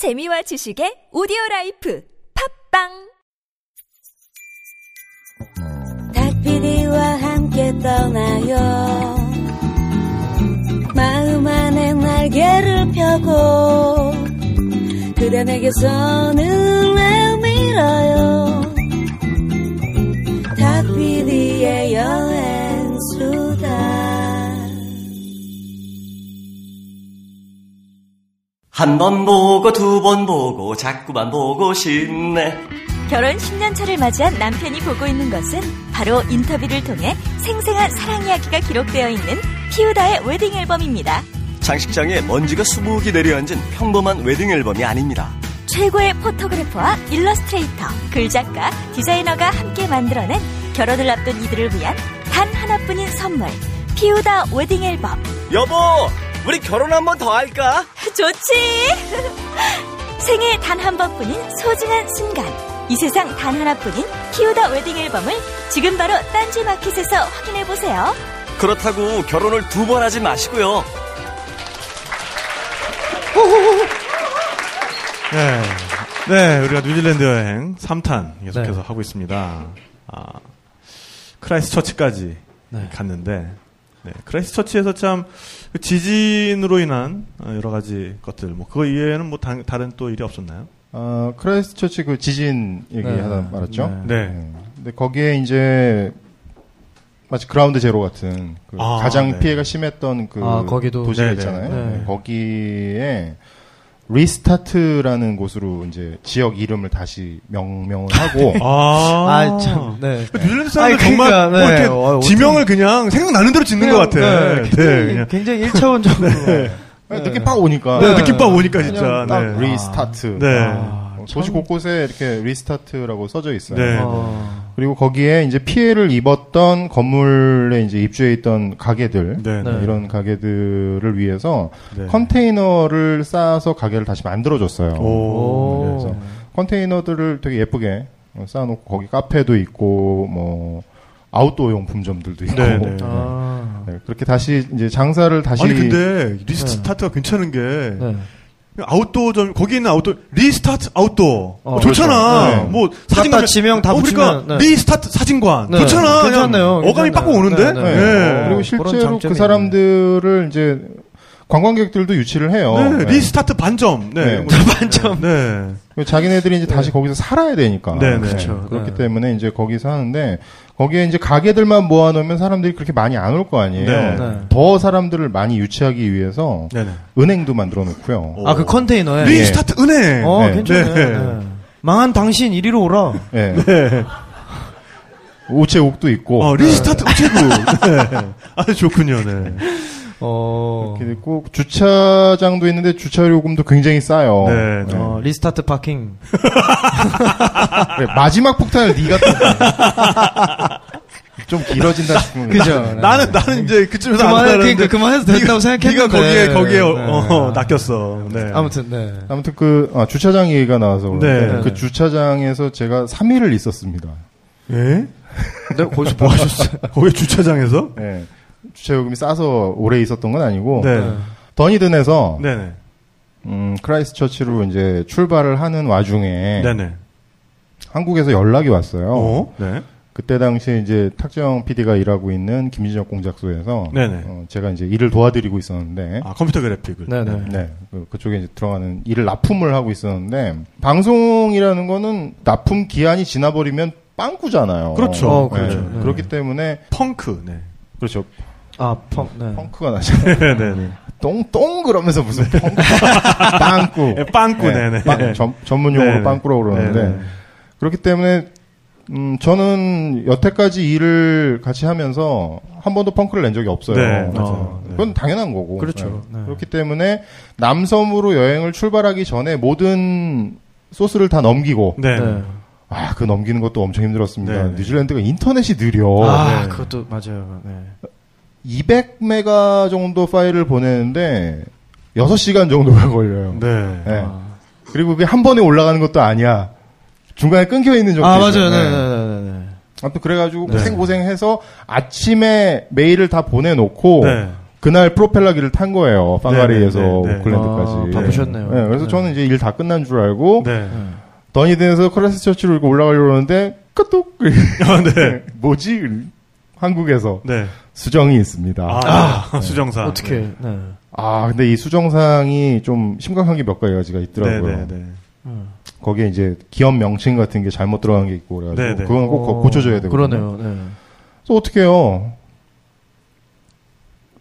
재미와 지식의 오디오 life 팝빵! 닭피디와 함께 떠나요. 마음 안에 날개를 펴고 그대 내게서 눈을 밀어요. 닭피디의 여행 한 번 보고 두 번 보고 자꾸만 보고 싶네. 결혼 10년 차를 맞이한 남편이 보고 있는 것은 바로 인터뷰를 통해 생생한 사랑 이야기가 기록되어 있는 피우다의 웨딩 앨범입니다. 장식장에 먼지가 수북이 내려앉은 평범한 웨딩 앨범이 아닙니다. 최고의 photographer와 일러스트레이터, 글작가, 디자이너가 함께 만들어낸 결혼을 앞둔 이들을 위한 단 하나뿐인 선물. 피우다 웨딩 앨범. 여보, 우리 결혼 한 번 더 할까? 좋지! 생애 단 한 번뿐인 소중한 순간. 이 세상 단 하나뿐인 피우다 웨딩 앨범을 지금 바로 딴지 마켓에서 확인해 보세요. 그렇다고 결혼을 두 번 하지 마시고요. 네. 네, 우리가 뉴질랜드 여행 3탄 계속해서 네. 하고 있습니다. 아, 크라이스트 처치까지 네. 갔는데, 네, 크라이스트 처치에서 참 그 지진으로 인한 어, 여러 가지 것들, 뭐, 그거 이외에는 뭐 다, 다른 또 일이 없었나요? 어, 크라이스트처치 그 지진 얘기 네. 하다 말았죠. 네. 네. 근데 거기에 이제 마치 ground zero 같은 그 아, 가장 네. 피해가 심했던 그 아, 거기도. 도시가 네, 있잖아요. 네. 네, 거기에 restart라는 곳으로 이제 지역 이름을 다시 명명을 하고 아, 아, 참, 네. 그 뉴질랜드 사람들 아니, 정말 그러니까, 뭐 네. 이렇게 어, 어떻게- 지명을 그냥 생각나는 대로 짓는 것 같아. 네, 네, 굉장히, 그냥. 굉장히 1차원적으로. 아니, 느낌 빡 오니까 네, 느낌 빡 오니까 진짜. 그냥 딱 네. Restart. 네. 어, 도시 곳곳에 이렇게 restart라고 써져 있어요. 네. 어, 그리고 거기에 이제 피해를 입었던 건물에 이제 입주해 있던 가게들 네, 네. 네. 이런 가게들을 위해서 네. 컨테이너를 쌓아서 가게를 다시 만들어줬어요. 오. 그래서 컨테이너들을 되게 예쁘게 어, 쌓아놓고 거기 카페도 있고 뭐 아웃도어 용품점들도 있고 네, 네. 아. 네, 그렇게 다시 이제 장사를 다시 아니, 근데 restart가 괜찮은 게, 네. 아웃도어 점 거기 있는 outdoor restart outdoor 어, 어, 좋잖아. 그렇죠. 네. 뭐 갖다 사진 지명 다 어, 그러니까 네. 리스타트 사진관 네. 좋잖아. 괜찮네요. 어감이 괜찮네요. 빡 오는데. 네, 네. 네. 그리고 그런 실제로 그 사람들을 이제 관광객들도 유치를 해요. 네, 네. Restart 반점. 네. 네. 반점. 네. 그 자기네들이 이제 다시 거기서 살아야 되니까. 네, 네. 그렇죠. 그렇기 네. 때문에 이제 거기서 하는데 거기에 이제 가게들만 모아놓으면 사람들이 그렇게 많이 안 올 거 아니에요. 네. 네. 더 사람들을 많이 유치하기 위해서 네, 네. 은행도 만들어 놓고요. 오. 아, 그 컨테이너에. Restart 은행. 어, 네. 괜찮네. 네. 네. 망한 당신 이리로 오라. 예. 우체국도 있고 어, restart 우체국. 네. 아주 좋군요. 네. 어. 이렇게 있고 주차장도 있는데 주차 요금도 굉장히 싸요. 네, 네. 어, restart parking. 그래, 마지막 폭탄을 네가 떴다. 좀 길어진다 싶으면 그죠. 네. 나는 나는 이제 그쯤에서 안 그만해, 그러니까 그만해도 된다고 생각했는데. 네가 거기에 거기에 어, 네. 어, 낚였어. 네. 아무튼, 네. 아무튼 그 아, 주차장 얘기가 나와서 그런데 네. 그 주차장에서 제가 3일을 있었습니다. 예? 네, 거기서 뭐 하셨어요? 거기 주차장에서? 예. 주차 요금이 싸서 오래 있었던 건 아니고 네. 더니든에서 네네. 음, 크라이스처치로 이제 출발을 하는 와중에 네네. 한국에서 연락이 왔어요. 어? 네. 그때 당시에 이제 탁재영 PD가 일하고 있는 김진혁 공작소에서 네네. 어, 제가 이제 일을 도와드리고 있었는데 아, 컴퓨터 그래픽을. 네네. 네, 그, 그쪽에 이제 들어가는 일을 납품을 하고 있었는데 방송이라는 거는 납품 기한이 지나버리면 빵꾸잖아요. 그렇죠. 어, 그렇죠. 네, 네. 그렇기 때문에 펑크. 네. 그렇죠. 아, 펑, 네. 펑크가 나잖아요. 네네. 똥똥 그러면서 무슨 펑크 빵꾸. 예, 빵꾸, 네네. 빵, 전, 전문 용어로 네네. 빵꾸라고 그러는데 네네. 그렇기 때문에 음, 저는 여태까지 일을 같이 하면서 한 번도 펑크를 낸 적이 없어요. 네, 맞아요. 어, 네. 그건 당연한 거고. 그렇죠. 네. 네. 그렇기 때문에 남섬으로 여행을 출발하기 전에 모든 소스를 다 넘기고 네. 네. 아, 그 넘기는 것도 엄청 힘들었습니다. 네, 네. 뉴질랜드가 인터넷이 느려. 아, 네. 그것도 맞아요. 네. 200메가 정도 파일을 보내는데 6시간 정도가 걸려요. 네. 네. 아, 그리고 그게 한 번에 올라가는 것도 아니야. 중간에 끊겨 있는 적도 아 있어요. 맞아요. 네, 네. 네, 네, 네. 아무튼 그래가지고 네. 고생 고생해서 아침에 메일을 다 보내놓고 네. 그날 프로펠러기를 탄 거예요. 판가리에서 네, 네, 네. 오클랜드까지. 아, 바쁘셨네요. 네, 그래서 네. 저는 이제 일 다 끝난 줄 알고 네. 더니든에서 크라이스처치로 이렇게 올라가려고 그러는데 끄뚝 아, 네. 뭐지? 한국에서 네. 수정이 있습니다. 아, 수정사. 어떻게? 네. 아, 근데 이 수정사항이 좀 심각한 게 몇 가지가 네, 있더라고요. 네, 네. 거기에 이제 기업 명칭 같은 게 잘못 들어간 게 있고 그래가지고 네, 네. 그건 꼭 고- 어, 고쳐줘야 되거든요. 그러네요. 네. 그래서 어떻게 해요?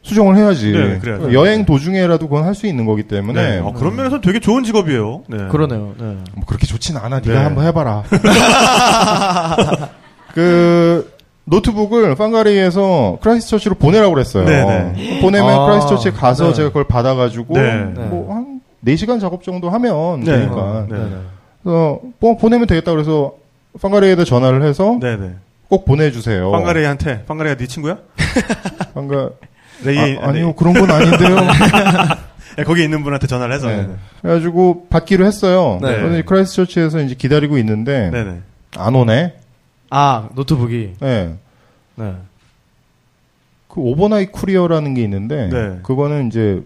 수정을 해야지. 네, 그래야죠. 여행 도중에라도 그건 할 수 있는 거기 때문에 네. 어, 그런 면에서 되게 좋은 직업이에요. 네. 그러네요. 네. 뭐 그렇게 좋진 않아. 네가 네. 한번 해봐라. 그 노트북을 팡가레이에서 크라이스처치로 보내라고 그랬어요. 네, 보내면 아, 크라이스처치에 가서 네. 제가 그걸 받아가지고 네. 뭐 한 4시간 작업 정도 하면 네. 되니까. 네. 네. 그래서 뭐 보내면 되겠다 그래서 팡가레이에다 전화를 해서 네, 네. 꼭 보내주세요. 팡가레이한테 팡가레이가 네 친구야? 팡가레이 아, 아니요 그런 건 아닌데요. 네, 거기 있는 분한테 전화를 해서. 네. 그래가지고 받기로 했어요. 네. 그래서 크라이스처치에서 이제 기다리고 있는데 네, 네. 안 오네. 아 노트북이. 네. 네. 그 overnight courier라는 게 있는데 네. 그거는 이제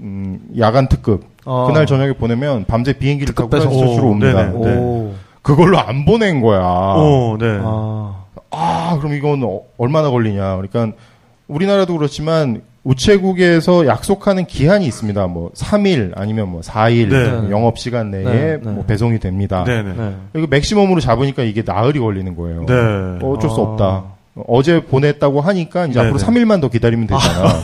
음, 야간 특급. 어. 그날 저녁에 보내면 밤새 비행기를 타고 오, 옵니다. 오. 그걸로 안 보낸 거야. 오, 네. 아. 아, 그럼 이건 어- 얼마나 걸리냐. 그러니까 우리나라도 그렇지만 우체국에서 약속하는 기한이 있습니다. 뭐 3일 아니면 뭐 4일 네. 영업 시간 내에 네, 네. 뭐 배송이 됩니다. 네, 네. 네. 이거 맥시멈으로 잡으니까 이게 나흘이 걸리는 거예요. 네. 어, 어쩔 수 아. 없다. 어제 보냈다고 하니까 이제 네, 앞으로 네. 3일만 더 기다리면 되잖아.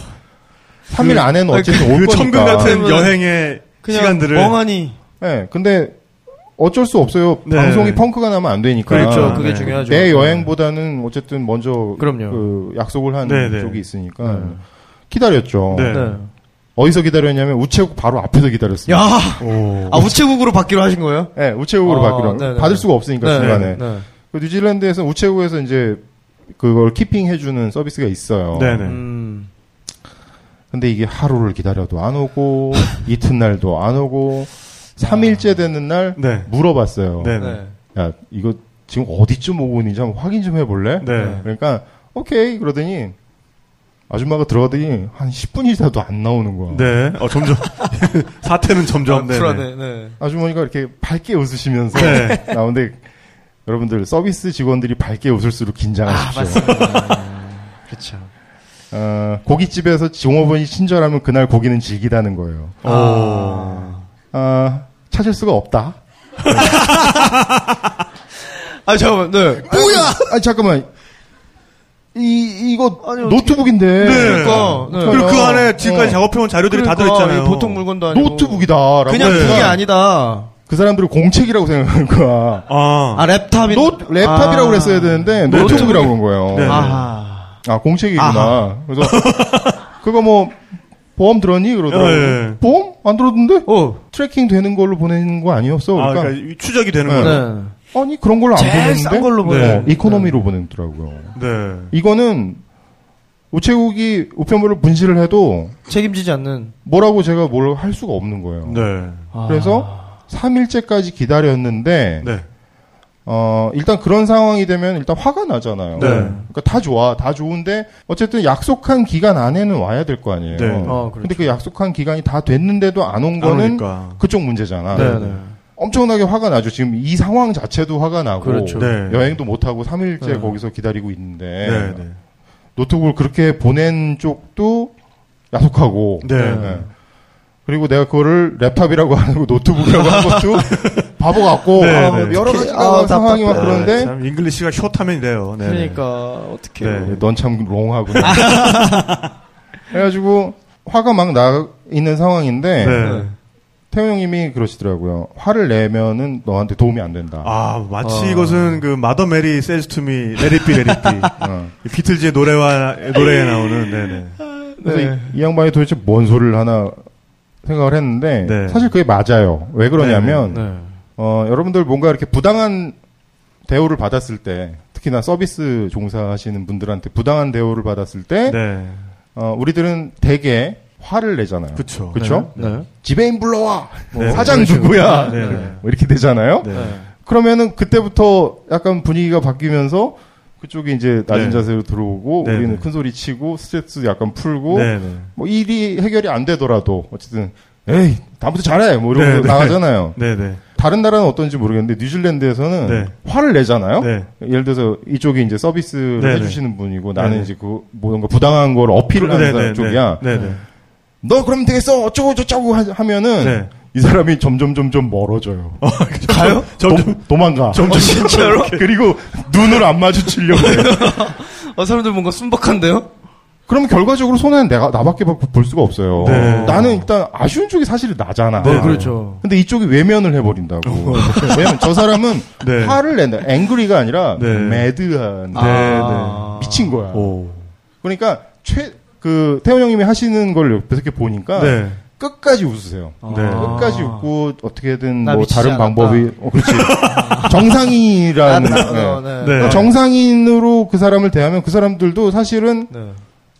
3일 안에는 어쨌든 올그 거니까. 천금 같은 여행의 그냥 시간들을 멍하니. 네, 근데 어쩔 수 없어요. 네. 방송이 펑크가 나면 안 되니까. 그렇죠. 그게 네. 중요하죠. 내 여행보다는 어쨌든 먼저 그럼요. 그 약속을 한 네, 네. 쪽이 있으니까 네. 기다렸죠. 네. 네. 어디서 기다렸냐면 우체국 바로 앞에서 기다렸습니다. 야. 오. 아 우체국으로 받기로 하신 거예요? 네, 우체국으로 아, 받기로 네네. 받을 수가 없으니까 중간에. 네. 그 뉴질랜드에서 우체국에서 이제 그걸 키핑 해주는 서비스가 있어요. 네네. 음. 근데 이게 하루를 기다려도 안 오고 이튿날도 안 오고 3일째 되는 날 네. 물어봤어요. 네. 네. 야 이거 지금 어디쯤 오고 있는지 한번 확인 좀 해볼래? 네. 그러니까 오케이 그러더니 아줌마가 들어가더니 한 10분이 지나도 안 나오는 거야. 네. 어, 점점 사태는 점점 네. 쿨하네. 네. 아주머니가 이렇게 밝게 웃으시면서 네. 나오는데 여러분들 서비스 직원들이 밝게 웃을수록 아 긴장하십시오. 맞습니다. 그렇죠. 어, 고깃집에서 종업원이 친절하면 그날 고기는 질기다는 거예요. 오. 아, 찾을 수가 없다. 아 잠깐만. 네. 뭐야? 아 잠깐만. 이 이거 아니, 노트북인데. 그러니까. 네. 그리고 그 안에 지금까지 어. 작업해온 자료들이 다 그러니까 들어있잖아요. 이 보통 물건도 아니고. 노트북이다라고. 그냥 네. 그게 아니다. 그 사람들은 공책이라고 생각하는 거야. 아. 아 laptop이 노, laptop이라고 아. 그랬어야 되는데 네. 노트북이라고 그런 거예요. 네. 아하. 아 공책이구나. 아하. 그래서 그거 뭐 보험 들었니 그러더라고. 예, 예. 보험 안 들었는데 오. tracking 되는 걸로 보내는 거 아니었어. 아, 그러니까, 그러니까 추적이 되는 네. 거예요. 네. 아니 그런 걸로 안 제일 보냈는데 싼 걸로 네. 보내. 어, economy로 보내더라고요. 네. 이거는 우체국이 우편물을 분실을 해도 책임지지 않는. 뭐라고 제가 뭘 할 수가 없는 거예요. 네. 그래서 3일째까지 기다렸는데 네. 어, 일단 그런 상황이 되면 일단 화가 나잖아요. 네. 그러니까 다 좋아, 다 좋은데 어쨌든 약속한 기간 안에는 와야 될 거 아니에요. 네. 어, 그렇죠. 근데 그 약속한 기간이 다 됐는데도 안온안 거는 오니까. 그쪽 문제잖아. 네, 네. 엄청나게 화가 나죠. 지금 이 상황 자체도 화가 나고 그렇죠. 네. 여행도 못 하고 3일째 네. 거기서 기다리고 있는데 네. 네. 노트북을 그렇게 보낸 쪽도 야속하고 네. 그리고 내가 그거를 laptop이라고 하고 노트북이라고 한 것도 바보 같고 네, 아, 네. 여러 가지가 아, 상황이 막. 그런데 참 English가 short하면 이래요. 네. 그러니까 어떻게 네. 넌참 long하구나. 그래가지고 화가 막 나 있는 상황인데 네. 태호 형님이 그러시더라고요. 화를 내면은 너한테 도움이 안 된다. 아, 마치 어. 이것은 그 마더 메리 셀스 투미 레리비 레리비 어. 비틀즈의 노래와 노래에 나오는 네네. 그래서 네. 이, 이 양반이 도대체 뭔 소리를 하나 생각을 했는데 네. 사실 그게 맞아요. 왜 그러냐면 네. 어, 여러분들 뭔가 이렇게 부당한 대우를 받았을 때 특히나 서비스 종사하시는 분들한테 부당한 대우를 받았을 때 네. 어, 우리들은 대개 화를 내잖아요. 그쵸. 그쵸? 네. 지배인 불러와. 뭐 네. 사장 그렇죠. 누구야? 네. 네. 뭐 이렇게 되잖아요. 네. 네. 그러면은 그때부터 약간 분위기가 바뀌면서 그쪽이 이제 낮은 네. 자세로 들어오고 네, 우리는 네. 큰 소리 치고 스트레스 약간 풀고 네, 네. 뭐 일이 해결이 안 되더라도 어쨌든 에이 다음부터 잘해 뭐 이러고 네, 네. 나가잖아요. 네, 네. 다른 나라는 어떤지 모르겠는데 뉴질랜드에서는 네. 화를 내잖아요. 네. 예를 들어서 이쪽이 이제 서비스를 네, 해주시는 분이고 나는 네. 이제 그 뭔가 부당한 걸 어필을 하는 사람 쪽이야. 네, 네. 너 그러면 되겠어 어쩌고 저쩌고 하- 하면은 네. 이 사람이 점점 점점 멀어져요. 가요? 점점 도, 망가 점점 진짜로? 그리고 눈을 안 마주치려고 해. 어, 사람들 뭔가 순박한데요? 그러면 결과적으로 손해는 내가 나밖에 볼- 볼 수가 없어요. 네. 나는 일단 아쉬운 쪽이 사실 나잖아. 네, 그렇죠. 근데 이쪽이 외면을 해버린다고. 왜냐면 저 사람은 네. 화를 낸다. 앵그리가 아니라 네. 매드한 아. 미친 거야. 오. 그러니까 최 그 태원 형님이 하시는 걸 옆에서 이렇게 보니까 네. 끝까지 웃으세요. 네. 끝까지 웃고 어떻게든 나뭐 다른 않았다. 방법이 어, 그렇지 정상이라는 아, 네. 네. 네. 그러니까 정상인으로 그 사람을 대하면 그 사람들도 사실은 네.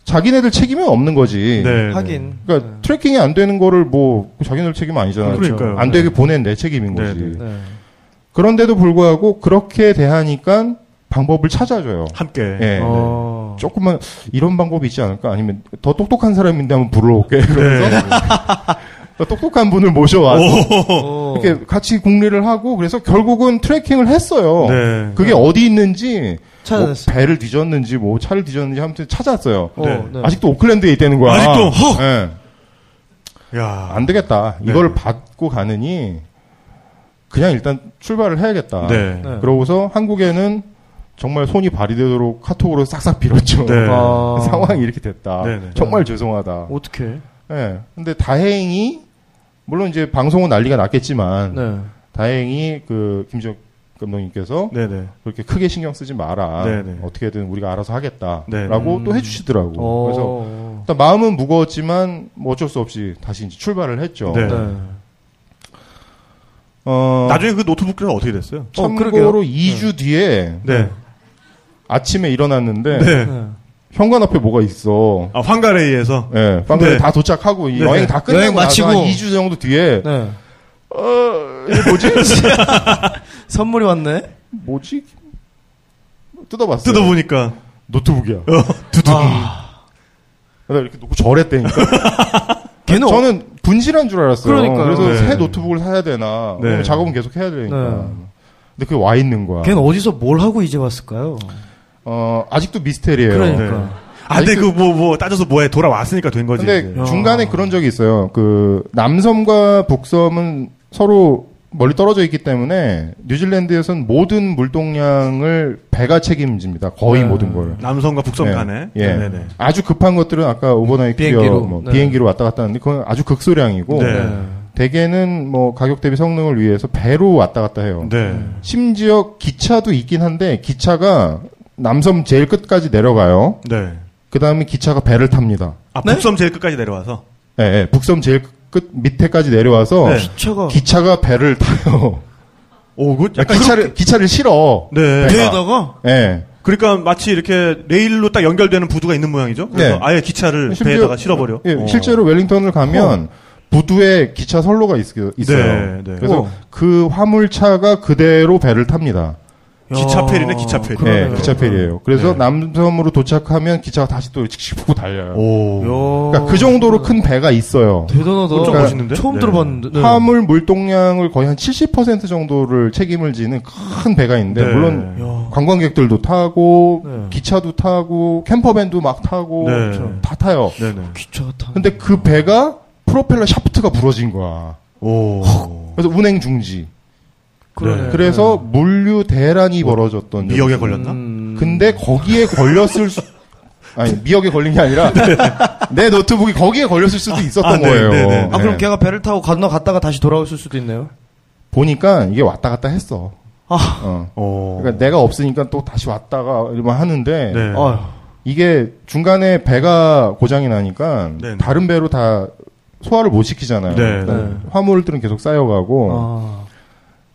자기네들 책임은 없는 거지. 네. 하긴. 그러니까 tracking이 안 되는 거를 뭐 자기네들 책임 아니잖아요. 그러니까요. 안 되게 보낸 내 책임인 네, 거지. 네. 네. 그런데도 불구하고 그렇게 대하니까 방법을 찾아줘요. 함께. 예. 어. 조금만 이런 방법이 있지 않을까? 아니면 더 똑똑한 사람인데 한번 불러올게. 네. 그러면서 더 똑똑한 분을 모셔와서 오. 이렇게 같이 궁리를 하고 그래서 결국은 tracking을 했어요. 네. 그게 어디 있는지 뭐. 배를 뒤졌는지 뭐 차를 뒤졌는지 아무튼 찾았어요. 어, 네. 네. 아직도 오클랜드에 있다는 거야. 아직도? 헉! 예. 야. 안 되겠다. 네. 이걸 받고 가느니 그냥 일단 출발을 해야겠다. 네. 네. 그러고서 한국에는 정말 손이 발휘되도록 카톡으로 싹싹 빌었죠. 네. 아. 상황이 이렇게 됐다. 네, 네. 정말 죄송하다. 어떻게? 예. 근데 다행히 물론 이제 방송은 난리가 났겠지만 네. 다행히 그 김지혁 감독님께서 네, 네. 그렇게 크게 신경 쓰지 마라. 네, 네. 어떻게든 우리가 알아서 하겠다라고 네. 또 해주시더라고. 그래서 어. 일단 마음은 무거웠지만 뭐 어쩔 수 없이 다시 이제 출발을 했죠. 네. 네. 어, 나중에 그 노트북들은 어떻게 됐어요? 어. 참고로 2주 뒤에 네. 아침에 일어났는데 네. 네. 현관 앞에 뭐가 있어. 아, 황가레이에서. 예, 방금 네. 다 도착하고 이 네. 여행 다 끝나고 여행 마치고. 나서 한 2주 정도 뒤에 네. 어, 이게 뭐지? 선물이 왔네. 뭐지? 뜯어봤어. 뜯어보니까. 노트북이야. 어, 두둥. 내가 이렇게 놓고 절했다니까. 걔는 어- 저는 분실한 줄 알았어요. 그러니까요. 그래서 네. 새 노트북을 사야 되나. 네. 작업은 계속 해야 되니까. 네. 근데 그게 와 있는 거야. 걔는 어디서 뭘 하고 이제 왔을까요? 어, 아직도 미스테리예요. 그러니까. 네. 아, 근데 아니, 그 뭐, 뭐, 따져서 뭐에 돌아왔으니까 된 거지. 근데 이제. 야. 중간에 그런 적이 있어요. 그 남섬과 북섬은 서로 멀리 떨어져 있기 때문에 뉴질랜드에서는 모든 물동량을 배가 책임집니다. 거의 네. 모든 걸. 남섬과 북섬 네. 간에. 예. 네네. 아주 급한 것들은 아까 overnight 비행기로. 비행기로, 뭐 네. 비행기로 왔다 갔다 하는데 그건 아주 극소량이고 네. 대개는 뭐 가격 대비 성능을 위해서 배로 왔다 갔다 해요. 네. 심지어 기차도 있긴 한데 기차가 남섬 제일 끝까지 내려가요. 네. 그 다음에 기차가 배를 탑니다. 아, 네? 북섬 제일 끝까지 내려와서. 예, 예, 북섬 제일 끝 밑에까지 내려와서 네. 기차가 기차가 배를 타요. 오, 그 약간. 기차를 기차를 실어. 네. 배가. 배에다가 예. 그러니까 마치 이렇게 레일로 딱 연결되는 부두가 있는 모양이죠. 그래서 네. 아예 기차를 심지어- 배에다가 실어버려. 예, 어. 실제로 웰링턴을 가면 부두에 기차 선로가 있, 어요 네, 네. 그래서 어. 그 화물차가 그대로 배를 탑니다. 기차 야, 페리네, 기차 페리. 그러네요. 네, 기차 페리예요. 그래서 네. 남섬으로 도착하면 기차가 다시 또 칙칙 푸고 달려요. 오. 야. 그러니까 그 정도로 큰 배가 있어요. 대단하다. 좀 그러니까 멋있는데? 처음 네. 들어봤는데. 네. 화물 물동량을 거의 한 70% 정도를 책임을 지는 큰 배가 있는데 네. 물론 야. 관광객들도 타고 네. 기차도 타고 campervan도 막 타고 네. 다 타요. 네네. 기차가 타는. 근데 그 배가 프로펠러 샤프트가 부러진 거야. 오. 그래서 운행 중지. 그러네. 네. 그래서 물류 대란이 벌어졌던 적이 미역에 있어요. 걸렸나? 음. 근데 거기에 걸렸을 수 아니 미역에 걸린 게 아니라 내 노트북이 거기에 걸렸을 수도 있었던 아, 네, 거예요. 네, 네. 아 그럼 네. 걔가 배를 타고 건너갔다가 다시 돌아왔을 수도 있네요. 보니까 이게 왔다 갔다 했어. 아. 어. 오. 그러니까 내가 없으니까 또 다시 왔다가 이러면 하는데 네. 아휴. 이게 중간에 배가 고장이 나니까 네, 네. 다른 배로 다 소화를 못 시키잖아요. 네, 그러니까 네. 화물들은 계속 쌓여가고 아.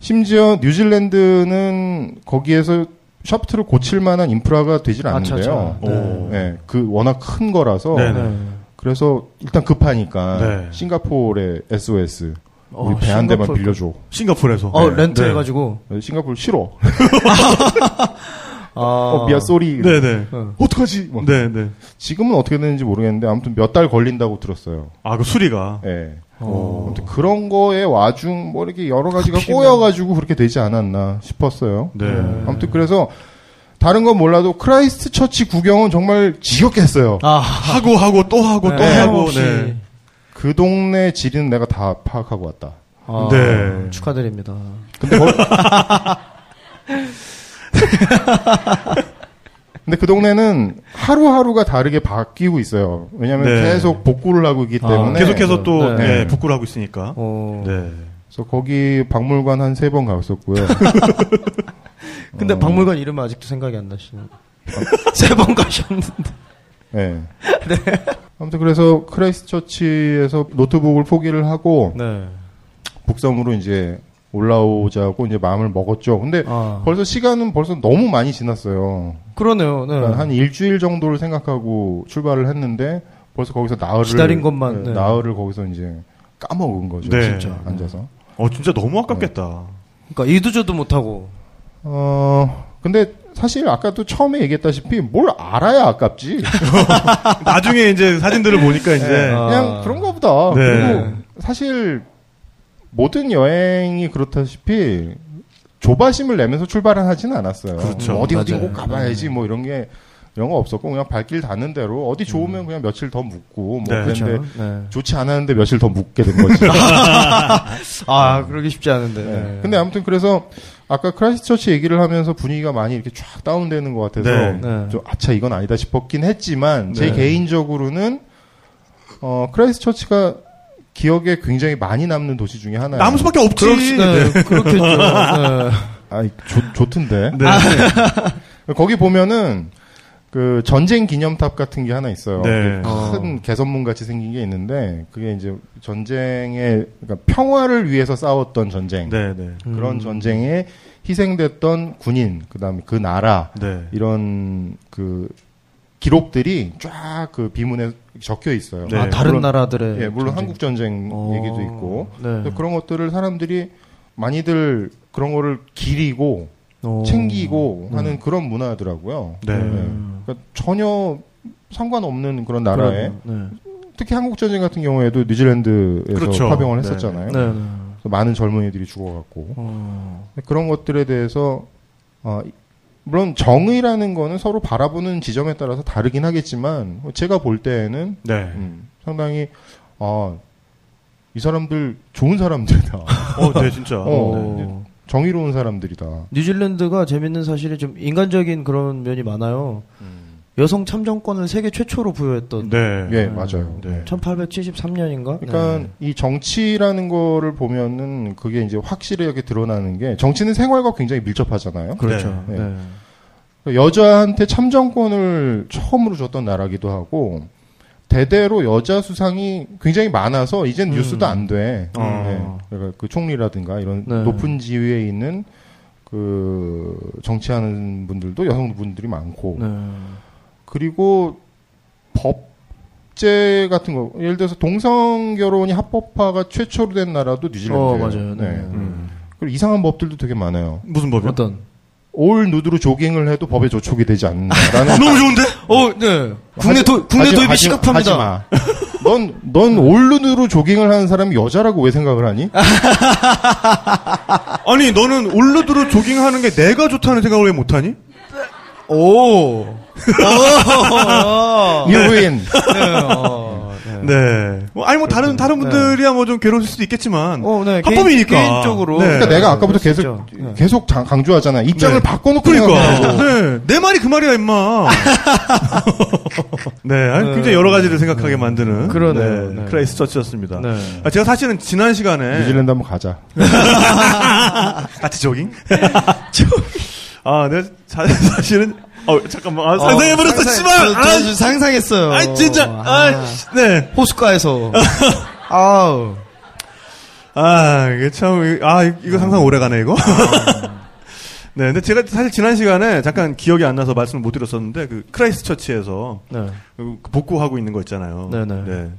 심지어 뉴질랜드는 거기에서 샤프트를 고칠 만한 인프라가 되질 아, 차, 않는데요. 차. 오. 네, 그 워낙 큰 거라서 네, 네. 그래서 일단 급하니까 네. 싱가포르의 SOS 우리 어, 배 한 대만 빌려줘. 싱가포르에서. 어 네. 렌트 네. 해가지고. 싱가포르 싫어. 아. 어, 미안 sorry. 네네. 어. 어떡하지? 뭐. 네네. 지금은 어떻게 되는지 모르겠는데 아무튼 몇 달 걸린다고 들었어요. 아, 그 수리가. 예. 어. 아무튼 그런 거에 와중 뭐 이렇게 여러 가지가 하필이면. 꼬여가지고 그렇게 되지 않았나 싶었어요. 네. 아무튼 그래서 다른 건 몰라도 크라이스트 처치 구경은 정말 지겹게 했어요. 아. 하고 하고 또 하고 또 네, 하고. 혹시. 네. 그 동네 지리는 내가 다 파악하고 왔다. 아, 네. 축하드립니다. 근데 거- 근데 그 동네는 하루하루가 다르게 바뀌고 있어요. 왜냐하면 네. 계속 복구를 하고 있기 아, 때문에 계속해서 또 네. 네, 복구를 하고 있으니까. 어. 네. 그래서 거기 박물관 한 세 번 갔었고요. 근데 어. 박물관 이름은 아직도 생각이 안 나시는. 세번 가셨는데. 네. 아무튼 그래서 크라이스트 처치에서 노트북을 포기를 하고 네. 북섬으로 이제 올라오자고 이제 마음을 먹었죠. 근데 아. 벌써 시간은 벌써 너무 많이 지났어요. 그러네요. 네. 그러니까 한 일주일 정도를 생각하고 출발을 했는데 벌써 거기서 나흘을 기다린 것만, 네, 네. 나흘을 거기서 이제 까먹은 거죠. 네. 진짜 앉아서. 어, 진짜 너무 아깝겠다. 그러니까 이도저도 못하고. 어 근데 사실 아까도 처음에 얘기했다시피 뭘 알아야 아깝지. 나중에 이제 사진들을 보니까 이제. 네, 아. 그냥 그런가 보다. 네. 그리고 사실 모든 여행이 그렇다시피 조바심을 내면서 출발은 하지는 않았어요. 그렇죠. 뭐 어디 어디. 꼭 가봐야지 뭐 이런 게 이런 거 없었고 그냥 발길 닿는 대로 어디 좋으면 그냥 며칠 더 묵고 뭐 네. 그랬는데 그렇죠. 네. 좋지 않았는데 며칠 더 묵게 된 거지. 아, 그러기 쉽지 않은데. 네. 네. 근데 아무튼 그래서 아까 크라이스트처치 얘기를 하면서 분위기가 많이 이렇게 쫙 다운되는 것 같아서 네. 네. 좀 아차 이건 아니다 싶었긴 했지만 제 네. 개인적으로는 어 크라이스트처치가 기억에 굉장히 많이 남는 도시 중에 하나예요. 남을 수밖에 없지. 그렇, 네. 그렇겠죠. 네. 아, 좋, 좋던데. 네. 거기 보면은 그 전쟁 기념탑 같은 게 하나 있어요. 네. 큰 개선문 같이 생긴 게 있는데 그게 이제 전쟁에 그러니까 평화를 위해서 싸웠던 전쟁 네, 네. 그런 전쟁에 희생됐던 군인 그다음에 그 나라 네. 이런 그 기록들이 쫙 그 비문에 적혀 있어요. 네. 아, 다른 물론- 나라들의. 예, 물론 전쟁. 한국 전쟁 어, 얘기도 있고 네. 그런 것들을 사람들이 많이들 그런 거를 기리고 어. 챙기고 하는 그런 문화더라고요. 네. 음. 그러니까 전혀 상관없는 그런 나라에 그러네요. 특히 한국 전쟁 같은 경우에도 뉴질랜드에서 그렇죠. 파병을 네. 했었잖아요. 네. 네. 많은 젊은이들이 죽어갔고 어. 그런 것들에 대해서 어, 물론 정의라는 거는 서로 바라보는 지점에 따라서 다르긴 하겠지만 제가 볼 때에는 네. 음, 상당히 아, 이 사람들 좋은 사람들이다. 어, 네, 진짜. 어. 네. 정의로운 사람들이다. 뉴질랜드가 재밌는 사실이 좀 인간적인 그런 면이 많아요. 여성 참정권을 세계 최초로 부여했던. 네. 예, 맞아요. 네. 1873년인가? 그러니까 이 정치라는 거를 보면은 그게 이제 확실하게 드러나는 게 정치는 생활과 굉장히 밀접하잖아요. 그렇죠. 네. 네. 여자한테 참정권을 처음으로 줬던 나라기도 하고 대대로 여자 수상이 굉장히 많아서 이젠 음. 뉴스도 안 돼. 어. 네. 그러니까 그 총리라든가 이런 네. 높은 지위에 있는 그 정치하는 분들도 여성분들이 많고 네. 그리고 법제 같은 거 예를 들어서 동성 결혼이 합법화가 최초로 된 나라도 뉴질랜드예요. 어, 맞아요. 네. 음. 그리고 이상한 법들도 되게 많아요. 무슨 법이요? 어떤? 올 누드로 조깅을 해도 법에 저촉이 되지 않는다라는 너무 좋은데? 어, 네. 국내 하지- 도, 국내 하지- 도입이 하지- 시급합니다. 하지 마. 넌, 넌 올눈으로 조깅을 하는 사람이 여자라고 왜 생각을 하니? 아니, 너는 올르드로 조깅하는 게 내가 좋다는 생각을 왜 못하니? 오. win. 네. 어. 네. 네. 뭐, 아니, 뭐, 다른, 다른 분들이야 뭐 좀 괴로울 수도 있겠지만. 어, 네. 합법이니까. 개인, 개인 적으로. 네. 그러니까 내가 아까부터 계속. 네. 계속 장- 강조하잖아. 입장을 네. 바꿔놓고 그러니까. 네. 내 말이 그 말이야, 임마. 네. 아니, 네. 굉장히 여러 가지를 생각하게 만드는. 그러네요. 네. 크라이스 처치였습니다. 네. 아, 제가 사실은 지난 시간에. 뉴질랜드 한번 가자. 같이 조깅? 아, 네. 사, 사실은. 어, 잠깐만. 아, 상상해버렸어, 상상- 씨발! 아, 상상했어요. 아, 진짜. 아, 씨, 네. 호숫가에서. 아우. 아, 이게 참, 아, 이거 상상 오래 가네, 이거. 네, 근데 제가 사실 지난 시간에 잠깐 기억이 안 나서 말씀을 못 드렸었는데, 그 크라이스트 처치에서 네. 그 복구하고 있는 거 있잖아요. 네네.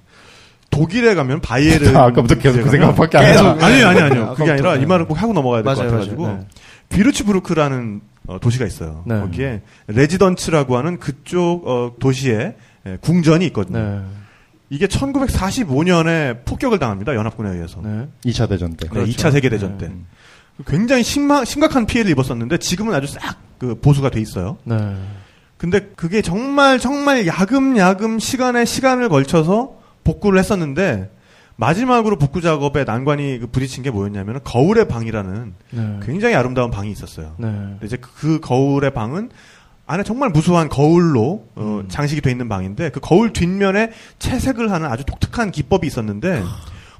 독일에 가면 바이에른. 아, 아까부터 계속 그 생각밖에 안 계속. 나. 아니요, 아니요, 아니요. 네, 그게 아니라 아까부터, 이 말을 꼭 하고 넘어가야 될 것 같아가지고. 네. 비르츠부르크라는 어, 도시가 있어요. 네. 거기에 레지던츠라고 하는 그쪽 어, 도시에 예, 궁전이 있거든요. 네. 이게 1945년에 폭격을 당합니다. 연합군에 의해서. 네. 2차 대전 때. 네, 그렇죠. 2차 세계 대전 때. 굉장히 심하, 심각한 피해를 입었었는데 지금은 아주 싹 그 보수가 돼 있어요. 네. 근데 그게 정말 정말 야금야금 시간에 시간을 걸쳐서 복구를 했었는데 마지막으로 복구 작업에 난관이 그 부딪힌 게 뭐였냐면 거울의 방이라는 네. 굉장히 아름다운 방이 있었어요. 네. 이제 그 거울의 방은 안에 정말 무수한 거울로 어, 음. 장식이 돼 있는 방인데 그 거울 뒷면에 채색을 하는 아주 독특한 기법이 있었는데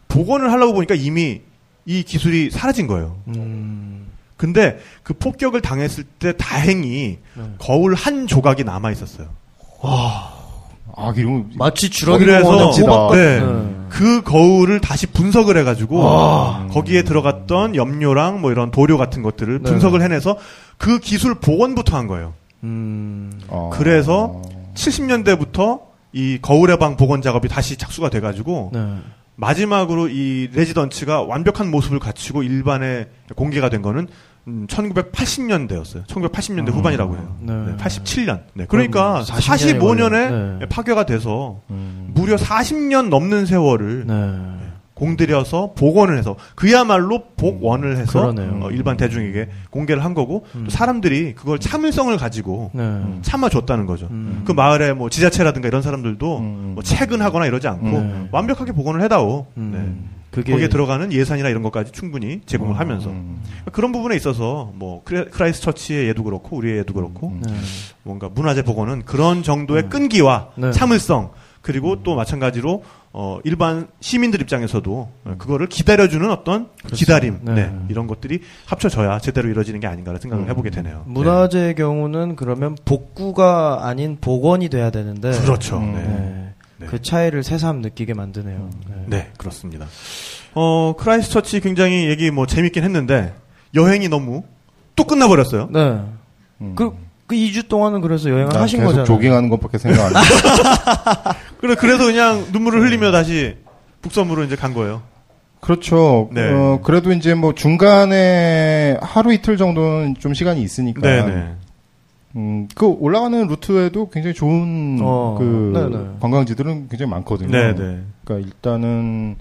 복원을 하려고 보니까 이미 이 기술이 사라진 거예요. 음. 근데 그 폭격을 당했을 때 다행히 네. 거울 한 조각이 남아 있었어요. 아, 이런 마치 주라기 그래서. 네. 그 거울을 다시 분석을 해가지고 아. 거기에 들어갔던 염료랑 뭐 이런 도료 같은 것들을 네. 분석을 해내서 그 기술 복원부터 한 거예요. 음. 어. 그래서 70년대부터 이 거울의 방 복원 작업이 다시 착수가 돼가지고 네. 마지막으로 이 레지던츠가 완벽한 모습을 갖추고 일반에 공개가 된 거는 음, 1980년대였어요. 1980년대 후반이라고 해요. 네. 네, 87년. 네, 그러니까 그럼 40년이 45년에 걸려요. 네. 파괴가 돼서 음. 무려 40년 넘는 세월을 네. 공들여서 복원을 해서 그야말로 복원을 해서 그러네요. 어, 일반 대중에게 공개를 한 거고 음. 또 사람들이 그걸 참을성을 가지고 네. 참아줬다는 거죠. 음. 그 마을에 뭐 지자체라든가 이런 사람들도 음. 뭐 퇴근하거나 이러지 않고 네. 완벽하게 복원을 해다오. 음. 네. 그게 거기에 들어가는 예산이나 이런 것까지 충분히 제공을 하면서 음. 그런 부분에 있어서 뭐 크라이스트 처치의 예도 그렇고 우리의 예도 그렇고 음. 네. 뭔가 문화재 복원은 그런 정도의 끈기와 네. 참을성 그리고 또 마찬가지로 어 일반 시민들 입장에서도 어, 그거를 기다려주는 어떤 기다림 네. 네. 이런 것들이 합쳐져야 제대로 이루어지는 게 아닌가라는 생각을 해보게 되네요. 문화재의 경우는 그러면 복구가 아닌 복원이 돼야 되는데 네. 그렇죠. 음. 네. 네. 네. 그 차이를 새삼 느끼게 만드네요. 네. 네, 그렇습니다. 어, 크라이스트 처치 굉장히 얘기 뭐 재밌긴 했는데 여행이 너무 또 끝나버렸어요. 네. 음. 그, 그 2주 동안은 그래서 여행을 난 하신 계속 거잖아요. 조깅하는 것밖에 생각 안 나. 그래, 그래서 그냥 눈물을 흘리며 다시 북섬으로 이제 간 거예요. 그렇죠. 네. 어, 그래도 이제 뭐 중간에 하루 이틀 정도는 좀 시간이 있으니까. 네네. 음, 그 올라가는 루트에도 굉장히 좋은 어, 그 네네. 관광지들은 굉장히 많거든요. 네네. 그러니까 일단은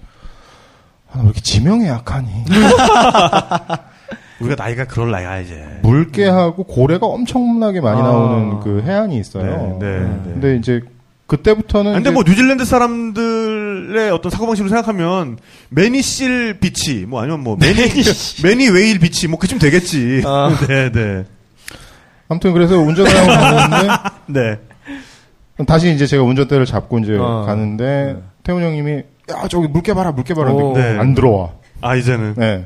아, 왜 이렇게 지명에 약하니? 우리가 나이가 그럴 나이야, 이제. 물개하고 고래가 엄청나게 많이 아. 나오는 그 해안이 있어요. 네, 네, 네. 근데 이제 그때부터는 근데 이제 뭐 뉴질랜드 사람들의 어떤 사고 방식으로 생각하면 매니실 비치 뭐 아니면 뭐 매니 매니 웨일 비치 뭐 그쯤 되겠지. 아. 네 네 아무튼 그래서 운전을 하고 가는데 네. 다시 이제 제가 운전대를 잡고 이제 어. 가는데 태훈 형님이 야 저기 물개 봐라 물개 봐라 오. 근데 네. 안 들어와. 아 이제는 네.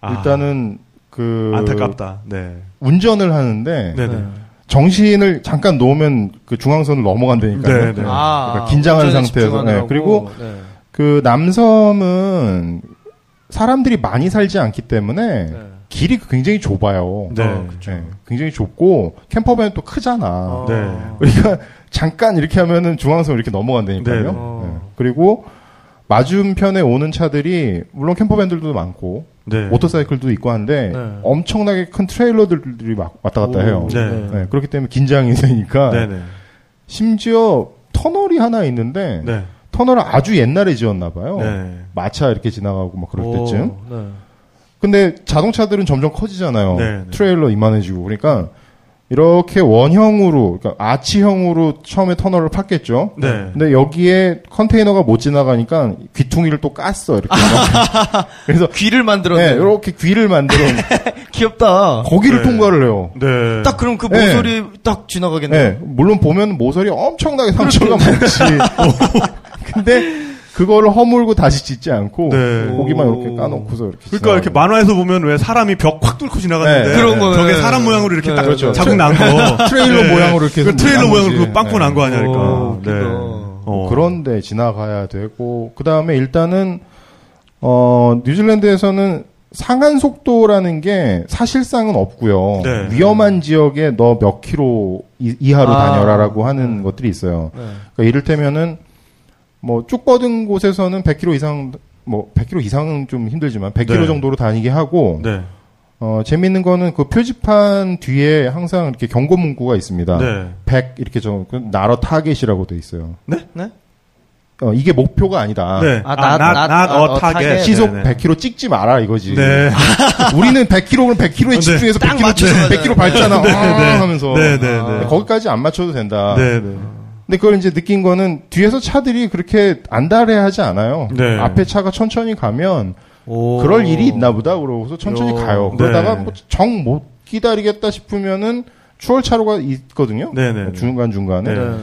아, 일단은 그 안타깝다. 네. 운전을 하는데 네네. 네. 정신을 잠깐 놓으면 그 중앙선을 넘어간다니까요. 네, 네. 아, 그러니까 긴장한 상태에서. 네, 그리고 네. 그 남섬은 사람들이 많이 살지 않기 때문에 네. 길이 굉장히 좁아요. 네. 어. 네, 굉장히 좁고 캠퍼밴은 또 크잖아. 어. 네. 그러니까 잠깐 이렇게 하면은 중앙선 이렇게 넘어간다니까요. 네. 어. 네. 그리고 맞은편에 오는 차들이 물론 캠퍼밴들도 많고 네. 모터사이클도 있고 한데 네. 엄청나게 큰 트레일러들이 막 왔다 갔다 오, 해요. 네. 네, 그렇기 때문에 긴장이 되니까 네네. 심지어 터널이 하나 있는데 네. 터널을 아주 옛날에 지었나 봐요. 네. 마차 이렇게 지나가고 막 그럴 오, 때쯤. 네. 근데 자동차들은 점점 커지잖아요. 네, 네. 트레일러 이만해지고 그러니까 이렇게 원형으로 그러니까 아치형으로 처음에 터널을 팠겠죠. 네. 근데 여기에 컨테이너가 못 지나가니까 귀퉁이를 또 깠어 이렇게. 그래서 귀를 네, 만들었네. 이렇게 귀를 만들어 귀엽다. 거기를 네. 통과를 해요. 네. 딱 그럼 그 네. 모서리 딱 지나가겠네요. 네, 물론 보면 모서리 엄청나게 상처가 많지. 근데 그거를 허물고 다시 짓지 않고 네. 거기만 이렇게 까놓고서 이렇게. 그러니까 이렇게. 만화에서 보면 왜 사람이 벽 확 뚫고 지나가는데 네. 그런 거는- 저게 사람 모양으로 이렇게 네, 딱 그렇죠. 자국 난 거. 트레일러 모양으로 이렇게 그 트레일러 난 모양으로. 그 빵꾸 네. 난거 아니니까. 오, 웃기다. 어. 그런데 지나가야 되고 그 다음에 일단은 어 뉴질랜드에서는 상한 속도라는 게 사실상은 없고요. 네. 위험한 지역에 너 몇 킬로 이- 이하로 아. 다녀라라고 하는 것들이 있어요. 네. 그러니까 이를테면은 뭐 쭉 뻗은 곳에서는 100km 이상 뭐 100km 이상은 좀 힘들지만 100km 네. 정도로 다니게 하고 네. 어, 재밌는 거는 그 표지판 뒤에 항상 이렇게 경고 문구가 있습니다. 네. 100 이렇게 좀 나러 타겟이라고 돼 있어요. 네? 네? 어, 이게 목표가 아니다. 네. 아, 아, not 아, a 어, target. 시속 네, 네. 100km 찍지 마라 이거지. 네. 우리는 100km면 100km에 네. 집중해서 딱 100km, 맞춰서 100km 밟잖아. 아, 하면서. 네, 네, 아. 네. 거기까지 안 맞춰도 된다. 네, 네. 근데 그걸 이제 느낀 거는 뒤에서 차들이 그렇게 안달해하지 않아요. 네. 앞에 차가 천천히 가면 오. 그럴 일이 있나 보다 그러고서 천천히 요. 가요. 네. 그러다가 뭐정 못 기다리겠다 싶으면은 추월 차로가 있거든요. 네, 네, 네. 중간 중간에 네. 네.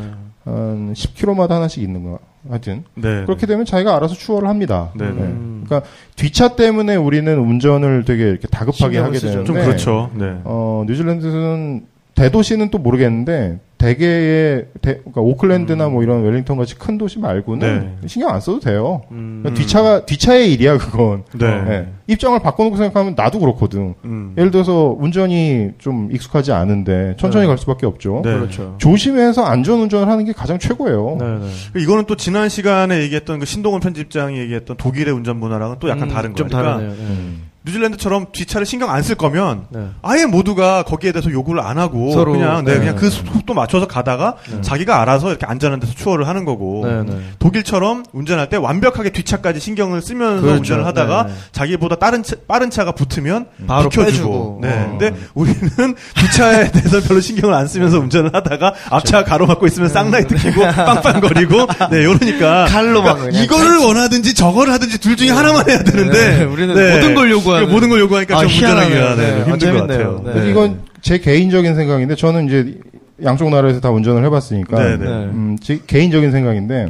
한 10km마다 하나씩 있는 거. 하여튼 네. 그렇게 되면 자기가 알아서 추월을 합니다. 네, 네. 음. 그러니까 뒷차 때문에 우리는 운전을 되게 이렇게 다급하게 하게. 되는데 좀 그렇죠. 네. 어, 뉴질랜드는 대도시는 또 모르겠는데 대개의 대, 그러니까 오클랜드나 뭐 이런 웰링턴 같이 큰 도시 말고는 신경 안 써도 돼요. 음. 그러니까 뒷차가 뒷차의 일이야 그건. 네. 예. 입장을 바꿔놓고 생각하면 나도 그렇거든. 음. 예를 들어서 운전이 좀 익숙하지 않은데 천천히 네. 갈 수밖에 없죠. 네. 그렇죠. 조심해서 안전 운전을 하는 게 가장 최고예요. 네, 네. 그 이거는 또 지난 시간에 얘기했던 그 신동훈 편집장이 얘기했던 독일의 운전 문화랑은 또 약간 음, 다른 거예요. 좀 그러니까 다르네요. 네. 음. 뉴질랜드처럼 뒷차를 신경 안 쓸 거면 네. 아예 모두가 거기에 대해서 요구를 안 하고 서로, 그냥 네, 네. 그냥 그 속도 맞춰서 가다가 네. 자기가 알아서 이렇게 안전한 데서 추월을 하는 거고 네, 네. 독일처럼 운전할 때 완벽하게 뒷차까지 신경을 쓰면서 그렇죠. 운전을 하다가. 자기보다 다른 차, 빠른 차가 붙으면 바로 비켜주고 빼주고. 네. 어. 근데 우리는 뒷차에 대해서 별로 신경을 안 쓰면서 운전을 하다가 앞차가 가로막고 있으면 쌍라이트 켜고 빵빵거리고 네 이러니까 칼로 막 그러니까 이거를 원하든지 저거를 하든지 둘 중에 하나만 해야 되는데 네, 우리는 모든 걸 요구 하는. 모든 걸 요구하니까 아, 좀 운전하기가. 네, 네. 좀 아, 힘든 것. 같아요. 네. 이건 제 개인적인 생각인데 저는 이제 양쪽 나라에서 다 운전을 해봤으니까 네, 네. 네. 음, 제 개인적인 생각인데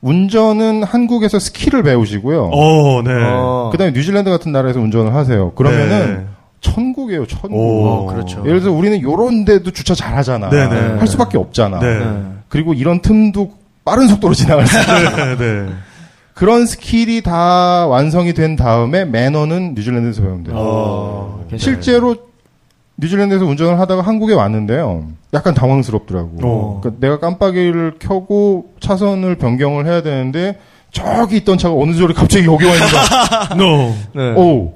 운전은 한국에서 스키를 배우시고요. 어, 네. 어. 그다음에 뉴질랜드 같은 나라에서 운전을 하세요. 그러면은 네. 천국이에요, 천국. 오. 어, 그렇죠. 예를 들어서 우리는 요런 데도 주차 잘 하잖아. 네, 네. 할 수밖에 없잖아. 네. 네. 그리고 이런 틈도 빠른 속도로 지나갈 수 네. 그런 스킬이 다 완성이 된 다음에 매너는 뉴질랜드에서 배우면 돼요. 어. 실제로 뉴질랜드에서 운전을 하다가 한국에 왔는데요. 약간 당황스럽더라고. 어. 그러니까 내가 깜빡이를 켜고 차선을 변경을 해야 되는데 저기 있던 차가 어느 저리 갑자기 여기 와 있는 거야. No. 네. 오.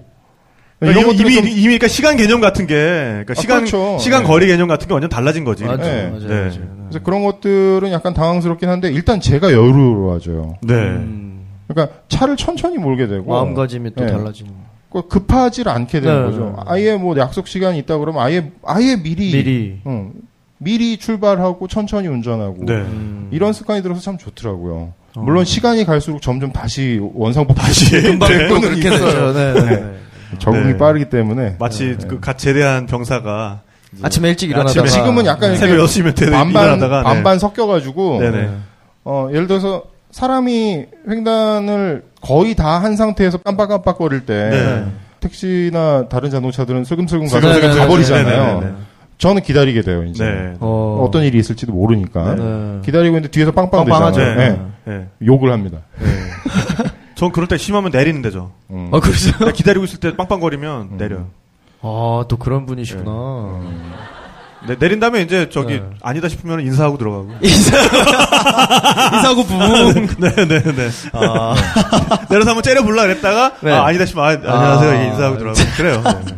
그러니까 이런 이미, 것들이 이미, 좀- 이미 그러니까 시간 개념 같은 게, 그러니까 아, 시간, 그렇죠. 시간 네. 거리 개념 같은 게 완전 달라진 거지. 맞죠. 네. 맞아요. 네. 맞아요. 그래서 그런 것들은 약간 당황스럽긴 한데 일단 제가 여유로워져요. 네. 음, 그러니까 차를 천천히 몰게 되고 마음가짐이 또 네. 달라지는. 그 급하지 않게 되는 네, 거죠. 네. 아예 뭐 약속 시간이 있다 그러면 아예 아예 미리 미리. 응, 미리 출발하고 천천히 운전하고 네. 음. 이런 습관이 들어서 참 좋더라고요. 어. 물론 시간이 갈수록 점점 다시 원상복 다시 금방 또 그렇게. 되죠. 네, 네. 네. 적응이 네. 빠르기 때문에 마치 네. 그갓 제대한 병사가 아침에 일찍 일어나다가 아침에 지금은 약간 새벽 이렇게 6시면 되 반반 일어나다가 네. 반반 섞여가지고 네네. 어, 예를 들어서 사람이 횡단을 거의 다 한 상태에서 깜빡깜빡거릴 때 네. 택시나 다른 자동차들은 슬금슬금 가서 가버리잖아요. 네, 네, 네, 저는 기다리게 돼요. 이제 네. 어, 어. 떤 일이 있을지도 모르니까 네. 기다리고 있는데 뒤에서 빵빵 빵빵하죠. 되잖아요. 네. 네. 네. 욕을 합니다. 전 그럴 때 심하면 내리는 데죠. 음. 아, 그렇죠. 기다리고 있을 때 빵빵거리면 내려요. 아, 또 그런 분이시구나. 네, 내린 다음에 이제 저기 네. 아니다 싶으면 인사하고 들어가고. 인사, 인사하고 부부. 네네 네. 아, 내려서 한번 째려 볼라 그랬다가 네. 아, 아니다 싶으면 아, 안녕하세요. 아. 인사하고 들어가고. 그래요. 네.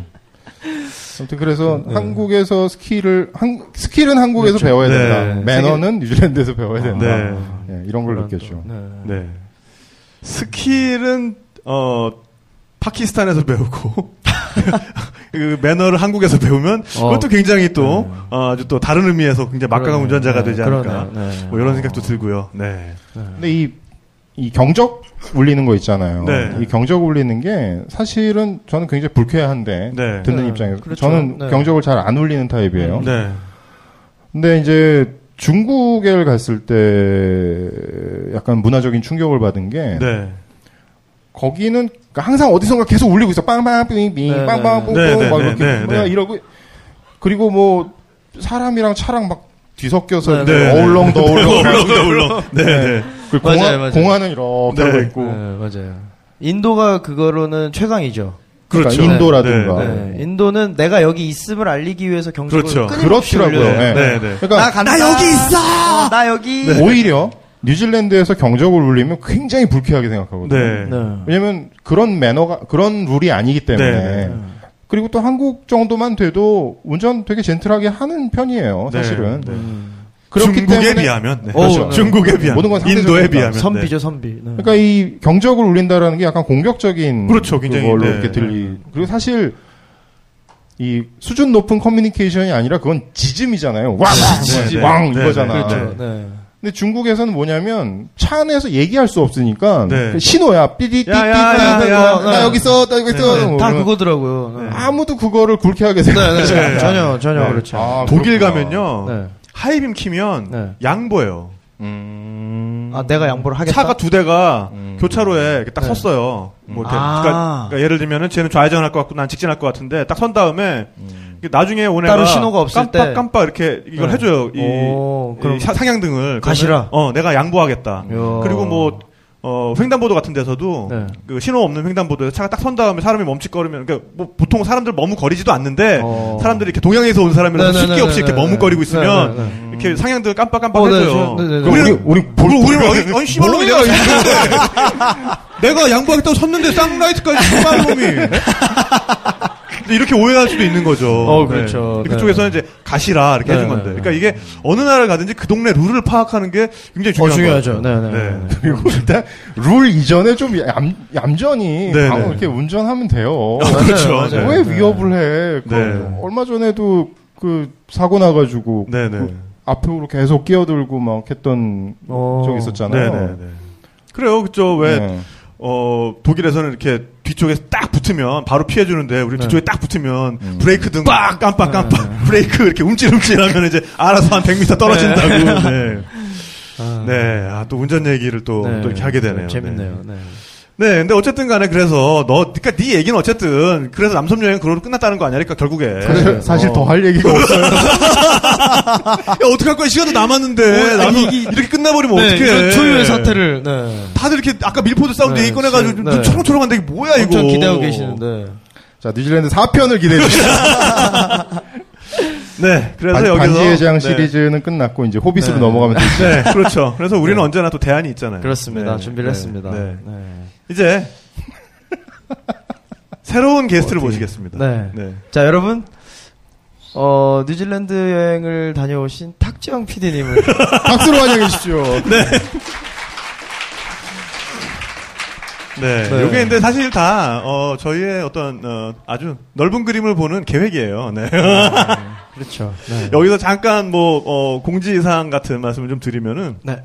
아무튼 그래서 네. 한국에서 스키를 한, 스킬은 한국에서 그렇죠. 배워야 네. 된다. 매너는 뉴질랜드에서 배워야 된다. 네. 예, 이런 걸 그런 느꼈죠. 또, 네. 네. 스킬은 어 파키스탄에서 배우고 그 매너를 한국에서 배우면 그것도 굉장히 또 어, 아주 또 다른 의미에서 굉장히 막강한 그러네요. 운전자가 네, 되지 않을까. 네. 뭐 이런 생각도 들고요. 네. 근데 이, 이 경적 울리는 거 있잖아요. 네. 이 경적 울리는 게 사실은 저는 굉장히 불쾌한데 네. 듣는 네. 입장에서 그렇죠. 저는 네. 경적을 잘 안 울리는 타입이에요. 네. 근데 이제 중국에 갔을 때 약간 문화적인 충격을 받은 게 네. 거기는 그러니까 항상 어디선가 계속 울리고 있어. 빵빵빙빙 네, 빵빵 뿡뿡 네, 네, 막 네, 이렇게 네, 뭐야 네. 이러고 그리고 뭐 사람이랑 차랑 막 뒤섞여서 네, 네, 네. 어울렁 더울렁 울렁 울렁. 네, 네. 그리고 맞아요, 공화, 맞아요. 공화는 이렇게 네. 하고 있고 네, 맞아요. 인도가 그거로는 최강이죠. 그러니까 그렇죠. 인도라든가 네. 인도는 내가 여기 있음을 알리기 위해서 경적을 그렇죠. 끊임없이 그렇더라고요. 네. 네, 네. 그러니까 간다. 나 여기 있어. 나 여기. 오히려 뉴질랜드에서 경적을 울리면 굉장히 불쾌하게 생각하거든요. 네. 네. 왜냐면 그런 매너가 그런 룰이 아니기 때문에 네, 네. 그리고 또 한국 정도만 돼도 운전 되게 젠틀하게 하는 편이에요. 네, 사실은. 네. 그렇기 중국에 때문에 비하면 네. 어, 그렇죠. 네. 중국에 비하면 모든 건 인도에. 비하면 선비죠, 선비. 네. 그러니까 이 경적을 울린다라는 게 약간 공격적인 그렇죠, 굉장히, 걸로 네. 이렇게 들리. 그리고 사실 이 수준 높은 커뮤니케이션이 아니라 그건 지즘이잖아요. 왕, 네, 네. 왕 네, 이거잖아. 네, 그렇죠. 네. 근데 중국에서는 뭐냐면 차 안에서 얘기할 수 없으니까 네. 그 신호야 삐디띠 야, 야, 야, 야, 나 네. 여기 있어 나 여기 있어 네, 뭐다 그거더라고요. 네. 아무도 그거를 굴케하게 네, 생각하지 네, 않아요. 전혀, 전혀 네. 그렇죠. 아, 독일 그렇구나. 가면요 네. 하이빔 키면 네. 양보예요. 음. 아, 내가 양보를 하겠다. 차가 두 대가 음. 교차로에 이렇게 딱 네. 섰어요. 뭐 이렇게 아. 그러니까, 그러니까 예를 들면은 쟤는 좌회전할 것 같고 난 직진할 것 같은데 딱 선 다음에 이게 나중에 오네가 음. 따로 신호가 없을 깜빡 때. 깜빡 이렇게 이걸 네. 해줘요. 이, 오, 이 사- 상향등을 가시라. 어 내가 양보하겠다. 야. 그리고 뭐 어, 횡단보도 같은 데서도 네. 그 신호 없는 횡단보도에서 차가 딱 선 다음에 사람이 멈칫거리면 그러니까 뭐 보통 사람들 머뭇거리지도 않는데 어. 사람들이 이렇게 동양에서 온 사람이라서. 쉽게 없이 이렇게 머뭇거리고 있으면 네네네. 이렇게 상향등을 깜빡깜빡 어, 네, 해줘요. 저- 네네 네. 우리는 우리 우리 우리는 아니, 아니 씨발놈이 내가 내가 양보하겠다고 섰는데 쌍라이트까지 씨발 놈이 근데 이렇게 오해할 수도 있는 거죠. 어, 그렇죠. 네. 네. 그쪽에서는 이제 가시라 이렇게 네, 해준 건데. 네, 네. 그러니까 이게 어느 나라를 가든지 그 동네 룰을 파악하는 게 굉장히 어, 중요한 중요하죠. 것 같아요. 네, 네. 네. 그리고 일단 룰 이전에 좀 얌, 얌전히 네, 네. 이렇게 운전하면 돼요. 그렇죠. 맞아요, 맞아요. 왜 네. 위협을 해? 그 네. 얼마 전에도 그 사고 나가지고 네네. 그 앞으로 계속 끼어들고 막 했던 어. 적 있었잖아요. 네네네. 그래요, 그죠? 왜, 네. 어, 독일에서는 이렇게 뒤쪽에 딱 붙으면 바로 피해 주는데, 우리 네. 뒤쪽에 딱 붙으면 음. 브레이크 등 빡! 깜빡 깜빡! 브레이크 이렇게 움찔움찔 하면 이제 알아서 한 100m 떨어진다고. 네. 아, 네. 아, 또 운전 얘기를 또, 네. 또 이렇게 하게 되네요. 재밌네요. 네. 네, 근데 어쨌든 간에 그래서 너, 그니까 네 얘기는 어쨌든 그래서 남섬 여행 그걸로 끝났다는 거 아니야? 그러니까 결국에. 사실, 사실 어. 더할 얘기가 없어요. 야, 어떡할 거야? 시간도 남았는데. 어, 남섬 이게- 이렇게 끝나버리면 네, 어떡해. 초유의 사태를, 네. 다들 이렇게 아까 밀포드 사운드 네, 얘기 꺼내가지고 네. 눈 초롱초롱한데 이게 뭐야 이거? 엄청 기대하고 계시는데. 자, 뉴질랜드 4편을 기대해 주시죠. 네, 그래서 반, 여기서 반지의 제장 네. 시리즈는 끝났고 이제 호빗으로 네. 넘어가면 되죠. 네, 그렇죠. 그래서 우리는 언제나 또 대안이 있잖아요. 그렇습니다. 네, 준비를 네, 했습니다. 네. 네. 이제 새로운 게스트를 모시겠습니다. 네. 자, 여러분. 어, 뉴질랜드 여행을 다녀오신 탁지영 PD님을. 박수로 환영해 주십시오. 네. 네. 요게 근데 사실 다, 어, 저희의 어떤, 어, 아주 넓은 그림을 보는 계획이에요. 네. 그렇죠. 네. 여기서 잠깐 뭐, 어, 공지사항 같은 말씀을 좀 드리면은, 네.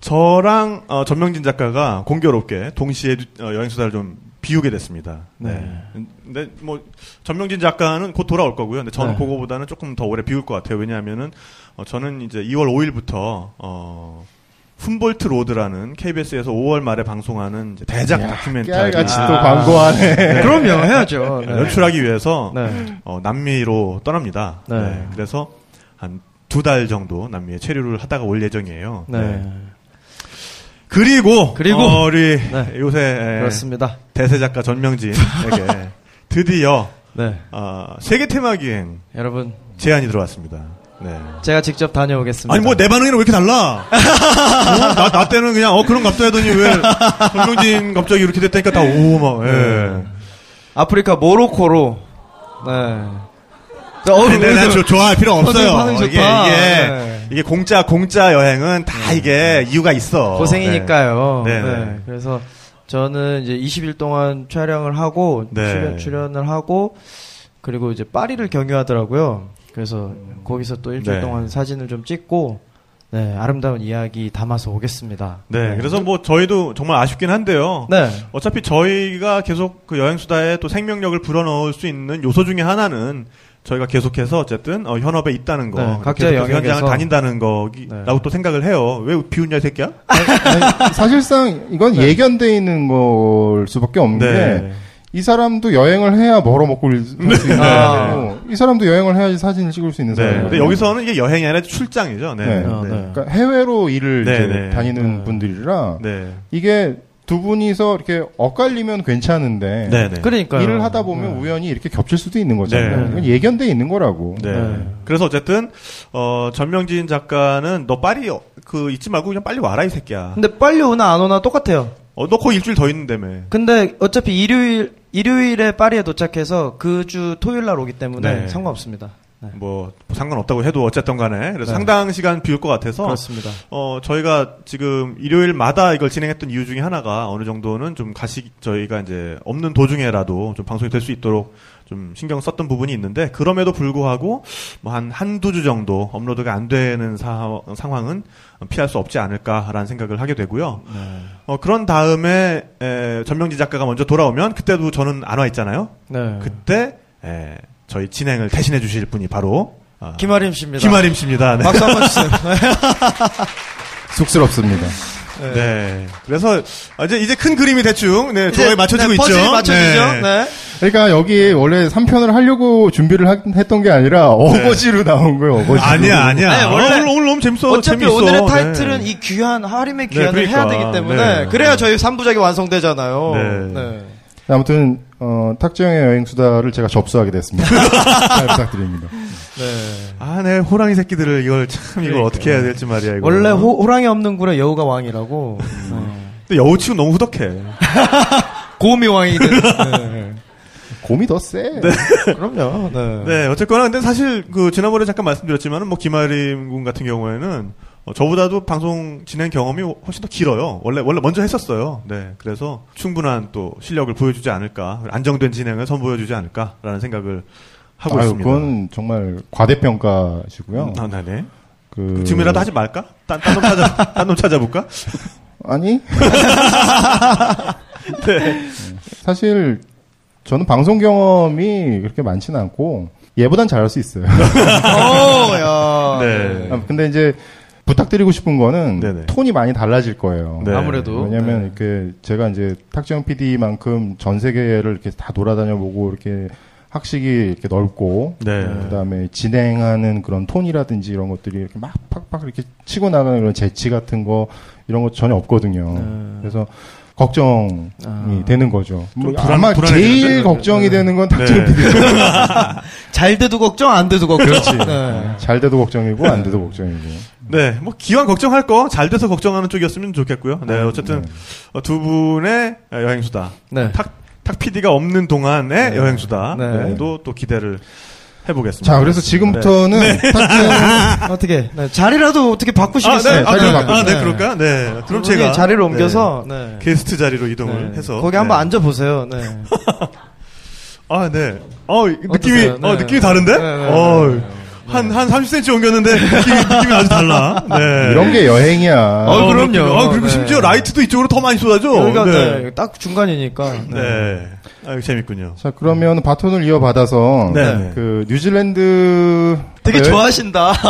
저랑, 어, 전명진 작가가 공교롭게 동시에 어, 여행수다를 좀 비우게 됐습니다. 네. 근데 뭐, 전명진 작가는 곧 돌아올 거고요. 근데 저는 네. 그거보다는 조금 더 오래 비울 것 같아요. 왜냐하면은, 어, 저는 이제 2월 5일부터, 어, 훔볼트 로드라는 KBS에서 5월 말에 방송하는 이제 대작 다큐멘터리 아. 또 광고하네. 그럼요, 해야죠. 네. 연출하기 위해서 네. 어, 남미로 떠납니다. 네. 네, 그래서 한 두 달 정도 남미에 체류를 하다가 올 예정이에요. 네. 그리고, 그리고. 어, 우리 네. 요새 에, 그렇습니다. 대세 작가 전명진에게 드디어 네. 어, 세계 테마 기행 여러분, 제안이 들어왔습니다. 네. 제가 직접 다녀오겠습니다. 아니 뭐 내 반응이랑 왜 이렇게 달라? 어? 나, 나 때는 그냥 어 그런 갑자기 하더니 왜 전명진 갑자기 이렇게 됐다니까 다 오 막. 예. 아프리카 모로코로. 네. 자, 어, 아니, 네, 네, 그래서- 저, 좋아할 필요 없어요. 이게, 이게, 네. 이게 공짜, 공짜 여행은 다 이게 이유가 있어. 고생이니까요. 네. 네. 네, 네. 그래서 저는 이제 20일 동안 촬영을 하고 네. 출연, 출연을 하고 그리고 이제 파리를 경유하더라고요. 그래서 거기서 또 일주일 네. 동안 사진을 좀 찍고 네, 아름다운 이야기 담아서 오겠습니다. 네, 그래서 뭐 저희도 정말 아쉽긴 한데요. 네. 어차피 저희가 계속 그 여행수다에 또 생명력을 불어넣을 수 있는 요소 중에 하나는 저희가 계속해서 어쨌든 어, 현업에 있다는 거, 네, 현장을 영역에서. 다닌다는 거라고 네. 또 생각을 해요. 왜 비웃냐 이 새끼야? 아니, 사실상 이건 예견돼 있는 걸 수밖에 없는 네. 게이 사람도 여행을 해야 벌어먹고 살수 있는 아. 사람이고 이 사람도 여행을 해야지 사진을 찍을 수 있는 네. 사람이고 근데 여기서는 이게 여행이 아니라 출장이죠. 네. 네. 어, 네. 네. 그러니까 해외로 일을 네, 네. 다니는 네. 분들이라 네. 이게 두 분이서 이렇게 엇갈리면 괜찮은데 네. 네. 그러니까요. 일을 하다 보면 네. 우연히 이렇게 겹칠 수도 있는 거잖아요. 네. 예견돼 있는 거라고. 네. 네. 그래서 어쨌든 어 전명진 작가는 너 빨리 어, 그 잊지 말고 그냥 빨리 와라 이 새끼야. 근데 빨리 오나 안 오나 똑같아요. 어, 너 거의 일주일 더 있는다며. 근데 어차피 일요일 일요일에 파리에 도착해서 그 주 토요일 날 오기 때문에 네. 상관없습니다. 네. 뭐 상관없다고 해도 어쨌든 간에 그래서 네. 상당 시간 비울 것 같아서 그렇습니다. 어 저희가 지금 일요일마다 이걸 진행했던 이유 중에 하나가 어느 정도는 좀 가시 저희가 이제 없는 도중에라도 좀 방송이 될 수 있도록 좀 신경 썼던 부분이 있는데 그럼에도 불구하고 뭐 한 한두 주 정도 업로드가 안 되는 사- 상황은 피할 수 없지 않을까라는 생각을 하게 되고요. 어 그런 다음에 에, 전명지 작가가 먼저 돌아오면 그때도 저는 안 와 있잖아요. 네. 그때 에, 저희 진행을 대신해 주실 분이 바로 아, 김아림 씨입니다. 김아림 씨입니다. 네. 박수 한번 주세요. 쑥스럽습니다. 네. 그래서 아, 이제 이제 큰 그림이 대충 네, 조각에 맞춰지고 네, 있죠. 퍼즐이 맞춰지죠. 네. 네. 그러니까 여기 원래 3편을 하려고 준비를 하- 했던 게 아니라 어거지로 나온 거예요. 어거지로. 아니야, 아니야. 네, 원래- 오늘, 오늘 너무 재밌어. 어차피 재밌어. 오늘의 네. 타이틀은 이 귀한 하림의 네, 귀한을 해야 그러니까. 되기 때문에 네. 그래야 저희 3부작이 완성되잖아요. 네. 네. 아무튼 어, 탁재영의 여행 수다를 제가 접수하게 됐습니다. 잘 부탁드립니다. 네. 아, 네, 호랑이 새끼들을 이걸 참 이걸 어떻게 해야 될지 말이야. 이거. 원래 호, 랑이 없는 굴에 여우가 왕이라고. 네. 근데 여우 치고 너무 후덕해. 곰이 왕이든. 네. 곰이 더 세. 그럼요. 네. 네, 어쨌거나 근데 사실 그 지난번에 잠깐 말씀드렸지만은 뭐 김아림 군 같은 경우에는 어, 저보다도 방송 진행 경험이 훨씬 더 길어요. 원래 원래 먼저 했었어요. 네, 그래서 충분한 또 실력을 보여주지 않을까, 안정된 진행을 선보여주지 않을까라는 생각을 하고 아유, 있습니다. 그건 정말 과대평가시고요. 아, 네네. 그 지금이라도 하지 말까? 딴, 딴놈 찾아, 딴놈 찾아볼까? 아니 네. 사실 저는 방송 경험이 그렇게 많지는 않고 얘보단 잘할 수 있어요. 오, 야. 네. 아, 근데 이제 부탁드리고 싶은 거는 네네. 톤이 많이 달라질 거예요. 네. 아무래도. 왜냐면 이렇게 제가 이제 탁재영 PD만큼 전 세계를 이렇게 다 돌아다녀 보고 이렇게 학식이 이렇게 넓고 네. 그다음에 진행하는 그런 톤이라든지 이런 것들이 이렇게 막 팍팍 이렇게 치고 나가는 그런 재치 같은 거 이런 거 전혀 없거든요. 네. 그래서 걱정이 아. 되는 거죠. 뭐 불안- 아마? 제일 걱정이 되는 건 탁재영 네. PD. 잘 돼도 걱정, 안 돼도 걱정. 그렇지. 네. 잘 돼도 걱정이고 안 돼도 걱정이고. 네, 뭐 기왕 걱정할 거 잘 돼서 걱정하는 쪽이었으면 좋겠고요. 네, 어쨌든 어, 두 분의 여행 수다. 네. 탁, 탁 PD가 없는 동안의 여행 수다. 네. 네. 또, 또 기대를 해보겠습니다. 자, 그래서 지금부터는 네. 탁재영 어떻게, 네. 자리라도 어떻게 아, 바꾸시겠어요? 네. 아, 네. 바꾸죠. 아, 네, 네. 그럴까요? 네. 그럼 우리 제가 자리를 네, 옮겨서, 네. 게스트 자리로 이동을 네. 해서 거기 네. 한번 앉아 보세요. 네. 아, 네. 어, 느낌이? 어, 네. 느낌이 다른데? 네, 네, 네. 어. 한, 한 30cm 옮겼는데, 느낌이, 느낌이 아주 달라. 네. 이런 게 여행이야. 어, 그럼요. 아, 그리고 네. 심지어 라이트도 이쪽으로 더 많이 쏟아져. 여기가, 네. 네. 딱 중간이니까. 네. 아, 재밌군요. 자, 그러면 바톤을 이어받아서 네. 그 뉴질랜드 되게 여- 좋아하신다.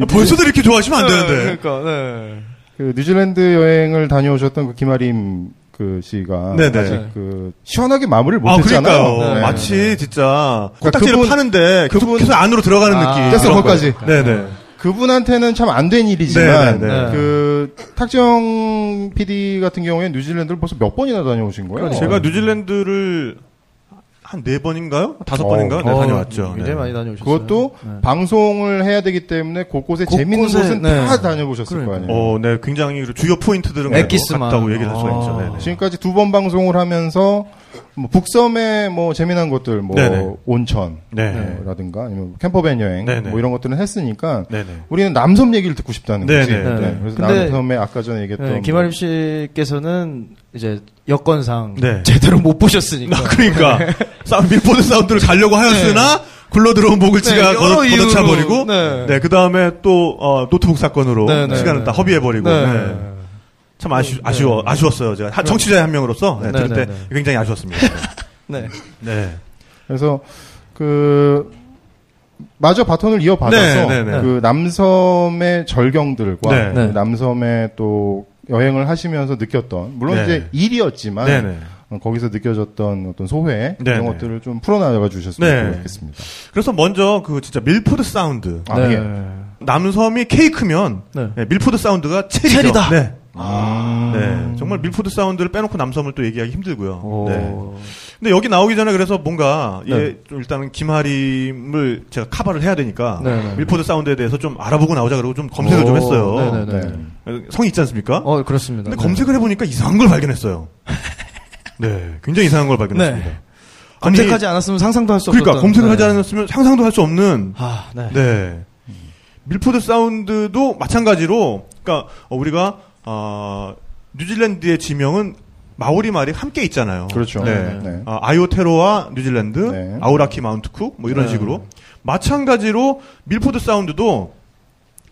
아, 벌써도 이렇게 좋아하시면 안 되는데. 그러니까, 네. 그 뉴질랜드 여행을 다녀오셨던 그 김아림 그 씨가 네네. 아직 그 시원하게 마무리를 아, 못했잖아요. 그러니까요. 네. 마치 진짜 그러니까 코딱지를 그분- 파는데 계속, 그분- 계속 안으로 들어가는 아, 느낌. 됐어, 거기까지. 네네. 그분한테는 참 안 된 일이지만 네, 네, 네. 그 탁정 PD 같은 경우에 뉴질랜드를 벌써 몇 번이나 다녀오신 거예요? 제가 뉴질랜드를 한 네 번인가요? 다섯 어. 번인가요? 네, 어, 다녀왔죠. 굉장히 네. 많이 다녀오셨어요. 그것도 네. 방송을 해야 되기 때문에 곳곳에 곳곳에, 재밌는 곳은 네. 다 다녀보셨을 그러니까. 거 아니에요. 어, 네, 굉장히 주요 포인트들은 엑기스만. 같다고 얘기를 할 수가 아. 있죠. 네네. 지금까지 두 번 방송을 하면서 뭐 북섬의 뭐 재미난 것들 뭐 네네. 온천 네. 라든가 아니면 캠퍼밴 여행 네네. 뭐 이런 것들은 했으니까 네네. 우리는 남섬 얘기를 듣고 싶다는. 거지. 네네. 네. 그래서 남섬에 아까 전에 얘기했던 네, 뭐 김아림 씨께서는 이제 여건상 네. 제대로 못 보셨으니까. 아, 그러니까 사운 밀보드 사운드를 가려고 하였으나 굴러 들어온 목을치가 네, 여러 걷어, 이유로. 차 버리고 네. 네, 그다음에 또 어, 노트북 사건으로 네, 네, 시간을 네. 다 허비해 버리고 네. 참 아쉬, 네. 아쉬워 아쉬웠어요. 제가 한- 청취자의 한 명으로서 네, 네, 들을 네, 때 네. 굉장히 아쉬웠습니다. 네. 네. 그래서 그 마저 바톤을 이어받아서 네, 네, 네. 그 남섬의 절경들과 네. 그 네. 남섬의 또 여행을 하시면서 느꼈던 물론 네. 이제 일이었지만 네네. 어, 거기서 느껴졌던 어떤 소회 네, 이런 네. 것들을 좀 풀어나가 주셨으면 네. 좋겠습니다. 그래서 먼저 그 진짜 밀포드 사운드. 아, 네. 예. 남섬이 케이크면 네. 네, 밀포드 사운드가 체리죠. 체리다. 네. 아. 네. 정말 밀포드 사운드를 빼놓고 남섬을 또 얘기하기 힘들고요. 오. 네. 근데 여기 나오기 전에 그래서 뭔가 네. 얘 좀 일단은 김하림을 제가 카바를 해야 되니까 네, 네. 밀포드 사운드에 대해서 좀 알아보고 나오자 그러고 좀 검색을 좀 오. 했어요. 네네네. 네. 성이 있지 않습니까? 어, 그렇습니다. 근데 네. 검색을 해보니까 이상한 걸 발견했어요. 네, 굉장히 이상한 걸 발견했습니다. 네. 검색하지 않았으면 상상도 할 수 없었던. 그러니까 검색을 하지 네. 않았으면 상상도 할 수 없는 아, 네. 네. 밀포드 사운드도 마찬가지로, 그러니까 어, 우리가 어, 뉴질랜드의 지명은 마오리 말이 함께 있잖아요. 그렇죠. 네. 네. 아, 아이오테로와 뉴질랜드, 네. 아우라키 마운트쿡 뭐 이런 네. 식으로 마찬가지로 밀포드 사운드도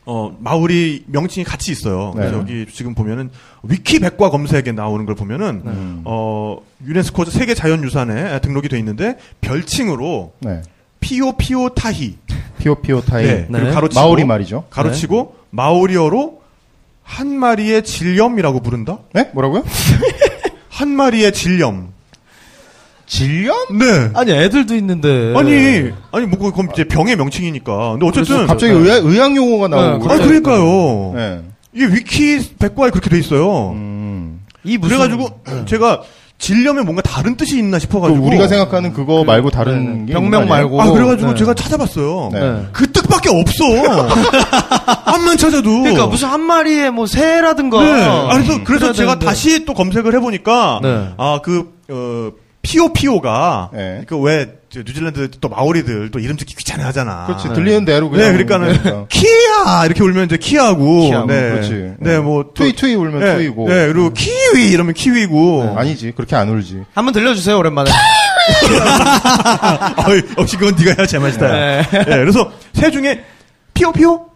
어, 마오리 명칭이 같이 있어요. 그래서 네. 여기 지금 보면은 위키 백과 검색에 나오는 걸 보면은 음. 어, 유네스코 세계 자연유산에 등록이 돼 있는데 별칭으로 네. 피오 피오 타히 피오피오 타이. 네. 그리고 네. 가로치고 마오리 말이죠. 가로치고 마오리어로 한 마리의 질염이라고 부른다? 네? 뭐라고요? 한 마리의 질염. 질염? 네. 아니 애들도 있는데. 아니, 아니, 뭐, 그건 이제 병의 명칭이니까. 근데 어쨌든. 갑자기 의학, 의학 용어가 나오고. 네, 아, 그러니까요. 네. 이게 위키 백과에 그렇게 돼 있어요. 음. 이 무슨 그래가지고 제가 질염에 뭔가 다른 뜻이 있나 그 싶어가지고. 우리가 생각하는 그거 말고 다른 네, 네. 게 병명? 말고. 아, 그래가지고 네. 제가 찾아봤어요. 네. 네. 그 뜻밖에 없어. 암만 찾아도. 그러니까 무슨 한 마리의 뭐 새라든가. 네. 아, 그래서, 그래서 그래야 제가 되는데. 다시 또 검색을 해보니까, 네. 아, 그, 어, 피오피오가, 네. 그 왜, 저 뉴질랜드 또 마오리들 또 이름 짓기 귀찮아 하잖아. 그렇지. 들리는 대로 네, 그냥. 그러니까는, 그러니까. 키야! 이렇게 울면 이제 키하고, 키하고, 네. 그렇지. 네, 뭐, 또- 투이 투이 울면 네, 투이고. 네, 그리고 키위! 이러면 키위고. 네, 아니지. 그렇게 안 울지. 한번 들려주세요 오랜만에. 어이, 역시 그건 네가 해야 제맛이다. 네. 네. 그래서 새 중에 피오 피오?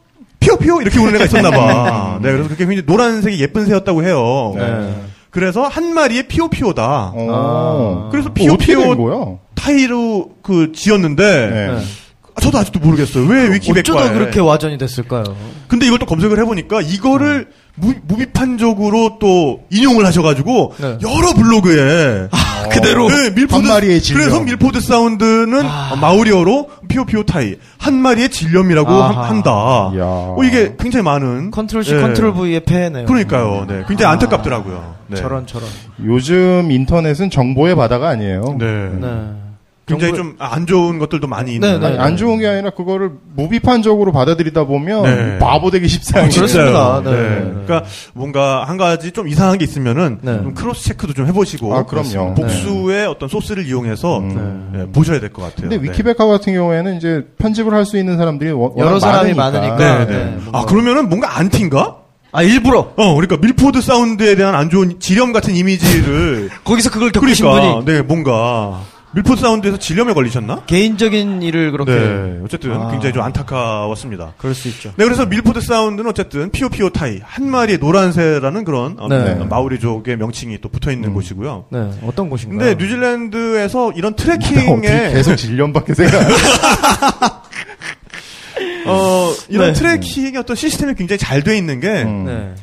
피오 피오? 이렇게 우는 애가 있었나 봐. 네, 그래서 그렇게 굉장히 노란색이 예쁜 새였다고 해요. 네. 그래서 한 마리의 피오피오다. 어. 그래서 뭐 어떻게 된 피오피오 거야? 타이로 그 지었는데 네. 네. 아, 저도 아직도 모르겠어요. 왜 위키백과에. 어쩌다 그렇게 와전이 됐을까요? 근데 이걸 또 검색을 해보니까 이거를 무, 무비판적으로 또 인용을 하셔가지고 네. 여러 블로그에 그대로? 네, 밀포드 한 마리의 질염. 그래서 밀포드 사운드는 어, 마오리어로 피오피오 타이 한 마리의 질염이라고 아하. 한- 한다. 어, 이게 굉장히 많은 컨트롤 C, 네. 컨트롤 V의 폐해네요. 그러니까요. 네, 굉장히 안타깝더라고요. 네. 저런 저런. 요즘 인터넷은 정보의 바다가 아니에요. 네. 네. 굉장히 정부- 좀 안 좋은 것들도 많이 네, 있는. 네. 아니, 안 좋은 게 아니라 그거를 무비판적으로 받아들이다 보면 네. 바보 되기 십상이에요. 그렇습니다. 진짜요. 네. 네. 그러니까 뭔가 한 가지 좀 이상한 게 있으면은 네. 좀 cross check도 좀 해보시고 아, 그럼요. 복수의 어떤 소스를 이용해서 음. 네, 보셔야 될 것 같아요. 근데 네. 위키백과 같은 경우에는 이제 편집을 할 수 있는 사람들이 워- 여러 워낙 사람이 많으니까. 많으니까. 네, 네. 네, 아 그러면은 뭔가 안티인가? 아 일부러 어, 그러니까 밀포드 사운드에 대한 안 좋은 질염 같은 이미지를 거기서 그걸 겪으신 그러니까 분이 네 뭔가 밀포드 사운드에서 질염에 걸리셨나? 개인적인 일을 그렇게 네, 어쨌든 아. 굉장히 좀 안타까웠습니다. 그럴 수 있죠. 네, 그래서 밀포드 사운드는 어쨌든 피오피오 타이 한 마리의 노란새라는 그런 어, 네. 마오리족의 명칭이 또 붙어 있는 곳이고요. 네, 어떤 곳인가요? 근데 뉴질랜드에서 이런 어떻게 트레킹에 계속 질염밖에 생각 안 어 이런 네. 트레킹의 어떤 시스템이 굉장히 잘 돼 있는 게 음. 네.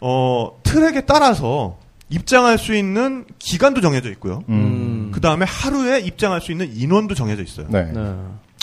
어, 트랙에 따라서 입장할 수 있는 기간도 정해져 있고요. 음. 그 다음에 하루에 입장할 수 있는 인원도 정해져 있어요. 네. 네.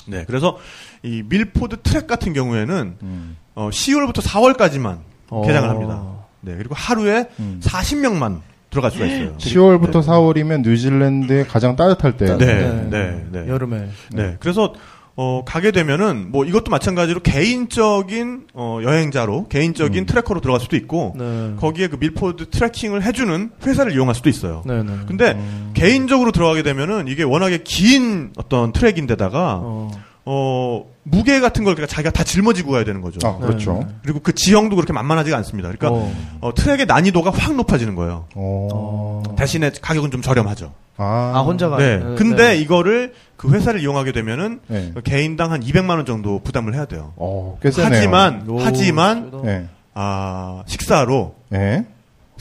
네, 그래서 이 밀포드 트랙 같은 경우에는 음. 어, 10월부터 4월까지만 어. 개장을 합니다. 네, 그리고 하루에 음. 40명만 들어갈 수가 있어요. 10월부터 4월이면 뉴질랜드의 가장 따뜻할 때. 네, 네, 네. 여름에 네, 그래서 어, 가게 되면은 뭐 이것도 마찬가지로 개인적인 어, 여행자로 개인적인 trekker로 들어갈 수도 있고 네. 거기에 그 밀포드 트래킹을 해주는 회사를 이용할 수도 있어요. 네, 네. 근데 개인적으로 들어가게 되면은 이게 워낙에 긴 어떤 트랙인데다가 어, 어. 무게 같은 걸 그러니까 자기가 다 짊어지고 가야 되는 거죠. 아, 그렇죠. 네. 그리고 그 지형도 그렇게 만만하지가 않습니다. 그러니까 어. 어, 트랙의 난이도가 확 높아지는 거예요. 어. 대신에 가격은 좀 저렴하죠. 아. 아 혼자 가 네. 네, 근데 네. 이거를 그 회사를 이용하게 되면은 네. 개인당 한 200만 원 정도 부담을 해야 돼요. 어, 꽤 세네요. 하지만 오, 하지만. 네. 아, 식사로 네.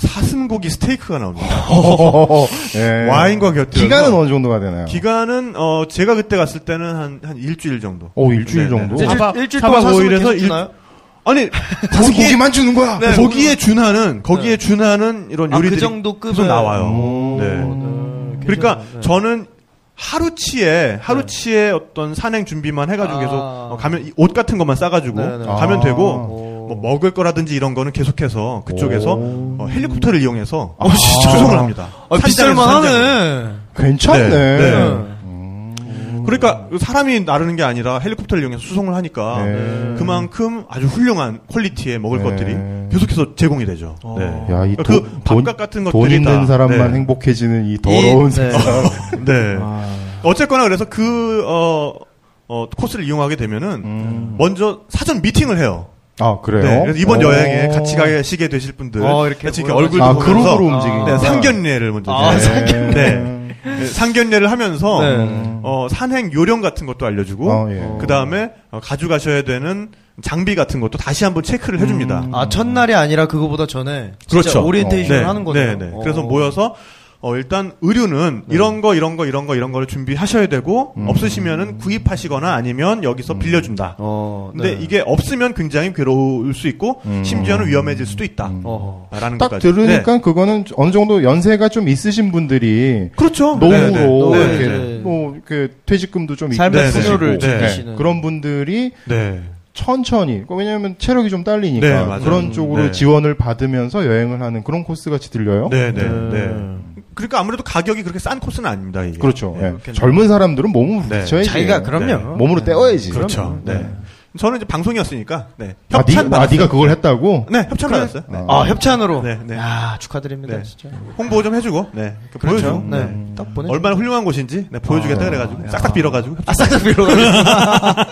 사슴고기 스테이크가 나옵니다. 네. 와인과 곁들여서 기간은 어느 정도가 되나요? 기간은 어 제가 그때 갔을 때는 한 한 일주일 정도. 오, 일주일 네, 네. 정도? 일주일, 사박- 일주일 동안 사슴을 오일에서 계속 일- 주나요? 아니 사슴 거기에 고기 만 주는 거야. 네. 거기에 준하는 거기에 준하는 이런 아, 그 요리들이 정도 급의 계속 나와요. 오. 네. 네, 그러니까. 네. 저는 하루치에 하루치에 어떤 산행 준비만 해가지고 아. 계속 어, 가면 이옷 같은 것만 싸가지고 네, 네. 가면 아. 되고 오. 뭐 먹을 거라든지 이런 거는 계속해서 그쪽에서 오. 어, 헬리콥터를 이용해서 아, 진짜? 수송을 합니다. 아. 비쌀만하네. 괜찮네. 네, 네. 음. 그러니까 사람이 나르는 게 아니라 헬리콥터를 이용해서 수송을 하니까 네. 그만큼 아주 훌륭한 퀄리티의 먹을 네. 것들이 계속해서 제공이 되죠. 어. 네. 야, 이그 돈, 밥값 같은 돈 것들이 있는 다, 사람만 네. 행복해지는 이 더러운 이- 네. 세상. 네. 아. 어쨌거나 그래서 그, 어, 어, 코스를 이용하게 되면은 음. 먼저 사전 미팅을 해요. 아, 그래요? 네. 그래서 이번 어. 여행에 같이 가시게 되실 분들. 어, 이렇게 같이 이렇게. 얼굴도 아, 보면서 그룹으로 움직이는 네, 상견례를 먼저. 아, 이제 상견례. 네. 네, 상견례를 하면서 네. 어, 산행 요령 같은 것도 알려주고 어, 예. 그 다음에 가져가셔야 되는 장비 같은 것도 다시 한번 체크를 해줍니다. 아 첫날이 아니라 그거보다 전에 그렇죠. 오리엔테이션을 네, 하는 거죠. 네, 네. 그래서 모여서 어, 일단 의류는 이런 거 이런 거 이런 거 이런 거를 준비하셔야 되고 음. 없으시면은 구입하시거나 아니면 여기서 빌려준다. 어, 근데 네. 이게 없으면 굉장히 괴로울 수 있고 음. 심지어는 위험해질 수도 있다. 음. 어. 라는 딱 것까지. 들으니까 네. 그거는 어느 정도 연세가 좀 있으신 분들이 그렇죠. 노후로 네, 네. 이렇게 이제 뭐 이렇게 퇴직금도 좀 삶의 풍요를 즐기시는. 그런 분들이 네. 천천히 왜냐하면 체력이 좀 딸리니까 네, 맞아요. 그런 쪽으로 네. 지원을 받으면서 여행을 하는 그런 코스 같이 들려요. 네, 네, 네. 네. 그러니까 아무래도 가격이 그렇게 싼 코스는 아닙니다. 이게. 그렇죠. 네. 예. 젊은 사람들은 몸을 네. 부딪혀야지. 자기가 그럼요. 네. 몸으로 때워야지. 그렇죠. 네. 저는 이제 방송이었으니까 네. 아, 협찬 니, 아, 받았어요. 네가 그걸 했다고? 네, 협찬 받았어요. 네. 아 협찬으로. 네, 네. 야 축하드립니다 네. 진짜. 홍보 좀 해주고, 네, 그 그렇죠. 보여주고, 네. 네. 딱 보내. 얼마나 훌륭한 곳인지 네, 보여주겠다 아, 그래가지고 야. 싹싹 빌어가지고 아 싹싹 빌어가.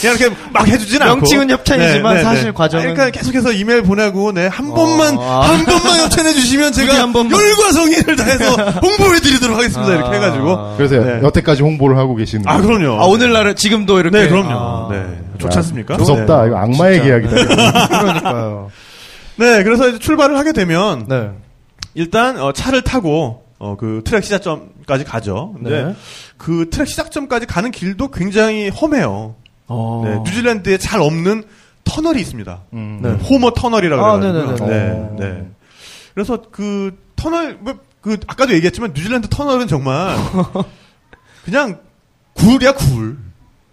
그냥 이렇게 막 해주진 않고 명칭은 협찬이지만 사실 과정은- 그러니까 계속해서 이메일 보내고 네한 번만 아. 한 번만 협찬해 주시면 부디 제가 한 번만. 열과 성의를 다해서 홍보해드리도록 하겠습니다 이렇게 해가지고 그래서 네. 여태까지 홍보를 하고 계시는 아. 그럼요 아 오늘날은 지금도 이렇게. 네 그럼요 아, 네 좋지 않습니까 무섭다. 네. 이거 악마의 진짜. 계약이다. 그러니까요. 네 그래서 이제 출발을 하게 되면 네. 일단 어, 차를 타고 어, 그 트랙 시작점까지 가죠 근데 네. 그 트랙 시작점까지 가는 길도 굉장히 험해요 어. 네, 뉴질랜드에 잘 없는 터널이 있습니다. 음. 네. 호머 터널이라고 아, 그래가지고요. 네네네. 네, 네. 그래서 그 터널 뭐, 그 아까도 얘기했지만 뉴질랜드 터널은 정말 그냥 굴이야 굴.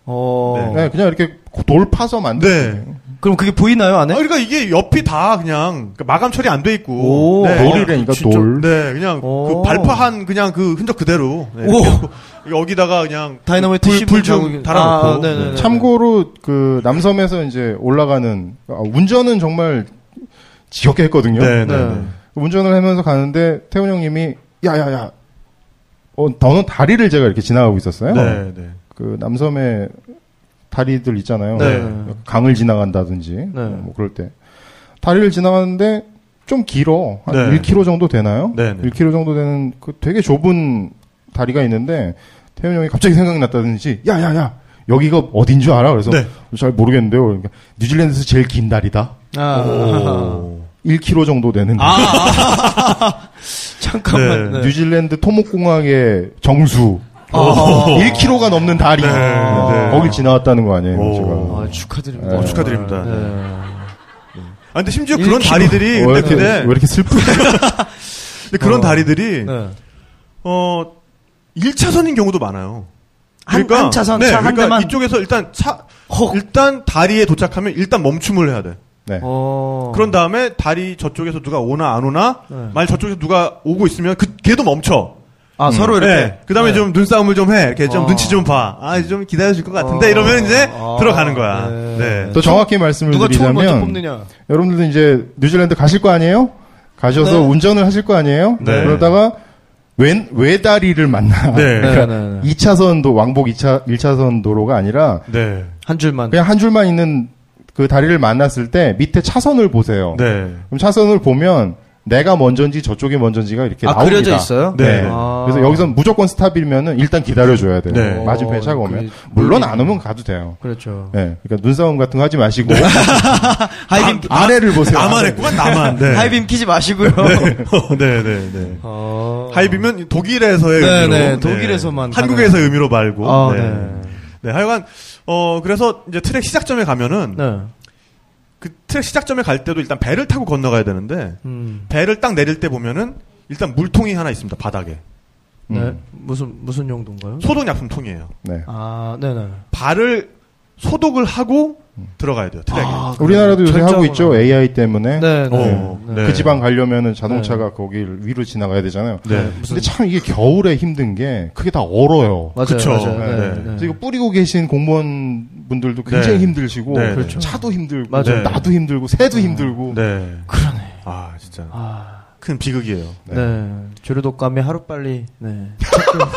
어. 네, 그냥 이렇게 돌 파서 만든. 네. 그럼 그게 보이나요 안에? 아, 그러니까 이게 옆이 다 그냥 그 마감 처리 안 돼 있고. 오. 네. 돌이라니까? 돌. 네, 그냥 오. 그 발파한 그냥 그 흔적 그대로. 네, 오. 여기다가 그냥 다이너마이트 불, 불좀 달아놓고. 아, 네네네. 참고로 그 남섬에서 이제 올라가는 아, 운전은 정말 지겹게 했거든요. 네, 네, 네. 네. 운전을 하면서 가는데 태훈 형님이 야야야, 어 너는 다리를 제가 이렇게 지나가고 있었어요. 네, 네. 그 남섬에 다리들 있잖아요. 네. 강을 지나간다든지 네. 뭐 그럴 때 다리를 지나가는데 좀 길어 한 네. 1km 정도 되나요? 네, 네. 1km 정도 되는 그 되게 좁은 다리가 있는데 태훈 형이 갑자기 생각이 났다든지 야야야 여기가 어딘 줄 알아? 그래서 네. 잘 모르겠는데요. 그러니까 뉴질랜드에서 제일 긴 다리다. 아. 오. 1km 정도 되는 잠깐만. 네. 뉴질랜드 토목공항의 정수 아. 1km가 넘는 다리 네, 네. 거길 지나왔다는 거 아니에요? 오. 제가. 아, 축하드립니다. 어, 축하드립니다. 네. 아, 근데 심지어 그런 1km. 다리들이, 어, 왜 근데, 이렇게, 근데, 왜 이렇게 슬프지? 근데 그런 어. 다리들이, 네. 어, 1차선인 경우도 많아요. 한- 한 차선, 네, 차한 그러니까 대만? 이쪽에서 일단 차, 헉. 일단 다리에 도착하면 일단 멈춤을 해야 돼. 네. 어. 그런 다음에 다리 저쪽에서 누가 오나 안 오나, 네. 만약 저쪽에서 누가 오고 있으면 그, 걔도 멈춰. 아, 서로 이렇게. 네. 그 다음에 네. 좀 눈싸움을 좀 해. 이렇게 좀 어. 눈치 좀 봐. 아, 좀 기다려줄 것 같은데. 어. 이러면 이제 아. 들어가는 거야. 네. 네. 더 정확히 말씀을 누가 드리자면 뽑느냐. 여러분들도 이제 뉴질랜드 가실 거 아니에요? 가셔서 네. 운전을 하실 거 아니에요? 네. 그러다가 왼 외다리를 만나. 네. 네. 2차선도 왕복 2차 1차선 도로가 아니라 네. 한 줄만. 그냥 한 줄만 있는 그 다리를 만났을 때 밑에 차선을 보세요. 네. 그럼 차선을 보면 내가 먼저인지 저쪽이 먼저인지 이렇게 아, 나옵니다. 그려져 있어요? 네. 아. 그래서 여기선 무조건 스탑이면은 일단 기다려줘야 돼요. 네. 맞은편에 차가 어, 오면. 그- 물론 안 오면 가도 돼요. 그렇죠. 네. 그러니까 눈싸움 같은 거 하지 마시고 하이빔, 아, 아래를 보세요. 나만 아래. 했구만, 나만. 네. 하이빔 키지 마시고요. 네, 네, 네. 어. 하이비면 독일에서의 네, 의미로. 네, 독일에서만 한국에서의 의미로 말고. 아, 네. 네. 네, 하여간, 어, 그래서 이제 트랙 시작점에 가면은, 네. 그 트랙 시작점에 갈 때도 일단 배를 타고 건너가야 되는데, 음. 배를 딱 내릴 때 보면은, 일단 물통이 하나 있습니다, 바닥에. 네. 음. 무슨, 무슨 용도인가요? 소독약품통이에요. 네. 아, 네네. 발을 소독을 하고 들어가야 돼요 트랙에. 아, 우리나라도 요새 하고. 있죠. AI 때문에. 네, 네. 어, 네. 그 지방 가려면은 자동차가 거길 위로 지나가야 되잖아요. 네. 근데 참 이게 겨울에 힘든 게 그게 다 얼어요. 맞아요. 그쵸. 맞아요. 네. 네, 네. 그래서 이거 뿌리고 계신 공무원 분들도 굉장히 네. 힘들시고 네, 그렇죠. 차도 힘들고 맞아요. 나도 힘들고 새도 힘들고 네. 그러네. 아 진짜 아, 큰 비극이에요. 네. 주류독감이 하루 빨리 네. 척결,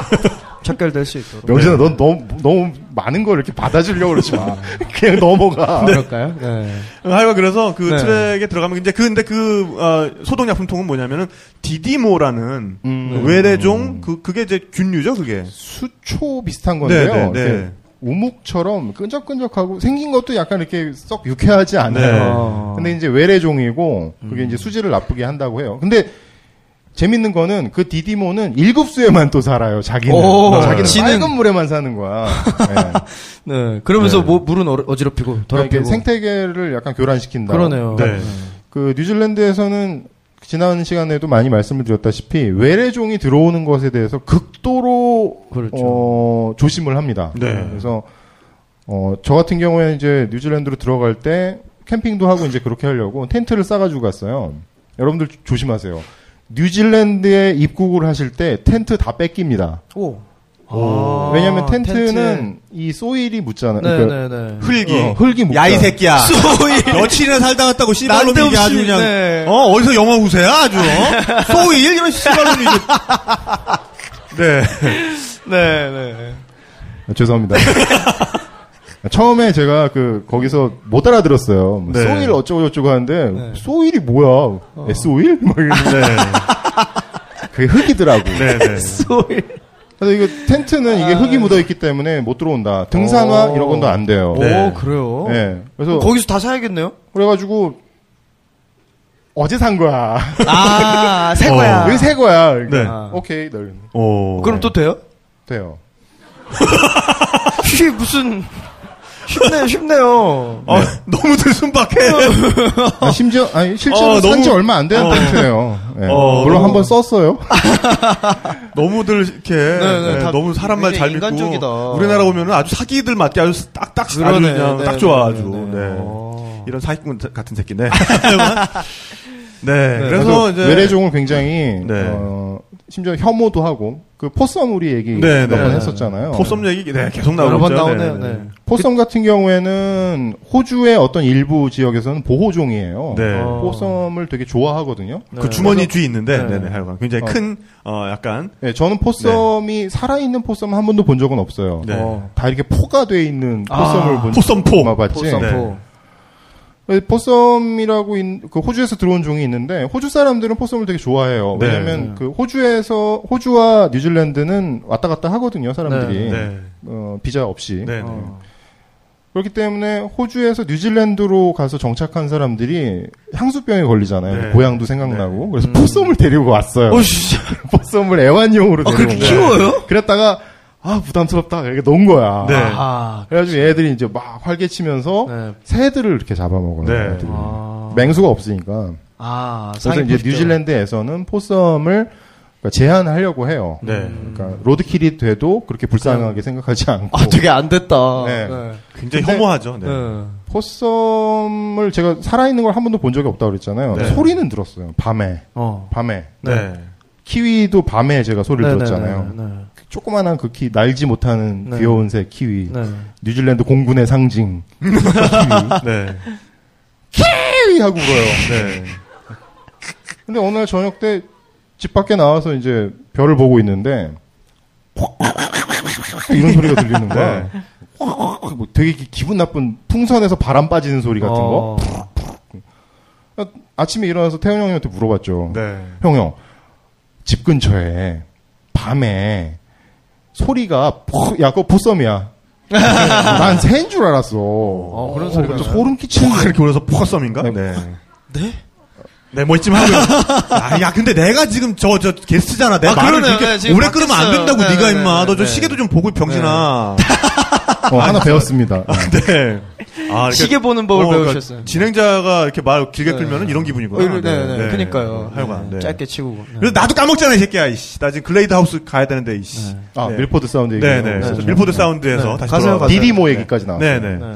척결될 수 있도록. 명진아 넌 너무 너무 많은 걸 이렇게 받아주려고 그러지 마. 그냥 넘어가. 그럴까요? 네. 하여간 그래서 그 네. 트랙에 들어가면 이제 그 근데 그 어, 소독약품통은 뭐냐면은 디디모라는 음. 외래종 그 그게 이제 균류죠 그게. 수초 비슷한 건데요. 네, 네, 네. 이렇게 우묵처럼 끈적끈적하고 생긴 것도 약간 이렇게 썩 유쾌하지 않아요. 네. 근데 이제 외래종이고 그게 음. 이제 수질을 나쁘게 한다고 해요. 근데 재밌는 거는 그 디디모는 일급수에만 또 살아요. 자기는 오, 자기는 지는- 빨간 물에만 사는 거야. 네. 네. 그러면서 네. 뭐, 물은 어, 어지럽히고 그러니까 더럽히고. 이렇게 생태계를 약간 교란시킨다. 그러네요. 네. 그 뉴질랜드에서는 지난 시간에도 많이 말씀을 드렸다시피 외래종이 들어오는 것에 대해서 극도로 그렇죠. 어, 조심을 합니다. 네. 그래서 어, 저 같은 경우에는 이제 뉴질랜드로 들어갈 때 캠핑도 하고 이제 그렇게 하려고 텐트를 싸가지고 갔어요. 여러분들 조- 조심하세요. 뉴질랜드에 입국을 하실 때 텐트 다 뺏깁니다. 오. 어, 아, 왜냐하면 텐트는 이 소일이 묻잖아요. 그러니까 네네네. 흙이. 어, 흙이 묻 야이 새끼야. 며칠이나 살다 갔다고 씨발놈이 아주 그냥 네. 어 어디서 영어 후세야 아주 어? 소일 이런 씨발놈이 이제 네. 네네. 아, 죄송합니다. 처음에 제가 그 거기서 못 알아들었어요. 네. 소일 어쩌고 저쩌고 하는데 네. 소일이 뭐야? S-오일? 막 이러는데 네. 그게 흙이더라고. 네. 네. 소일. 그래서 이거 텐트는 이게 흙이 묻어 있기 때문에 못 들어온다. 등산화 오. 이런 건도 안 돼요. 네. 오, 그래요? 네. 그래서 거기서 다 사야겠네요? 그래가지고 어제 산 거야. 아, 새 어. 거야. 여기 새 거야. 그러니까 네. 아. 오케이, 널 오. 그럼 또 돼요? 돼요. 쉬, 무슨. 쉽네요, 쉽네요. 어, 너무들 순박해. 아, 심지어 아니 실제로 어, 산지 너무- 얼마 안 되는 어. 텐트예요. 네. 어, 물론 너무- 한번 썼어요. 너무들 이렇게 네, 네, 다 너무 사람 말 잘 믿고 인간적이다. 우리나라 오면은 아주 사기들 맞게 아주 딱딱 아주 그러네. 그냥 네, 딱 네, 좋아 네, 아주. 네. 네. 어. 이런 사기꾼 같은 새끼네. 네. 그래서 이제 외래종을 굉장히 네. 어, 심지어 혐오도 하고 그 possum 우리 얘기 네, 몇번 네. 했었잖아요. possum 얘기 네, 계속 나오고 여러 번. 나오네요, 네. 네. possum 같은 경우에는 호주의 어떤 일부 지역에서는 보호종이에요. 네. 어. possum을 되게 좋아하거든요. 네. 그 주머니쥐 있는데 네. 네. 네 하여간 굉장히 어. 큰 어, 약간 네, 저는 possum이 살아있는 possum 한 번도 본 적은 없어요. 네. 어. 다 이렇게 포가 돼 있는 아, possum을 본 possum포. 만 봤지. possum포. 네. 포썸이라고 있- 그 호주에서 들어온 종이 있는데 호주 사람들은 포썸을 되게 좋아해요. 네. 왜냐하면 네. 그 호주에서 호주와 뉴질랜드는 왔다 갔다 하거든요, 사람들이 네. 어, 비자 없이. 네. 네. 어. 그렇기 때문에 호주에서 뉴질랜드로 가서 정착한 사람들이 향수병에 걸리잖아요. 네. 고향도 생각나고. 음. 그래서 포썸을 데리고 왔어요. 어씨. 포썸을 애완용으로 아, 데리고 그렇게 온 거예요. 키워요? 그랬다가 아 부담스럽다 이렇게 놓은 거야. 네. 아. 그래가지고 얘들이 이제 막 활개치면서 네. 새들을 이렇게 잡아먹어요. 네. 애들이. 아. 맹수가 없으니까. 아, 그래서 이제. 뉴질랜드에서는 possum을 그러니까 제한하려고 해요. 네. 그러니까 로드킬이 돼도 그렇게 불쌍하게 생각하지 않고. 아, 되게 안 됐다. 네. 굉장히 근데- 혐오하죠. 네. 네. possum을 제가 살아있는 걸 한 번도 본 적이 없다고 그랬잖아요. 네. 소리는 들었어요. 밤에. 어. 밤에. 네. 키위도 밤에 제가 소리를 네, 네, 들었잖아요. 네, 네. 조그만한 그 키, 날지 못하는 네. 귀여운 새 키위. 네. 뉴질랜드 공군의 상징. 네. 키위! 하고 울어요. 네. 근데 어느 날 저녁 때 집 밖에 나와서 이제 별을 보고 있는데 이런 소리가 들리는 거야. 뭐 되게 기- 기분 나쁜 풍선에서 바람 빠지는 소리 같은 거. 어. 아침에 일어나서 태영 형님한테 물어봤죠. 네. 형 형, 집 근처에 밤에 소리가 포, 야, 그거 보썸이야. 난 새인 줄 알았어. 어, 그런 소리가 나요? 소름 끼치는 푹 이렇게 울어서 포커썸인가? 네. 네. 네? 네, 뭐 있지만. 야, 야, 근데 내가 지금 저, 저, 게스트잖아. 내 아, 말을. 그렇게 네, 오래 끊으면 안 바뀌었어요. 된다고, 네, 네가 네, 임마. 네, 너저 네. 아, 시계도 좀 보고, 병신아. 어, 하나 배웠습니다. 네. 아, 이렇게- 시계 보는 법을 어, 그러니까 배우셨어요. 진행자가 이렇게 말 길게 네. 끌면은 이런 기분이구나. 어, 네, 네, 그니까요. 하여간. 네. 짧게 치고. 네. 그래서 나도 까먹잖아, 이 새끼야. 이씨. 나 지금 글레이드 하우스 가야 되는데, 이씨. 아, 네. 밀포드 사운드 네, 얘기. 네. 그래서 밀포드 사운드에서 네. 다시 가세요, 돌아와. 가세요. didymo 얘기까지 나왔어요. 네, 네. 네.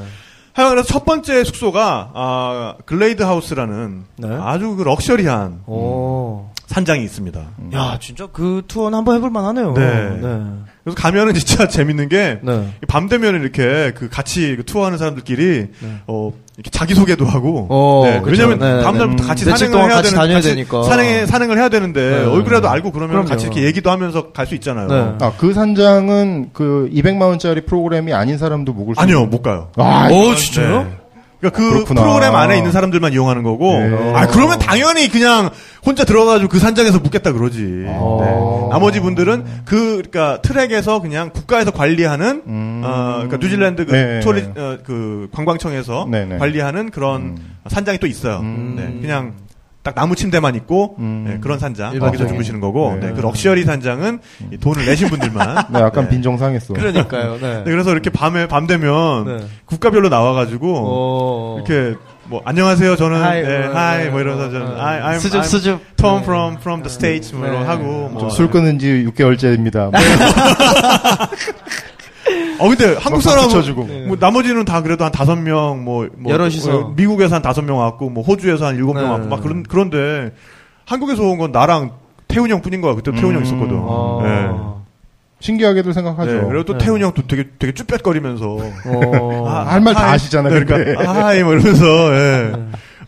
하여간 그래서 첫 번째 숙소가 아, 글레이드 하우스라는 네. 아주 그 럭셔리한 오. 산장이 있습니다. 야, 진짜 그 투어는 한번 해볼 만하네요. 네. 네. 그래서 가면은 진짜 재밌는 게 네. 밤 되면 이렇게 그 같이 그 투어하는 사람들끼리 네. 어 이렇게 자기 소개도 하고 어, 네. 왜냐면 네, 네, 다음 날부터 네. 같이 산행을 해야 같이 되는 다녀야 같이 되니까. 산행 산행을 해야 되는데 네. 얼굴이라도 알고 그러면 그럼요. 같이 이렇게 얘기도 하면서 갈 수 있잖아요. 네. 아, 그 산장은 그 200만 원짜리 프로그램이 아닌 사람도 묵을 수 아니요 있는- 못 가요. 아, 오, 진짜요? 네. 그러니까 그 그렇구나. 프로그램 안에 있는 사람들만 이용하는 거고, 네. 아 그러면 당연히 그냥 혼자 들어가가지고 그 산장에서 묵겠다 그러지. 아. 네. 나머지 분들은 그 그러니까 트랙에서 그냥 국가에서 관리하는, 음. 어, 그러니까 뉴질랜드 그, 네. touri, 어, 그 관광청에서 네, 네. 관리하는 그런 음. 산장이 또 있어요. 음. 네. 그냥 딱 나무 침대만 있고 음. 네, 그런 산장. 거기서 주무시는 거고, 네. 네, 그 럭셔리 산장은 이 돈을 내신 분들만. 네, 약간 네. 빈정상했어. 그러니까요. 네. 네, 그래서 이렇게 밤에 밤 되면 네. 국가별로 나와가지고 오. 이렇게 뭐 안녕하세요 저는 hi, 네, 어, hi 네, 뭐 이러면서 어, 저는 어. I, I'm, 수줍, I'm 수줍. Tom 네. from from the States 뭐 이런 네. 하고 뭐. 술 끊은 지 6개월째입니다. 뭐, 어 근데 한국 사람 박수 쳐주고. 뭐 나머지는 다 그래도 한 다섯 명 뭐, 뭐 여럿이서. 어, 미국에서 한 다섯 명 왔고 뭐 호주에서 한 일곱 명 네. 왔고 막 그런 그런데 한국에서 온 건 나랑 태훈 형 뿐인 거야 그때 태훈 형 있었거든. 아. 네. 신기하게도 생각하죠. 네, 그리고 또 네. 태훈 형도 되게 되게 쭈뼛거리면서 어. 할말다 네, 근데. 그러니까 hi 뭐 이러면서 예.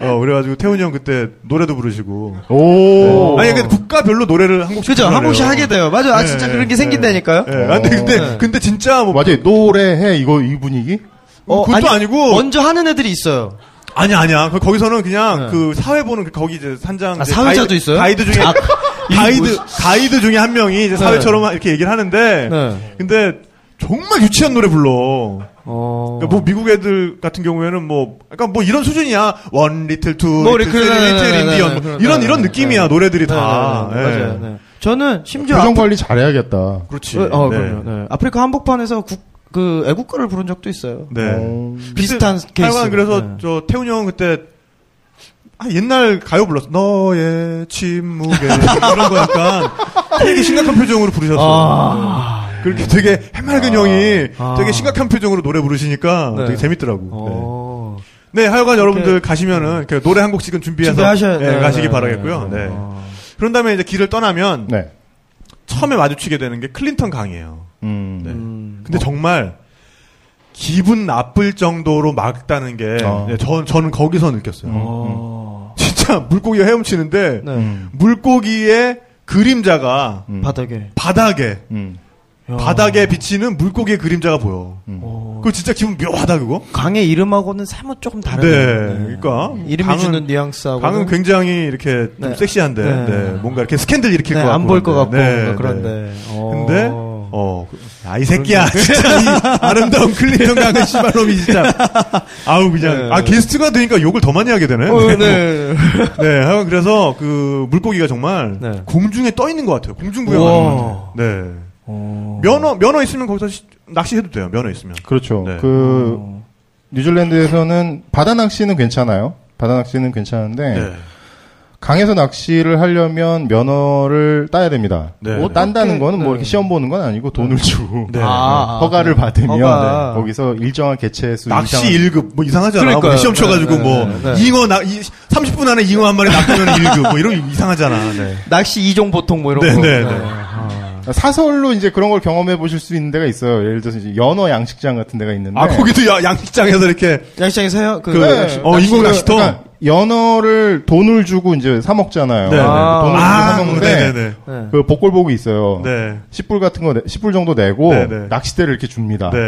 어 그래가지고 태훈이 형 그때 노래도 부르시고 오. 아니 근데 국가별로 노래를 한 곡씩 그죠? 한. 곡씩 하게 돼요. 맞아. 아, 네, 진짜 네, 그런 게 네. 생긴다니까요. 예. 아, 근데 근데 네. 근데 진짜 뭐 맞아요. 노래해, 이거, 이 분위기? 어, 그것도 아니, 고 먼저 하는 애들이 있어요. 아니야 아니야 그- 거기서는 그냥 네. 그 사회 보는 그 거기 이제 산장 아, 사회자도 가이드, 있어요? 가이드 중에 아, 가이드 가이드 중에 한 명이 이제 사회처럼 이렇게 얘기를 하는데 네. 근데 정말 유치한 노래 불러. 어. 그러니까 뭐 미국 애들 같은 경우에는 뭐 약간 뭐 이런 수준이야 one little two 뭐 little little, three 네, little Indian 이런 네, 이런 네, 느낌이야 네. 노래들이 네, 다 네, 네, 예. 맞아요. 네. 저는 심지어 표정 아프- 관리 잘해야겠다. 그렇지 어, 네. 그럼요. 네. 아프리카 한복판에서 국, 그 애국가를 부른 적도 있어요. 네. 어, 비슷한 케이스. 하여간 그래서 네. 저 태훈이 형 그때 아, 옛날 가요 불렀어. 너의 침묵에 이런 거 약간 되게 심각한 표정으로 부르셨어요. 아. 그렇게 되게 해맑은 형이 아. 되게 심각한 표정으로 노래 부르시니까 네. 되게 재밌더라고. 어. 네. 네, 하여간 여러분들 가시면은 그 노래 한 곡씩은 준비해서 준비하셔야 네, 네, 가시기 네, 바라겠고요. 네. 네. 어. 그런 다음에 이제 길을 떠나면 네. 처음에 마주치게 되는 게 클린턴 강이에요. 음. 네. 음. 근데 정말 기분 나쁠 정도로 막다는 게 어. 네, 저, 저는 거기서 느꼈어요. 어. 진짜 물고기가 헤엄치는데 네. 음. 물고기의 그림자가 음. 바닥에. 바닥에 음. 야. 바닥에 비치는 물고기의 그림자가 보여. 어. 그거 진짜 기분 묘하다 그거. 강의 이름하고는 사뭇 조금 다르네. 네, 그러니까 이름이 강은- 주는 뉘앙스하고. 강은 굉장히 이렇게 좀 네. 섹시한데 네. 네, 뭔가 이렇게 스캔들 일으킬 네, 것 같고 안 보일 것 같고 그런데. 네, 뭔가 네. 그런데. 어. 근데 어, 아이 새끼야 진짜 이 아름다운 클린턴 강은 씨발놈이 진짜 아우 그냥 네. 아 게스트가 되니까 욕을 더 많이 하게 되네. 어, 네. 네. 네, 하여간 그래서 그 물고기가 정말 네. 공중에 떠 있는 것 같아요. 공중 우와. 구경하는 것 같아요. 네. 어. 면허 면허 있으면 거기서 시- 낚시해도 돼요. 면허 있으면. 그렇죠. 네. 그, 어. 뉴질랜드에서는 바다 낚시는 괜찮아요. 바다 낚시는 괜찮은데, 네. 강에서 낚시를 하려면 면허를 따야 됩니다. 네. 뭐 딴다는 거는 뭐 네. 이렇게 시험 보는 건 아니고 돈을 주고 네. 아, 허가를 네. 받으면 허가. 거기서 일정한 개체 수 낚시 이상 1급 뭐 이상하잖아. 뭐 시험 쳐가지고 네, 뭐 네, 네. 잉어 나 이, 30분 안에 잉어 한 마리 낚으면 1급 뭐 이런 거 이상하잖아. 네. 낚시 이종 보통 뭐 이런 네, 거. 네, 네. 아. 사설로 이제 그런 걸 경험해 보실 수 있는 데가 있어요. 예를 들어서 이제 연어 양식장 같은 데가 있는데 아 거기도 야, 양식장에서 이렇게 양식장에서 해요? 그, 그, 낚시- 어, 인공 낚시터? 그러니까 연어를 돈을 주고 이제 사 먹잖아요. 네, 네. 아, 돈을 주고 아, 사 먹는데 네네네. 네. 그 복골복이 있어요. 네. 10불 같은 거, 내- 10불 정도 내고 네, 네. 낚싯대를 이렇게 줍니다. 네.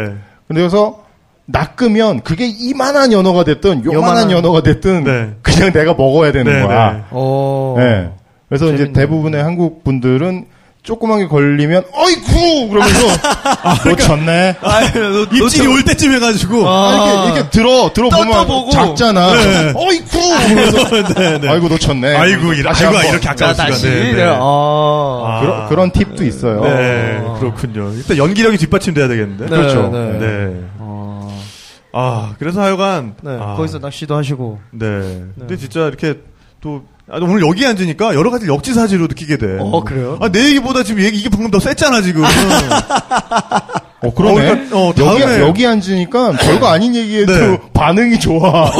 근데 그래서 낚으면 그게 이만한 연어가 됐든 요만한 요만한- 연어가 됐든 네. 그냥 내가 먹어야 되는 네, 거야. 네. 어. 네. 그래서 이제 재밌네요. 대부분의 한국 분들은 조그맣게 걸리면 어이쿠 그러면서 놓쳤네. 아유, 너- 입질이 너- 올 때쯤 해가지고 아. 이렇게, 이렇게 들어 들어보면 떴다보고. 작잖아. 네. 어이쿠 그러면서 네, 네. 아이고 놓쳤네. 아이고 이라, 다시 아이고. 이렇게 자, 아까울 다시. 수가 네, 네. 네. 아. 아. 그런 그런 팁도 있어요. 네, 어. 그렇군요. 일단 연기력이 뒷받침돼야 되겠는데. 네, 그렇죠. 네. 네. 어. 아, 그래서 하여간. 네, 아, 거기서 낚시도 하시고. 네. 근데 진짜 이렇게 또, 아, 오늘 여기 앉으니까 여러 가지 역지사지로 느끼게 돼. 어, 그래요? 아, 내 얘기보다 지금 얘기, 이게 방금 더 셌잖아, 지금. 어, 그러네. 어, 그러니까, 어, 여기, 다음에- 여기 앉으니까 별거 아닌 얘기에도 네. 반응이 좋아.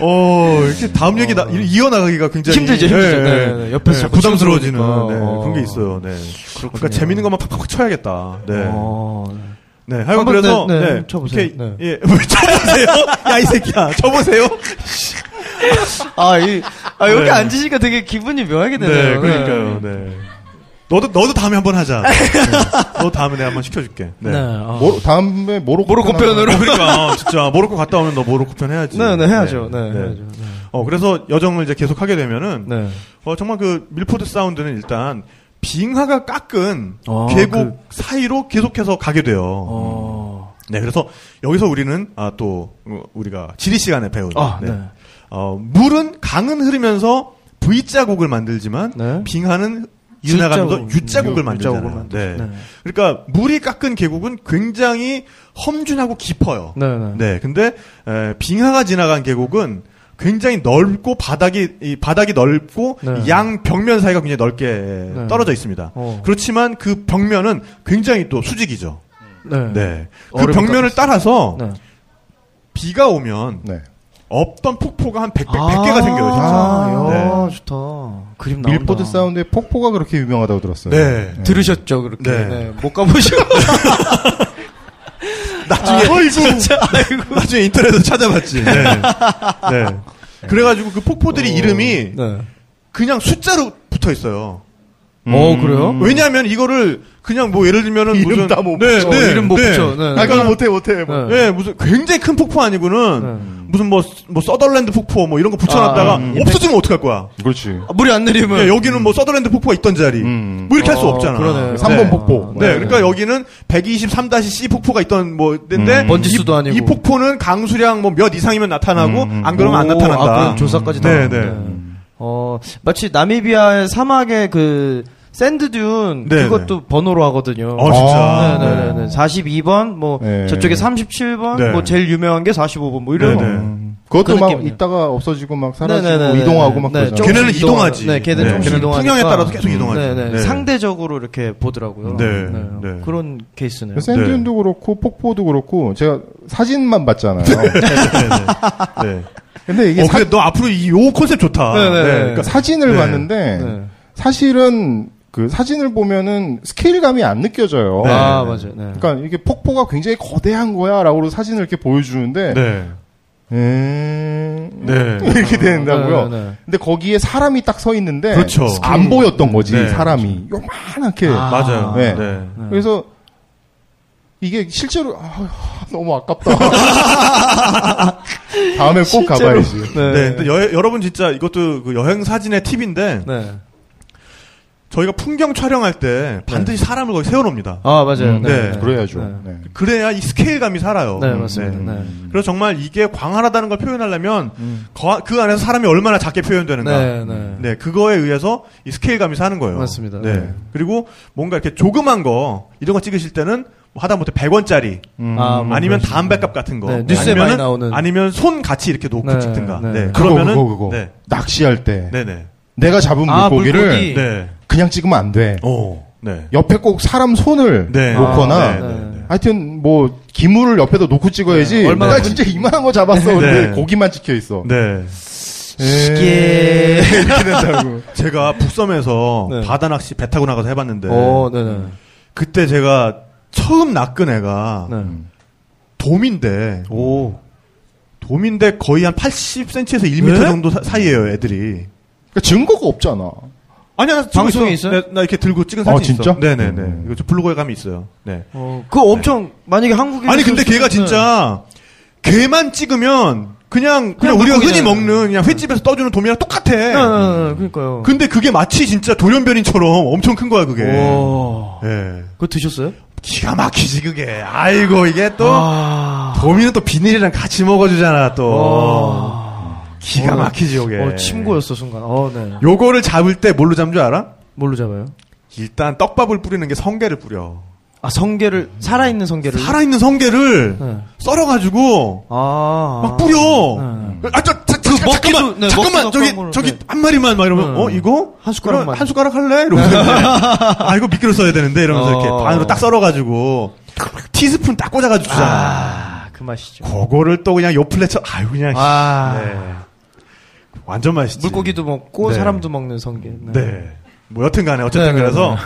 어, 이렇게 다음 얘기 나, 이어나가기가 굉장히. 힘들죠, 힘들죠. 네, 네. 옆에서 자꾸 부담스러워지는. 네, 어. 그런 게 있어요, 네. 그러니까 재밌는 것만 팍팍 쳐야겠다. 네. 어, 네, 하여간 한번 그래서, 네, 네, 네, 쳐보세요. 이렇게, 네. 예, 왜 쳐보세요? 야, 이 새끼야, 쳐보세요? 아, 이, 아, 여기 네. 앉으시니까 되게 기분이 묘하게 네, 되네요. 그러니까요, 네. 너도, 너도 다음에 한번 하자. 네. 너 다음에 내가 한번 시켜줄게. 네. 네. 아. 모로, 다음에 모로코, 모로코. 편으로. 어, 그러니까, 어, 진짜, 모로코 갔다 오면 너 모로코 편 해야지. 네, 네, 해야죠. 네, 네. 해야죠. 네. 어, 그래서 여정을 이제 계속 하게 되면은, 네. 어, 정말 그 밀포드 사운드는 일단, 빙하가 깎은 어, 계곡 사이로 계속해서 가게 돼요. 어. 네, 그래서 여기서 우리는, 아, 또, 어, 우리가 지리 시간에 배운, 아, 네. 네. 어, 물은, 강은 흐르면서 V자국을 만들지만, 네. 빙하는 지나가면서 U자국. U자국을 유- 만들잖아요. 네. 네. 그러니까 물이 깎은 계곡은 굉장히 험준하고 깊어요. 네, 네. 네, 근데 에, 빙하가 지나간 계곡은 굉장히 넓고 바닥이 이 바닥이 넓고 네. 양 벽면 사이가 굉장히 넓게 떨어져 있습니다. 어. 그렇지만 그 벽면은 굉장히 또 수직이죠. 네. 네, 그 벽면을 따라서 네. 비가 오면 네. 없던 폭포가 한 100, 100, 100개가 생겨요, 진짜. 아, 네. 야, 좋다. 그림 나온다. 밀포드 사운드의 폭포가 그렇게 유명하다고 들었어요. 네. 들으셨죠, 그렇게. 네. 네. 못 가보시고. 나중에 나중에 인터넷에서 찾아봤지. 네. 네. 그래가지고 그 폭포들이 이름이 네. 그냥 숫자로 붙어 있어요. 어, 그래요? 왜냐하면 이거를 그냥 뭐 예를 들면은 이름 무슨 다못 네, 붙여. 네, 이름 못 네. 붙여. 네. 아, 그거 못해, 못해. 뭐. 네. 네, 무슨 굉장히 큰 폭포 아니고는 네. 무슨 뭐, 뭐 서덜랜드 폭포 뭐 이런 거 붙여놨다가 아, 음. 없어지면 어떡할 거야? 그렇지. 아, 물이 안 내리면. 야, 여기는 뭐 서덜랜드 폭포가 있던 자리. 음. 뭐 이렇게 할수 어, 없잖아. 그러네. 삼번 폭포. 네, 네. 그러니까 여기는 123-C 폭포가 있던 뭐 데인데 음. 번지수도 이, 아니고. 이 폭포는 강수량 뭐 몇 이상이면 나타나고 음, 음. 안 그러면 안 오, 나타난다. 아, 그런 조사까지 다. 네, 네. 어, 마치 나미비아의 사막의 그 샌드듄 네, 그것도 번호로 하거든요. 어, 진짜. 아, 네네 네. 42번, 뭐, 네. 저쪽에 37번, 네. 뭐, 제일 유명한 게 45번, 뭐, 이런 네, 거. 네. 음. 그것도 그 막 느낌이네요. 있다가 없어지고 막 사라지고 네네네네. 이동하고 막 네, 걔네는 이동하지. 네, 걔네는 네. 조금씩 이동하니까. 풍향에 따라서 계속 이동하지. 네네. 네. 상대적으로 이렇게 보더라고요. 네, 네. 그런 케이스네요. 샌드윤도 그렇고 폭포도 그렇고 제가 사진만 봤잖아요. 네. 근데 이게 어, 사, 근데 너 앞으로 이 요 컨셉 좋다. 네, 네. 그러니까 사진을 네. 봤는데 네. 사실은 그 사진을 보면은 스케일감이 안 느껴져요. 네. 아, 맞아요. 네. 그러니까 이게 폭포가 굉장히 거대한 거야라고 사진을 이렇게 보여주는데 네. 음, 네. 이렇게 된다고요. 네, 네, 네. 근데 거기에 사람이 딱 서 있는데 그렇죠. 안 보였던 거지 네. 사람이 요만하게. 아. 맞아요. 네. 네. 그래서 이게 실제로 아, 너무 아깝다. 다음에 꼭 실제로. 가봐야지. 네. 네. 근데 여, 여러분 진짜 이것도 그 여행 사진의 팁인데 네. 저희가 풍경 촬영할 때 반드시 사람을 거기 세워놓습니다. 아, 맞아요. 음, 네. 그래야죠. 네. 네. 그래야 이 스케일감이 살아요. 네, 맞습니다. 네. 그래서 정말 이게 광활하다는 걸 표현하려면 거- 그 안에서 사람이 얼마나 작게 표현되는가. 네, 네. 네, 그거에 의해서 이 스케일감이 사는 거예요. 맞습니다. 네. 네. 그리고 뭔가 이렇게 조그만 거 이런 거 찍으실 때는 뭐 하다못해 100원짜리 아, 뭐 아니면 그런 식으로. 담배값 같은 거 네, 뉴스에 아니면은- 많이 나오는. 아니면 손 같이 이렇게 놓고 네, 찍든가. 네. 네. 그거 그러면은 그거 그거. 네. 낚시할 때 네, 네. 내가 잡은 아, 물고기를 물고기. 네. 그냥 찍으면 안 돼. 오. 네. 옆에 꼭 사람 손을 네. 놓거나 아, 네, 네. 네. 하여튼 뭐 기물을 옆에다 놓고 찍어야지. 네, 얼마나 나 진짜 이만한 거 잡았어. 네. 근데 고기만 찍혀 있어. 네. 이게. 이렇게 된다고. 제가 북섬에서 네. 바다 낚시 배 타고 나가서 해봤는데 어, 네네. 그때 제가 처음 낚은 애가 네. 돔인데 오. 돔인데 거의 한 80cm에서 1m 네? 정도 사, 이에요 애들이. 그러니까 증거가 없잖아. 아니야, 나 방송에 있어. 있어요? 네, 나 이렇게 들고 찍은 아, 사진 진짜? 있어. 네네네. 음. 이거 저 블로그에 감이 있어요. 네. 어, 그거 엄청, 만약에 한국에. 아니 근데 걔가 진짜 걔만 찍으면 그냥 그냥, 그냥 우리가. 흔히 먹는 그냥 횟집에서 떠주는 돔이랑 똑같아. 네, 네, 네, 그러니까요. 근데 그게 마치 진짜 돌연변이처럼 엄청 큰 거야 그게. 오. 예. 그거 드셨어요? 기가 막히지 그게. 아이고 이게 또 아. 돔이는 또 비닐이랑 같이 먹어주잖아 또. 어. 기가 막히지 요게. 어, 침고였어, 순간. 어, 네. 요거를 잡을 때 뭘로 잡는 줄 알아? 뭘로 잡아요? 일단 떡밥을 뿌리는 게 성게를 뿌려. 아 성게를 살아있는 성게를 살아있는 성게를 네. 썰어가지고 아. 막 뿌려. 네. 아, 저, 자, 자, 먹기도- 잠깐만, 네, 잠깐만, 저기, 깜으로, 저기 네. 한 마리만 막 이러면, 네. 어, 이거 한 숟가락만. 한 숟가락 할래? 이러면서 이렇게. 아, 이거 미끼로 써야 되는데 이러면서 이렇게 어. 반으로 딱 썰어가지고 티스푼 딱 꽂아가지고 주잖아. 아, 그 맛이죠. 그거를 또 그냥 요플레처, 아유 그냥. 아. 네. 완전 맛있지. 물고기도 먹고 네. 사람도 먹는 성게. 네. 뭐 여튼간에 어쨌든 네, 네, 그래서 네.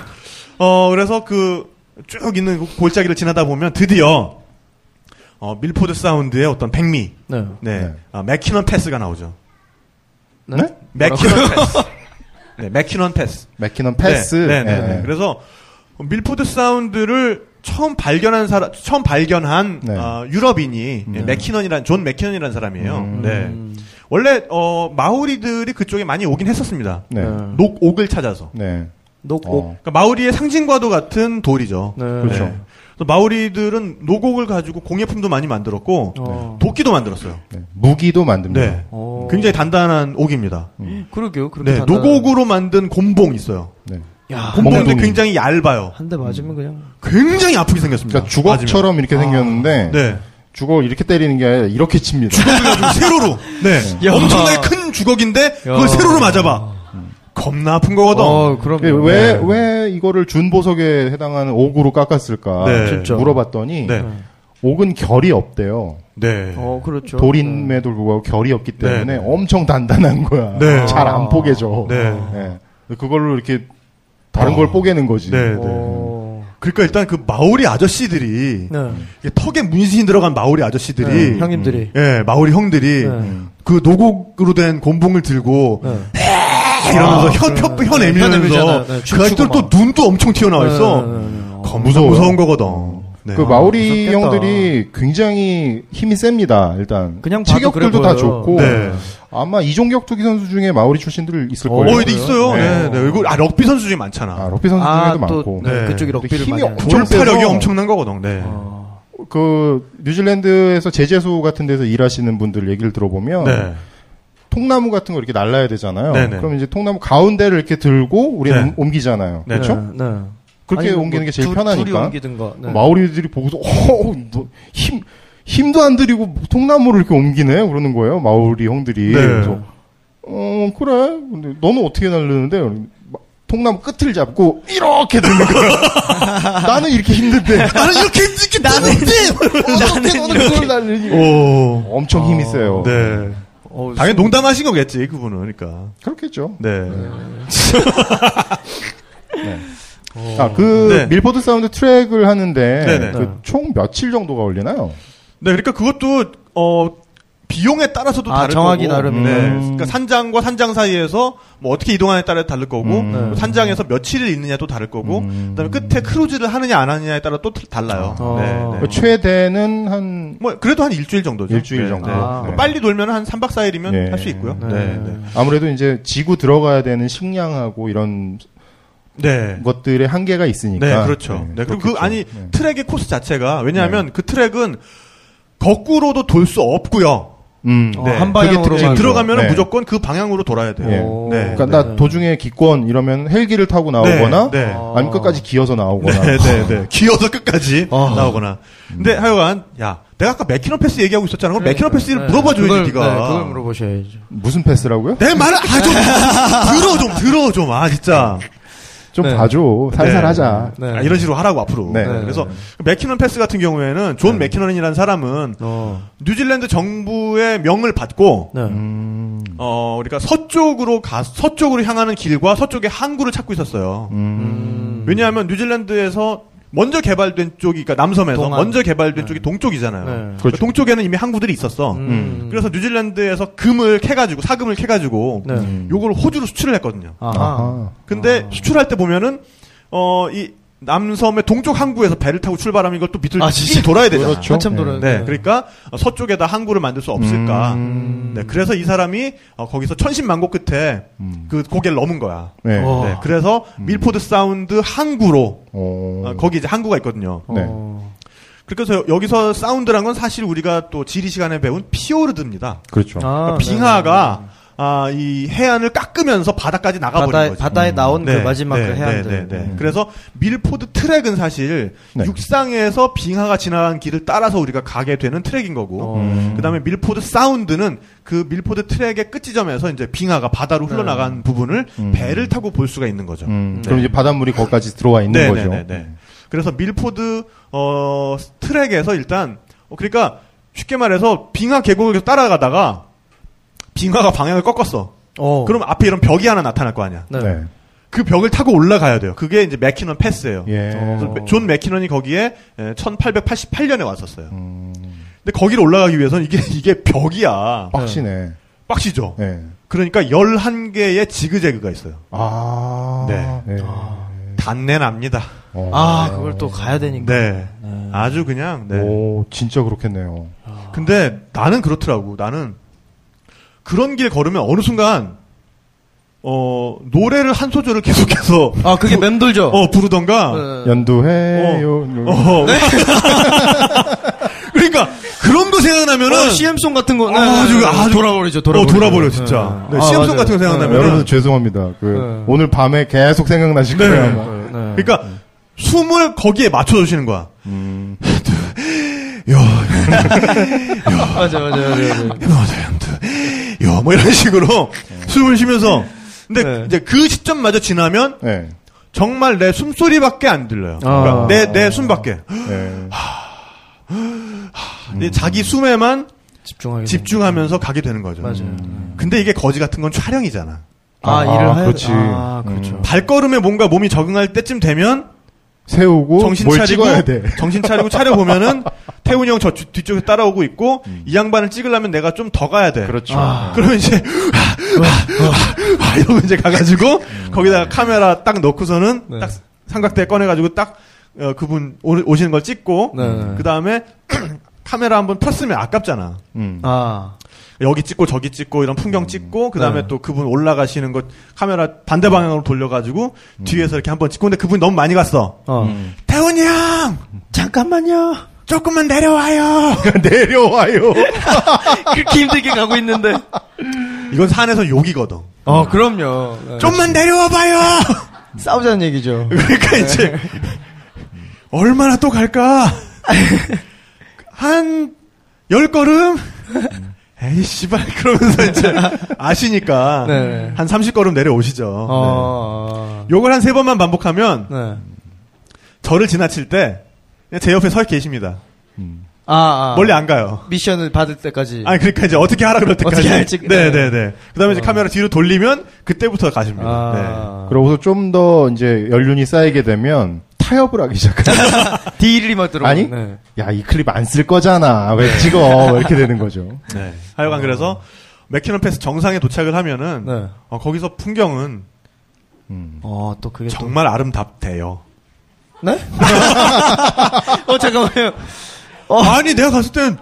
어 그래서 그 쭉 있는 그 골짜기를 지나다 보면 드디어 어 밀포드 사운드의 어떤 백미, 네. 네, 네. 아, 맥키넌 패스가 나오죠. 네? 네? 맥키넌 패스. 네, 맥키넌 패스. 맥키넌 패스. 네, 네, 네, 예, 네. 예. 그래서 밀포드 사운드를 처음 발견한 사람, 처음 발견한 네. 어, 유럽인이 예, 맥키넌이란 존 맥키넌이라는 사람이에요. 음. 네. 원래 어 마오리들이 그쪽에 많이 오긴 했었습니다. 네. 네. 녹옥을 찾아서. 네. 녹옥. 어. 그러니까 마오리의 상징과도 같은 돌이죠. 네. 그렇죠. 네. 그래서 마오리들은 녹옥을 가지고 공예품도 많이 만들었고 어. 도끼도 만들었어요. 네. 무기도 만듭니다. 네. 어. 굉장히 단단한 옥입니다. 그러게요. 그렇게 네, 단단한- 노곡으로 만든 곰봉 있어요. 네. 야, 곰봉인데 멍둥이. 굉장히 얇아요. 한 대 맞으면 그냥 굉장히 아프게 생겼습니다. 그러니까 주걱처럼 이렇게 생겼는데 맞으면. 네. 주걱을 이렇게 때리는 게 아니라 이렇게 칩니다. 주걱을 가지고 세로로. 네. 야. 엄청나게 큰 주걱인데 그걸 야. 세로로 맞아봐. 겁나 아픈 거거든. 어, 그럼 예, 왜, 왜 이거를 준보석에 해당하는 옥으로 깎았을까 네. 진짜. 물어봤더니 네. 옥은 결이 없대요. 네. 어, 그렇죠. 돌임에도 불구하고 결이 없기 때문에 네. 엄청 단단한 거야. 네. 잘 안 포개져. 네. 예. 그걸로 이렇게 다른 걸 뽀개는 거지. 네, 네. 어. 그러니까 일단 그 마오리 아저씨들이 네. 턱에 문신 들어간 마오리 아저씨들이 네, 형님들이. 예, 마오리 형들이 네. 그 노곡으로 된 곰봉을 들고 네. 이러면서 혀, 혀, 혀 혀 내밀면서. 네, 그 아이들 또 눈도 엄청 튀어나와 있어. 네, 네, 네, 네. 겁나 무서워요. 무서운 거거든. 네. 그 아, 마오리 무섭겠다. 형들이 굉장히 힘이 셉니다. 일단 그냥 체격들도 그래 다 보여요. 좋고 네. 아마 이종격 투기 선수 중에 마오리 출신들 있을 어, 거예요. 어, 있어요. 네, 네. 이거 아 럭비 선수 중에 많잖아. 아, 럭비 선수 아, 중에도 또 많고. 네, 네. 그쪽이 럭비를 힘이 세서 엄청난 거거든. 네. 어. 그 뉴질랜드에서 제재소 같은 데서 일하시는 분들 얘기를 들어보면 네. 통나무 같은 거 이렇게 날라야 되잖아요. 네네. 그럼 이제 통나무 가운데를 이렇게 들고 우리는 네. 옮기잖아요. 네. 그렇죠? 네. 네. 그렇게 아니, 뭐 옮기는 게 제일 둘- 편하니까. 네. 마오리들이 보고서 어, 너힘 힘도 안 들이고 통나무를 이렇게 옮기네 그러는 거예요. 마오리 형들이. 네. 그래서 어 그래. 근데 너는 어떻게 날르는데? 막 통나무 끝을 잡고 이렇게 드는 거야. 나는 이렇게 힘든데. 나는 이렇게 이렇게 나는 어떻게 너는 그걸 날르니? 오. 엄청 힘이 세요. 네. 어, 당연히 농담하신 거겠지 그분은 그러니까. 그렇겠죠. 네. 아, 그 네. 밀포드 사운드 트랙을 하는데 네네. 그 총 며칠 정도가 걸리나요? 네, 그러니까 그것도 어 비용에 따라서도 아, 다를 정하기 거고. 나름이네. 네. 음. 그러니까 산장과 산장 사이에서 뭐 어떻게 이동하냐에 따라 다를 거고 음. 네. 산장에서 며칠을 있느냐도 다를 거고 음. 그다음에 끝에 크루즈를 하느냐 안 하느냐에 따라 또 달라요. 아. 네, 네. 그 최대는 한 뭐 그래도 한 일주일 정도죠. 일주일 네, 정도. 네. 아. 뭐 빨리 돌면 한 3박 4일이면 네. 할수 있고요. 네. 네. 네. 아무래도 이제 지고 들어가야 되는 식량하고 이런 네. 것들의 한계가 있으니까. 네, 그렇죠. 네, 그리고 그. 아니 네. 트랙의 코스 자체가 왜냐하면 그 트랙은 거꾸로도 돌 수 없고요. 음. 어, 네. 한 그게 방향으로만 특징이죠. 들어가면은 네. 무조건 그 방향으로 돌아야 돼요. 네. 그러니까 네. 나 도중에 기권 이러면 헬기를 타고 나오거나 네, 네. 아. 아니면 끝까지 기어서 나오거나. 네, 네, 네. 기어서 끝까지 아. 나오거나. 근데 하여간, 야, 내가 아까 맥키넌 패스 얘기하고 있었잖아. 그럼 맥키넌 패스를 네. 물어봐 줘야지, 그걸, 네가. 네, 그걸 물어보셔야죠. 무슨 패스라고요? 내 말을, 아, 좀, 들어, 좀, 들어, 좀. 아, 진짜. 좀 네. 봐줘. 살살 하자. 네. 아, 이런 식으로 하라고, 앞으로. 네. 네, 그래서, 맥키넌 패스 같은 경우에는, 존 맥키넌이라는 사람은, 어. 뉴질랜드 정부의 명을 받고, 네. 음. 어, 그러니까 서쪽으로 가, 서쪽으로 향하는 길과 서쪽의 항구를 찾고 있었어요. 음. 왜냐하면 뉴질랜드에서 먼저 개발된 쪽이, 그러니까 남섬에서 동안. 먼저 개발된 쪽이 동쪽이잖아요. 네. 그렇죠. 동쪽에는 이미 항구들이 있었어. 음. 그래서 뉴질랜드에서 금을 캐가지고 사금을 캐가지고 네. 음. 요걸 호주로 수출을 했거든요. 아하. 아하. 근데 수출할 때 보면은 어이 남섬의 동쪽 항구에서 배를 타고 출발하면 이걸 또 밑을 아, 쭉? 돌아야 되잖아. 그렇죠. 한참 네. 돌아야 네, 그러니까 어, 서쪽에다 항구를 만들 수 없을까. 음. 네, 그래서 이 사람이 어, 거기서 천신만고 끝에 음. 그 고개를 넘은 거야. 네. 어. 네, 그래서 밀포드 사운드 항구로 어. 어, 거기 이제 항구가 있거든요. 네. 어. 그래서 여기서 사운드란 건 사실 우리가 또 지리 시간에 배운 피오르드입니다. 그렇죠. 아, 그러니까 빙하가 아, 이 해안을 깎으면서 바다까지 나가버린 바다에, 거죠. 바다에 나온 네, 그 마지막 네, 그 해안들. 네, 네, 네. 음. 그래서 밀포드 트랙은 사실 네. 육상에서 빙하가 지나간 길을 따라서 우리가 가게 되는 트랙인 거고, 어. 음. 그 다음에 밀포드 사운드는 그 밀포드 트랙의 끝 지점에서 이제 빙하가 바다로 흘러나간 부분을 음. 배를 타고 볼 수가 있는 거죠. 음, 네. 그럼 이제 바닷물이 거기까지 들어와 있는 네, 거죠. 네, 네, 네. 그래서 밀포드 어 트랙에서 일단 어, 그러니까 쉽게 말해서 빙하 계곡을 따라가다가 빙하가 방향을 꺾었어. 어. 그럼 앞에 이런 벽이 하나 나타날 거 아니야. 네. 네. 그 벽을 타고 올라가야 돼요. 그게 이제 맥키넌 패스예요. 예. 그래서 존 맥키넌이 거기에 1888년에 왔었어요. 음, 근데 거기를 올라가기 위해서는 이게 이게 벽이야. 빡시네. 빡시죠. 네. 그러니까 11개의 지그재그가 있어요. 아. 네. 네. 단내 납니다. 어. 아, 그걸 또 가야 되니까. 네. 네. 아주 그냥 네. 오, 진짜 그렇겠네요. 근데 나는 그렇더라고. 나는 그런 길 걸으면 어느 순간 어 노래를 한 소절을 계속해서 아, 그게 맴돌죠? 어 부르던가 네. 연두해요. 어. 그러니까 그런 거 생각나면은 어, CM송 같은 거. 네, 아주- 네, 네. 아주- 돌아버리죠, 어, 돌아버리죠. 돌아버려 진짜. 네, 아, CM송 맞아요. 같은 거 생각나면 여러분 죄송합니다. 그 네. 오늘 밤에 계속 생각나실 네. 거예요. 네. 그러니까 숨을 거기에 맞춰 주시는 거야. 음. 야, 맞아, 맞아, 맞아. 맞아. 야, 뭐 이런 식으로 숨을 쉬면서 근데 네. 이제 그 시점마저 지나면 네. 정말 내 숨소리밖에 안 들려요. 그러니까 아. 내, 내 숨밖에. 네. 근데 자기 숨에만 집중하게. 집중하면서 가게 되는 거죠. 맞아요. 근데 이게 거지 같은 건 촬영이잖아. 아, 아, 일을 해야 그렇지. 아, 그렇죠. 음. 발걸음에 뭔가 몸이 적응할 때쯤 되면 세우고 정신 뭘 차리고 찍어야 돼. 정신 차리고 차려 보면은 태훈이 형 저 뒤쪽에 따라오고 있고 이 양반을 찍으려면 내가 좀 더 가야 돼. 그렇죠. 아. 그러면 이제 이러고 이제 가가지고 거기다가 카메라 딱 넣고서는 네. 딱 삼각대 꺼내가지고 딱 어, 그분 오, 오시는 걸 찍고 네, 네. 그 다음에 카메라 한번 폈으면 아깝잖아. 음. 아. 여기 찍고 저기 찍고 이런 풍경 찍고 그 다음에 네. 또 그분 올라가시는 것 카메라 반대 방향으로 돌려가지고 뒤에서 이렇게 한번 찍고 근데 그분이 너무 많이 갔어. 어. 음. 태훈이 형 잠깐만요. 조금만 내려와요. 내려와요. 그렇게 힘들게 가고 있는데. 이건 산에서 욕이거든. 어, 그럼요. 네. 좀만 내려와봐요. 싸우자는 얘기죠. 그러니까 이제 얼마나 또 갈까? 한 열 걸음? 에이 씨발 그러면서 이제 아시니까 네. 한 30걸음 내려오시죠. 어. 네. 요걸 한 세 번만 반복하면 네. 저를 지나칠 때 제 옆에 서 계십니다. 아, 아. 멀리 안 가요. 미션을 받을 때까지. 아니 그러니까 이제 어떻게 하라 그럴 때까지. 어떻게 할지. 네, 네, 네. 그다음에 이제 어. 카메라 뒤로 돌리면 그때부터 가십니다. 아. 그러고서 좀 더 이제 연륜이 쌓이게 되면 타협을 하기 시작해요. 들어. 아니? 네. 야, 이 클립 안 쓸 거잖아. 왜 찍어? 이렇게 되는 거죠. 네. 네. 하여간 그래서 맥키넌 패스 정상에 도착을 하면은 네. 어, 거기서 풍경은 음. 어, 또 그게 정말 아름답대요. 또. 네? 어, 잠깐만요. 아니 내가 갔을 땐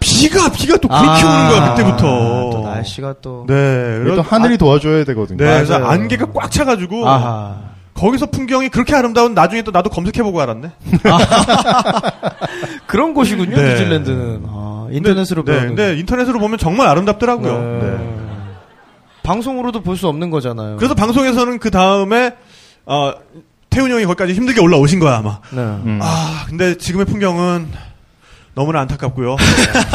비가 비가 또 그렇게 아, 오는 거야 그때부터. 또 날씨가 또. 네. 그래서 하늘이 도와줘야 되거든요. 네, 그래서. 안개가 꽉 차가지고 아하. 거기서 풍경이 그렇게 아름다운 나중에 또 나도 검색해보고 알았네. 그런 곳이군요, 네. 뉴질랜드는. 아, 인터넷으로 네, 배우는. 근데 인터넷으로 보면 정말 아름답더라고요. 네. 네. 방송으로도 볼 수 없는 거잖아요. 그래서 방송에서는 그 다음에 어, 태훈 형이 거기까지 힘들게 올라오신 거야 아마. 네. 음. 아, 근데 지금의 풍경은 너무나 안타깝고요.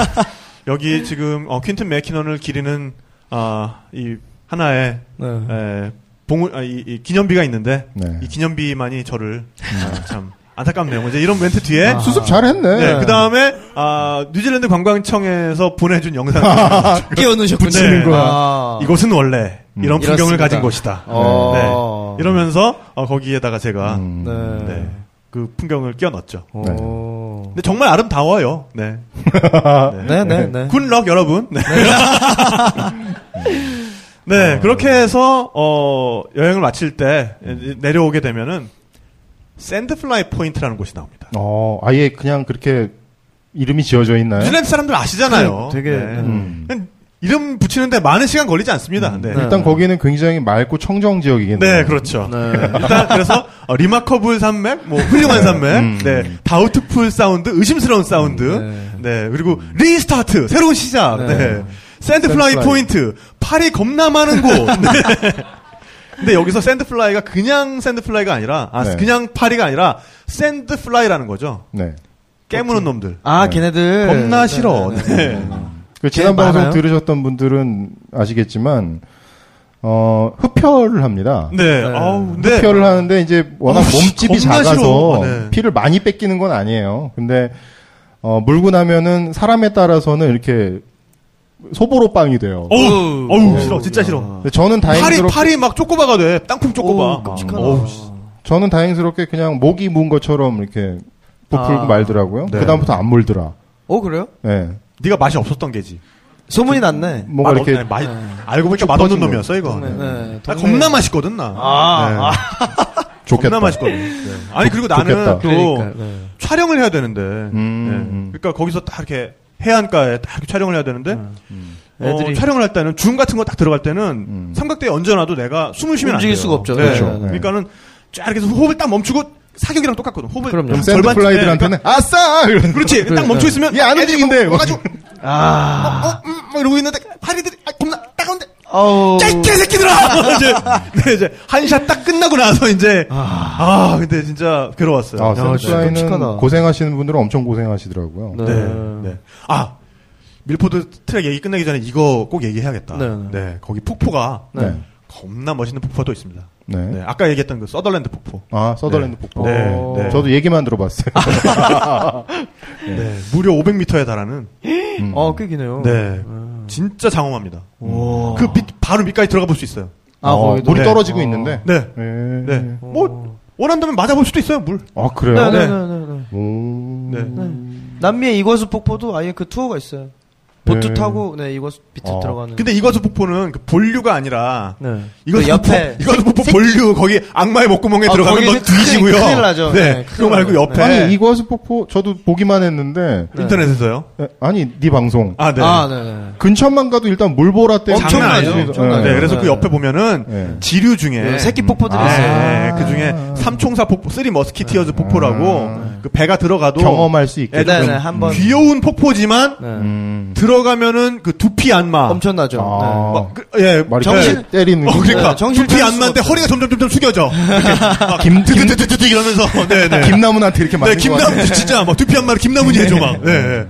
여기 지금 어, 퀸튼 맥키넌을 기리는 아, 이 하나의 네. 에, 봉, 아, 이, 이 기념비가 있는데 네. 이 기념비만이 저를 아, 참 안타깝네요. 이제 이런 멘트 뒤에 아. 수습 잘했네. 네, 그 다음에 아, 뉴질랜드 관광청에서 보내준 영상 끼워 넣으셨군요. 붙이는 거야. 아. 이것은 원래 이런 풍경을 이렇습니다. 가진 곳이다. 어. 네. 이러면서 어, 거기에다가 제가 음. 네. 네, 그 풍경을 끼워 넣었죠. 오. 근데 정말 아름다워요. 네. 네, 네, 네. good luck 여러분. 네. 네, 그렇게 해서 어, 여행을 마칠 때 내려오게 되면은 샌드플라이 포인트라는 곳이 나옵니다. 어, 아예 그냥 그렇게 이름이 지어져 있나요? 뉴질랜드 사람들 아시잖아요. 되게, 네. 음. 이름 붙이는데 많은 시간 걸리지 않습니다. 네. 네. 일단 거기는 굉장히 맑고 청정 지역이겠네요. 네, 그렇죠. 네. 일단 그래서 어, 리마커블 산맥, 뭐 훌륭한 산맥, 음. 네, 다우트풀 사운드, 의심스러운 사운드, 네. 네, 그리고 restart, 새로운 시작, 네. 네, 샌드플라이 샌드플라이. 포인트. 파리 겁나 많은 곳. 네. 근데 여기서 sandfly가 그냥 sandfly가 아니라, 아, 네. 그냥 파리가 아니라 sandfly라는 거죠. 네. 깨무는 놈들. 아, 네. 걔네들. 겁나 네, 싫어. 네, 네. 네. 그 지난 꽤 방송 많아요? 들으셨던 분들은 아시겠지만 어 흡혈을 합니다. 네. 네. 아우. 흡혈을 하는데 이제 워낙 어우, 몸집이 작아서. 네. 피를 많이 뺏기는 건 아니에요. 근데 어 물고 나면은 사람에 따라서는 이렇게 소보로 빵이 돼요. 어우, 어우, 싫어. 진짜 싫어. 근데 저는 팔이, 다행스럽게 팔이 막 쪼꼬바가 돼. 땅콩 쪼꼬바. 오, 끔찍하다. 어우, 씨. 저는 다행스럽게 그냥 목이 문 것처럼 이렇게 부풀고 아. 말더라고요. 네. 그다음부터 안 물더라. 어, 그래요? 예. 네가 맛이 없었던 게지. 소문이 났네. 뭔가 맛 이렇게 없- 아니, 맛- 알고 보니까 맛없는 놈이었어, 이거. 동네, 네, 나 동네. 겁나 맛있거든, 나. 아, 네. 좋겠다. 겁나 맛있거든. 네. 아니, 그리고 나는 좋겠다. 또 그러니까, 네. 촬영을 해야 되는데. 음. 네. 그러니까 거기서 딱 이렇게 해안가에 딱 촬영을 해야 되는데. 어, 애들이 촬영을 할 때는 줌 같은 거 딱 들어갈 때는 음. 삼각대에 얹어놔도 내가 숨을 쉬면 안 돼요. 움직일 수가 없죠. 네. 그렇죠. 네. 그러니까는 쫙 이렇게 해서 호흡을 딱 멈추고 사격이랑 똑같거든. 호흡을 그럼요. 그럼 절반쯤에 sandfly들한테는 아싸! 이러는 그렇지. 딱 멈춰 있으면 얘안. 막 와가지고 아, 어, 음, 막 이러고 있는데 파리들이 아, 겁나 야, 이 개새끼들아! 이제, 네, 이제, 한샷 딱 끝나고 나서 이제, 아, 근데 진짜 괴로웠어요. 아, 끔찍하다. 고생하시는 분들은 엄청 고생하시더라고요. 네. 네, 네. 아, 밀포드 트랙 얘기 끝내기 전에 이거 꼭 얘기해야겠다. 네, 네, 네. 거기 폭포가 네. 겁나 멋있는 폭포가 또 있습니다. 네. 네, 아까 얘기했던 그 서덜랜드 폭포. 아, 서덜랜드 폭포. 네, 어. 네. 저도 얘기만 들어봤어요. 네, 무려 500m에 달하는, 음. 어, 꽤 기네요. 네, 진짜 장엄합니다. 오. 그 밑, 바로 밑까지 들어가 볼 수 있어요. 아, 어. 물이 네. 떨어지고 어. 있는데. 네, 네. 네. 뭐, 원한다면 맞아볼 수도 있어요, 물. 아, 그래요? 네, 네, 네. 네, 네, 네. 오. 네. 남미의 이과수 폭포도 아예 그 투어가 있어요. 보트 네. 타고 네 이과수 밑에 어. 들어가는. 근데 이과수 폭포는 그 본류가 아니라, 네. 이거 그 옆에 이거 폭포 새- 본류 거기 악마의 목구멍에 아, 들어가면 너 뒤지고요. 큰일- 큰일 나죠. 네. 네, 그거 말고. 옆에 아니, 이과수 폭포, 저도 보기만 했는데, 네. 인터넷에서요. 에, 아니, 네 방송. 아, 네. 아, 네, 네. 근처만 가도 일단 물보라 때문에. 장난 엄청나죠. 아니죠. 엄청나죠. 네, 그래서 네. 그 옆에 보면은 네. 지류 중에 네, 새끼 폭포들이 아. 있어요. 네, 그 중에 삼총사 폭포, Three Musketeers 폭포라고 그 배가 들어가도 경험할 수 있게. 네, 네, 한번 귀여운 폭포지만 네. 음. 들어가면은 그 두피 안마. 엄청나죠. 아. 막 그, 예, 막 정신- 때리는. 어, 그러니까 네, 정신 두피 안마인데. 허리가 점점 점점 숙여져. 김, 김, 드드드드드 이러면서 네, 네. 김나무한테 이렇게 네, 맞는 것 같아. 김나무 진짜 막 두피 안마를 김나무니 해줘 막. 네, 네.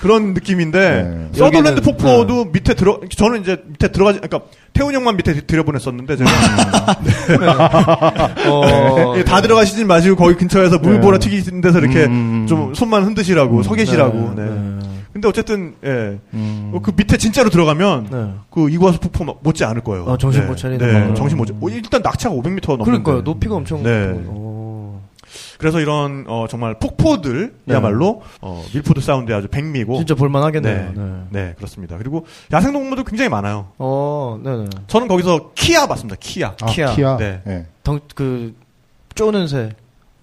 그런 느낌인데 네. 서덜랜드 여기는, 폭포도 밑에 들어 저는 이제 밑에 들어가지 그러니까 태훈 형만 밑에 들여보냈었는데 제가 어, 예, 다 들어가시지 마시고 거기 근처에서 물 보라 네. 튀기는 데서 이렇게 음. 좀 손만 흔드시라고 서 계시라고. 네, 네. 네. 근데 어쨌든 예. 음. 어, 그 밑에 진짜로 들어가면 네. 그 이과수 폭포 막 못지 않을 거예요. 아, 정신 네. 못 차리는 네, 거구나. 정신 못 차. 어, 일단 낙차가 500m 넘는데. 그러니까요. 높이가 엄청. 네. 오. 그래서 이런 어, 정말 폭포들야말로 어, 밀포드 사운드에 아주 백미고. 진짜 볼만하겠네요. 네. 네. 네, 그렇습니다. 그리고 야생 동물도 굉장히 많아요. 어, 네네. 저는 거기서 키아 봤습니다. 키아. 아, 키아. 키아. 네. 네. 덩, 그, 쪼는 새.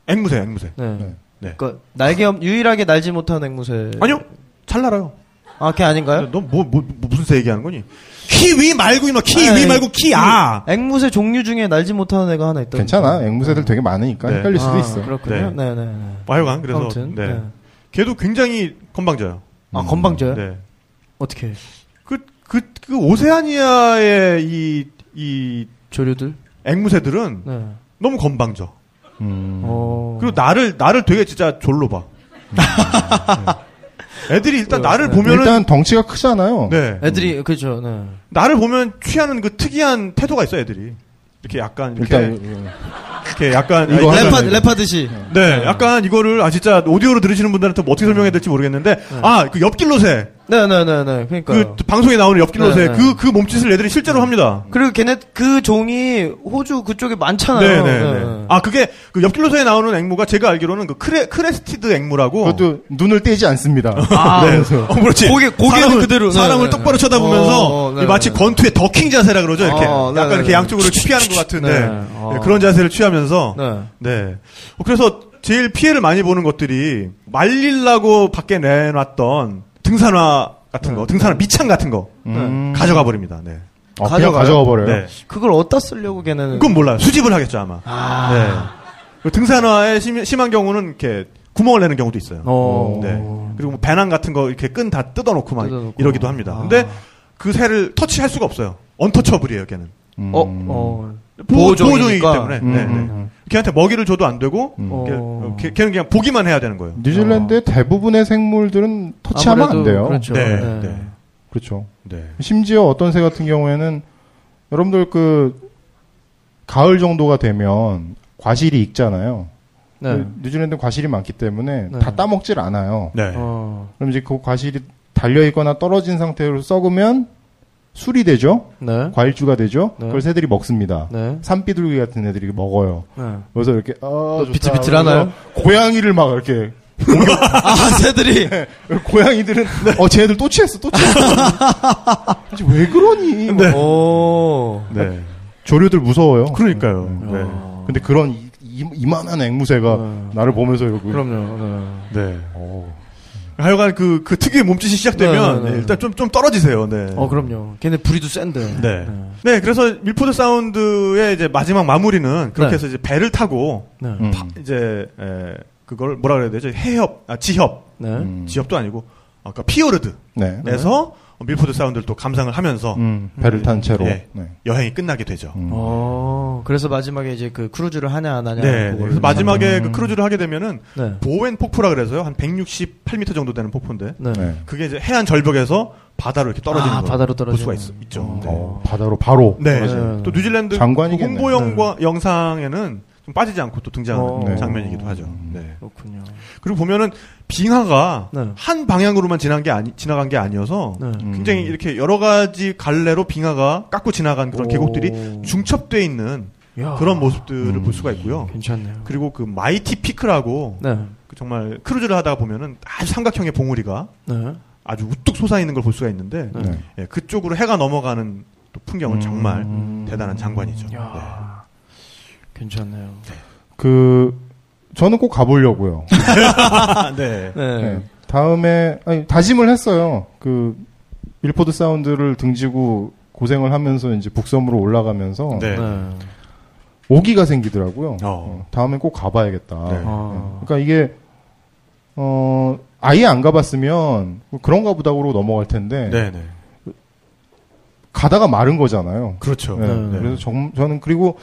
앵무새, 앵무새. 네. 네. 네. 그 날개 없, 유일하게 날지 못한 앵무새. 아니요, 잘 날아요. 아, 걔 아닌가요? 너 뭐, 뭐, 뭐 무슨 새 얘기하는 거니? 키위 말고 이놈 키위 말고 키아. 앵무새 종류 중에 날지 못하는 애가 하나 있다. 괜찮아. 앵무새들 되게 많으니까 네. 헷갈릴 수도 아, 있어. 그렇군요. 네, 네, 네. 뭐 하여간 그래서 아무튼. 네. 네. 걔도 굉장히 건방져요. 아, 건방져요? 네. 어떻게? 그, 그, 그 오세아니아의 이, 이 조류들? 앵무새들은 네. 너무 건방져. 음. 어. 그리고 나를, 나를 되게 진짜 졸로 봐. 네. 애들이 일단 나를 네. 보면은, 일단 덩치가 크잖아요. 네. 애들이, 그죠, 네. 나를 보면 취하는 그 특이한 태도가 있어, 애들이. 이렇게 약간, 이렇게, 일단 이렇게 약간, 이거 래퍼. 래퍼들이. 네, 약간 이거를, 아, 진짜, 오디오로 들으시는 분들한테 뭐 어떻게 설명해야 될지 모르겠는데, 아, 그 옆길로새. 네네네네. 그러니까. 그 방송에 나오는 옆길로새. 네, 네. 그, 그 몸짓을 애들이 실제로 합니다. 그리고 걔네 그 종이 호주 그쪽에 많잖아요. 네네네. 아, 그게, 그 옆길로새에 나오는 앵무가 제가 알기로는 그 cre, crested 앵무라고. 그것도 눈을 떼지 않습니다. 아, 네. 어, 그렇지. 고개- 고개는 사람을, 그대로. 사람을 네, 네. 똑바로 쳐다보면서 어, 네, 이 마치 네. 권투의 더킹 자세라 그러죠. 이렇게 어, 네, 약간 네, 이렇게 네. 양쪽으로 이렇게 피하는 것 같은데 네. 네, 어. 그런 자세를 취하면서 네. 네. 어, 그래서 제일 피해를 많이 보는 것들이 말리려고 밖에 내놨던 등산화 같은 거, 등산화 미창 같은 거 음. 가져가 버립니다. 네. 어, 그냥 가져가요? 가져가 버려요. 네. 그걸 어디다 쓰려고 걔네는. 그건 몰라요. 수집을 하겠죠 아마. 아. 네. 그 등산화에 심, 심한 경우는 이렇게 구멍을 내는 경우도 있어요. 어. 네. 그리고 뭐 배낭 같은 거 이렇게 끈 다 뜯어놓고 막 뜯어놓고. 이러기도 합니다. 아. 근데 그 새를 터치할 수가 없어요. 언터처블이에요, 걔는. 음. 어, 어. 보호-. 보호종이기 때문에. 음, 네, 네. 음, 걔한테 먹이를 줘도 안 되고 음. 어. 걔, 걔는 그냥 보기만 해야 되는 거예요. 뉴질랜드의 대부분의 생물들은 터치하면 안 돼요. 그렇죠. 네, 네. 네. 그렇죠. 네. 심지어 어떤 새 같은 경우에는 여러분들 그 가을 정도가 되면 과실이 익잖아요. 네. 그 뉴질랜드 는 과실이 많기 때문에 네. 다 따먹질 않아요. 네. 어. 그럼 이제 그 과실이 달려 있거나 떨어진 상태로 썩으면 술이 되죠. 네. 과일주가 되죠. 네. 그걸 새들이 먹습니다. 네. 산비둘기 같은 애들이 먹어요. 네. 그래서 이렇게 어. 비틀비틀하나요? 그래서 고양이를 막 이렇게 아, 새들이. 고양이들은 어 쟤네들 또 취했어 또 취했어. 왜 그러니? 막 오. 네. 조류들 무서워요. 그러니까요. 네. 어. 근데 그런 이, 이- 이만한 앵무새가 네. 나를 보면서 이러고 그럼요. 네. 네. 어. 하여간 그, 그 특유의 몸짓이 시작되면 네, 네, 네. 일단 좀, 좀 떨어지세요. 네. 어, 그럼요. 걔네 부리도 센데. 네. 네, 그래서 밀포드 사운드의 이제 마지막 마무리는 그렇게 네. 해서 이제 배를 타고 네. 음. 파- 이제 에, 그걸 뭐라 그래야 되죠? 해협, 아, 지협, 네. 음. 지협도 아니고 아까 피오르드 에서 네. 밀포드 사운드를 또 감상을 하면서 음, 배를 탄 채로. 예. 네. 여행이 끝나게 되죠. 음. 어, 그래서 마지막에 이제 그 크루즈를 하냐 안 하냐. 네, 그래서 마지막에 음. 그 크루즈를 하게 되면은 네. 보웬 폭포라 그래서요 한 168m 정도 되는 폭포인데 네. 네. 그게 이제 해안 절벽에서 바다로 이렇게 떨어지는 아, 걸 바다로 볼 수가 떨어지는. 있, 있죠. 어. 네. 어, 바다로 바로. 네. 또 뉴질랜드 장관이겠네. 홍보 영과 영상에는 좀 빠지지 않고 또 등장하는 어. 네. 장면이기도 하죠. 네. 그렇군요. 그리고 보면은 빙하가 네. 한 방향으로만 지난 게 아니 지나간 게 아니어서 네. 음. 굉장히 이렇게 여러 가지 갈래로 빙하가 깎고 지나간 그런 오. 계곡들이 중첩돼 있는 야. 그런 모습들을 음. 볼 수가 있고요. 괜찮네요. 그리고 그 마이터 피크라고 네. 그 정말 크루즈를 하다가 보면은 아주 삼각형의 봉우리가 네. 아주 우뚝 솟아 있는 걸 볼 수가 있는데 네. 네. 예, 그쪽으로 해가 넘어가는 또 풍경은 음. 정말 대단한 장관이죠. 야. 괜찮네요. 그 저는 꼭 가보려고요. 네. 네. 네. 다음에 아니, 다짐을 했어요. 그 밀포드 사운드를 등지고 고생을 하면서 이제 북섬으로 올라가면서 네. 네. 오기가 생기더라고요. 어. 어, 다음엔 꼭 가봐야겠다. 네. 아. 그러니까 이게 어 아예 안 가봤으면 뭐 그런가 보다 그러고 넘어갈 텐데 네, 네. 가다가 마른 거잖아요. 그렇죠. 네. 네. 그래서 정- 저는 그리고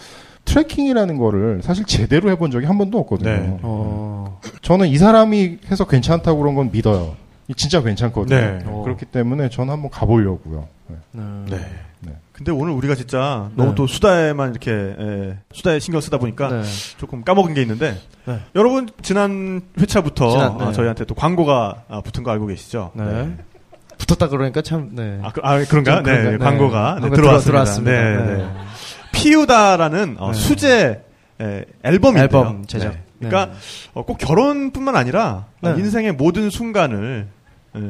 트레킹이라는 거를 사실 제대로 해본 적이 한 번도 없거든요. 네. 어. 저는 이 사람이 해서 괜찮다고 그런 건 믿어요. 이 진짜 괜찮거든요. 네. 어. 그렇기 때문에 저는 한번 가보려고요. 네. 네. 네. 네. 근데 오늘 우리가 진짜 너무 네. 또 수다에만 이렇게 에, 수다에 신경 쓰다 보니까 네. 조금 까먹은 게 있는데 네. 여러분 지난 회차부터 지난, 네. 아, 저희한테 또 광고가 아, 붙은 거 알고 계시죠? 네. 붙었다 그러니까 참, 네. 아, 그, 아 그런가? 좀 네, 그런가? 광고가 네, 광고 들어왔습니다. 들어왔습니다. 네, 네. 네. 피우다라는 어, 네. 수제 에, 앨범인데요. 앨범 제작. 네. 그러니까 어, 꼭 결혼뿐만 아니라 어, 네. 인생의 모든 순간을 에,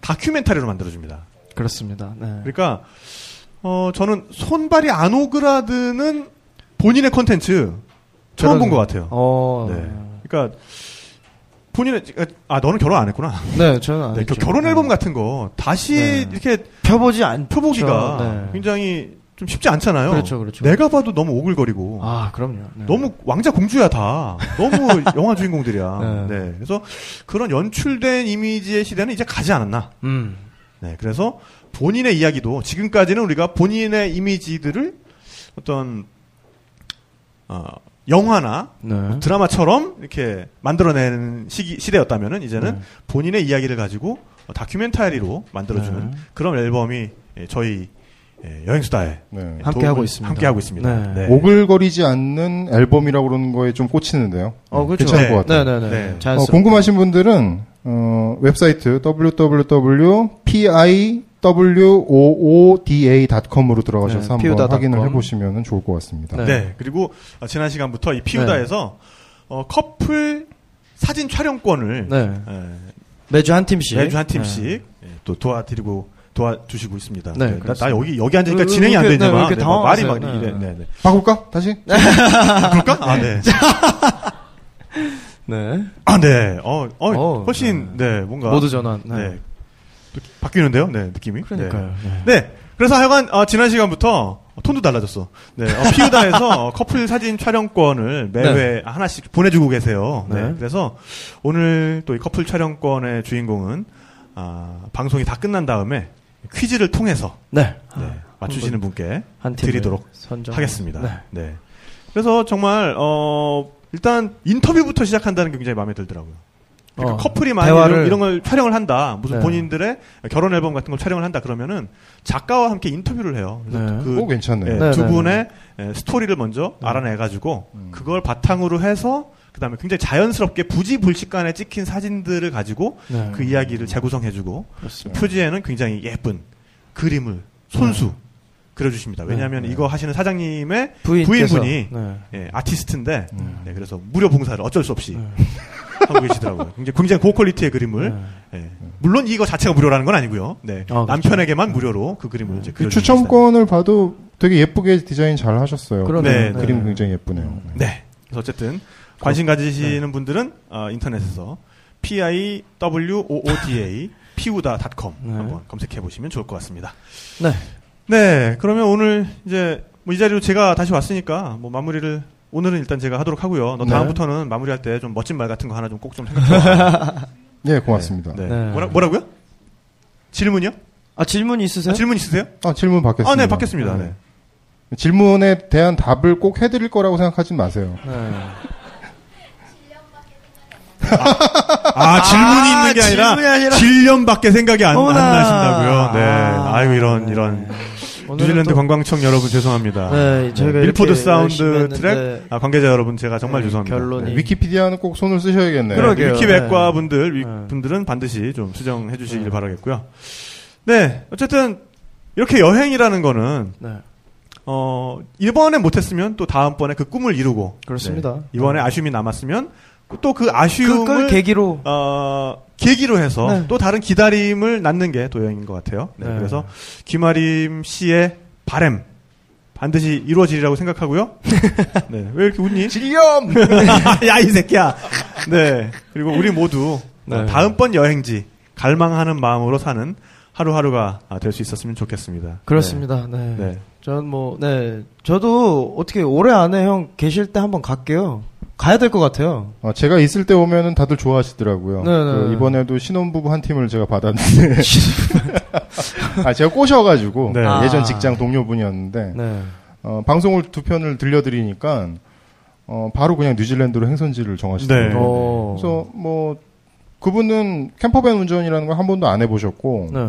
다큐멘터리로 만들어줍니다. 그렇습니다. 네. 그러니까 어, 저는 손발이 안 오그라드는 본인의 컨텐츠 처음 본 것 같아요. 어. 네. 그러니까 본인의 아 너는 결혼 안 했구나. 네, 저는 안 네, 했죠. 그 결혼 네. 앨범 같은 거 다시 네. 이렇게 펴보지 않 펴보기가 네. 굉장히 좀 쉽지 않잖아요. 그렇죠, 그렇죠. 내가 봐도 너무 오글거리고 아, 그럼요. 네. 너무 왕자 공주야 다. 너무 영화 주인공들이야. 네. 네. 그래서 그런 연출된 이미지의 시대는 이제 가지 않았나. 음. 네. 그래서 본인의 이야기도 지금까지는 우리가 본인의 이미지들을 어떤 어, 영화나 네. 드라마처럼 이렇게 만들어내는 시기 시대였다면은 이제는 네. 본인의 이야기를 가지고 다큐멘터리로 만들어주는 네. 그런 앨범이 예, 저희 예, 여행수다에 네. 함께 하고 있습니다. 함께 하고 있습니다. 네. 네. 오글거리지 않는 앨범이라고 그러는 거에 좀 꽂히는데요. 어, 그렇죠. 괜찮을 네. 것 같아요. 네, 네, 네. 네. 어. 궁금하신 분들은 어, 웹사이트 www.piwooda.com으로 들어가셔서 네, 한번. 확인을 해보시면 좋을 것 같습니다. 네. 네. 그리고 어, 지난 시간부터 이 피우다에서 어, 커플 사진 촬영권을 네. 예, 매주 한 팀씩. 매주 한 팀씩 네. 예, 또 도와드리고 도와주시고 있습니다. 네, 나, 나 그렇습니다. 여기 여기 앉으니까 왜, 진행이 왜안 이렇게, 되지만 네, 왜 이렇게 네, 막 말이 막 당황하세요? 이래. 네. 네, 네. 바꿀까? 다시? 그럴까? 아, 네. 네. 아, 네. 어, 어, 어, 훨씬 네, 뭔가 모두 전환. 네. 네. 또 바뀌는데요. 네, 느낌이. 그러니까요. 네. 네. 네. 그래서 하여간 어, 지난 시간부터 톤도 달라졌어. 네. 어, 피우다에서 어, 커플 사진 촬영권을 매회 하나씩 보내주고 계세요. 네. 네. 그래서 오늘 또 이 커플 촬영권의 주인공은 아, 방송이 다 끝난 다음에 퀴즈를 통해서 네. 네, 맞추시는 분께 드리도록 선정 하겠습니다. 네. 네. 그래서 정말 어 일단 인터뷰부터 시작한다는 게 굉장히 마음에 들더라고요. 그러니까 어, 커플이 많이 대화를- 이런, 이런 걸 촬영을 한다. 무슨 네. 본인들의 결혼 앨범 같은 걸 촬영을 한다. 그러면은 작가와 함께 인터뷰를 해요. 그래서 네. 그 오, 괜찮네요. 예, 네, 두 네, 분의 예, 스토리를 먼저 알아내가지고 음. 그걸 바탕으로 해서 그다음에 굉장히 자연스럽게 부지불식간에 찍힌 사진들을 가지고 네. 그 이야기를 재구성해주고 그렇습니다. 표지에는 굉장히 예쁜 그림을 손수 그려주십니다. 왜냐하면 네. 이거 하시는 사장님의 부인께서, 부인분이 네. 예, 아티스트인데 음. 네, 그래서 무료 봉사를 어쩔 수 없이 네. 하고 계시더라고요. 굉장히, 굉장히 고퀄리티의 그림을 예. 물론 이거 자체가 무료라는 건 아니고요. 네. 아, 그렇죠. 남편에게만 무료로 그 그림을 이제 그 추첨권을 봐도 되게 예쁘게 디자인 잘 하셨어요. 그러네요. 네, 네. 그림 굉장히 예쁘네요. 네. 그래서 어쨌든 관심 가지시는 분들은 어, 인터넷에서 p i w o o d a piuda.com 네. 한번 검색해 보시면 좋을 것 같습니다. 네. 네. 그러면 오늘 이제 뭐 이 자리로 제가 다시 왔으니까 뭐 마무리를 오늘은 일단 제가 하도록 하고요. 너 네. 다음부터는 마무리할 때 좀 멋진 말 같은 거 하나 좀 꼭좀 생각해. 예, 고맙습니다. 네. 네. 뭐라, 뭐라고요? 질문이요? 아 질문 있으세요? 아, 질문 있으세요? 아, 질문 받겠습니다. 아, 네, 받겠습니다. 네. 질문에 대한 답을 꼭 해드릴 거라고 생각하지 마세요. 네. 아, 질문이 있는 게 아니라, 질문이 아니라- 질련밖에 생각이 안, 안 어머나. 나신다고요. 네. 아. 아유, 이런, 이런. 오늘은 뉴질랜드 또- 관광청 여러분 죄송합니다. 네, 저희가 밀포드 이렇게 사운드 열심히 트랙 했는데 아, 관계자 여러분 제가 정말 네, 죄송합니다. 결론이- 네. 위키피디아는 꼭 손을 쓰셔야겠네요. 그러게요. 위키백과 네. 분들 위- 네. 분들은 반드시 좀 수정해 주시길 네. 바라겠고요. 네, 어쨌든 이렇게 여행이라는 거는 네. 어 이번에 못했으면 또 다음번에 그 꿈을 이루고 그렇습니다. 네, 이번에 네. 아쉬움이 남았으면 또 그 아쉬움을 그걸 계기로 어, 계기로 해서 네. 또 다른 기다림을 낳는 게또 여행인 것 같아요. 네, 네. 그래서 김아림 씨의 바램 반드시 이루어지리라고 생각하고요. 네, 왜 이렇게 웃니? 질염! 야, 이 새끼야! 네. 그리고 우리 모두 네. 어, 다음번 여행지 갈망하는 마음으로 사는 하루하루가 될 수 있었으면 좋겠습니다. 그렇습니다. 네. 네. 네. 전 뭐, 네. 저도 어떻게 올해 안에 형 계실 때 한번 갈게요. 가야 될 것 같아요. 어, 제가 있을 때 오면은 다들 좋아하시더라고요. 네, 네. 그 이번에도 신혼부부 한 팀을 제가 받았는데. 아, 제가 꼬셔가지고. 네. 아. 예전 직장 동료분이었는데. 네. 어, 방송을 두 편을 들려드리니까. 어, 바로 그냥 뉴질랜드로 행선지를 정하시더라고요. 네. 어. 그래서 뭐, 그분은 캠퍼밴 운전이라는 걸 한 번도 안 해보셨고. 네.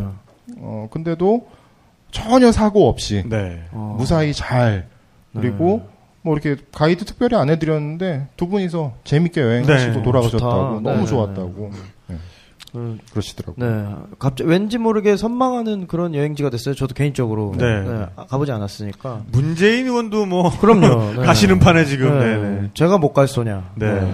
어, 근데도 전혀 사고 없이. 네. 어. 무사히 잘. 그리고 뭐 이렇게 가이드 특별히 안 해드렸는데 두 분이서 재밌게 여행하시고 네. 돌아가셨다고 좋다. 너무 네. 좋았다고 그, 그러시더라고요. 네. 갑자기 왠지 모르게 선망하는 그런 여행지가 됐어요. 저도 개인적으로. 네. 아, 가보지 않았으니까. 문재인 의원도 뭐 그럼요. 네. 가시는 판에 지금 네. 네. 네. 제가 못 갈 소냐. 네.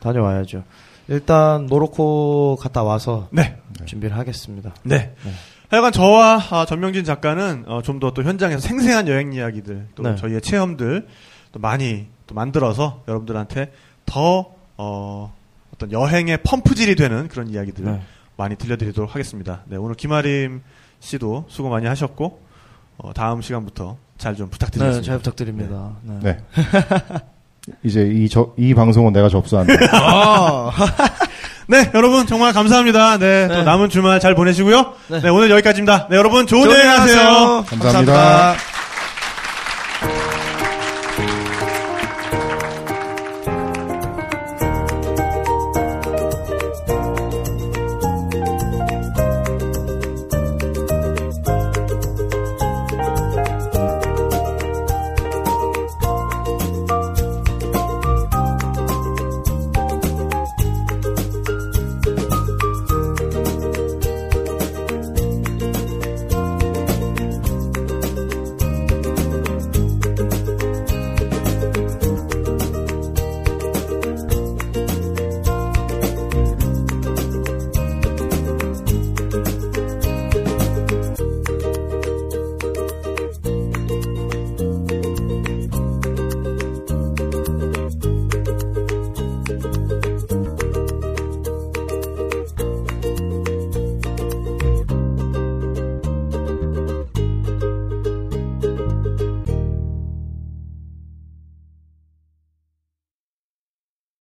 다녀와야죠. 일단 모로코 갔다 와서 네. 준비를 하겠습니다. 네. 네. 하여간 저와 아, 전명진 작가는 어, 좀더 또 현장에서 생생한 여행 이야기들 또 네. 저희의 체험들 또 많이 또 만들어서 여러분들한테 더 어, 어떤 여행의 펌프질이 되는 그런 이야기들 네. 많이 들려드리도록 하겠습니다. 네, 오늘 김아림 씨도 수고 많이 하셨고 어, 다음 시간부터 잘좀 네, 부탁드리겠습니다. 잘 부탁드립니다. 네. 네. 이제 이, 저, 이 방송은 내가 접수한다. 네, 여러분 정말 감사합니다. 네, 또 네. 남은 주말 잘 보내시고요. 네. 네, 오늘 여기까지입니다. 네, 여러분 좋은 좋은 여행 하세요. 하세요. 감사합니다.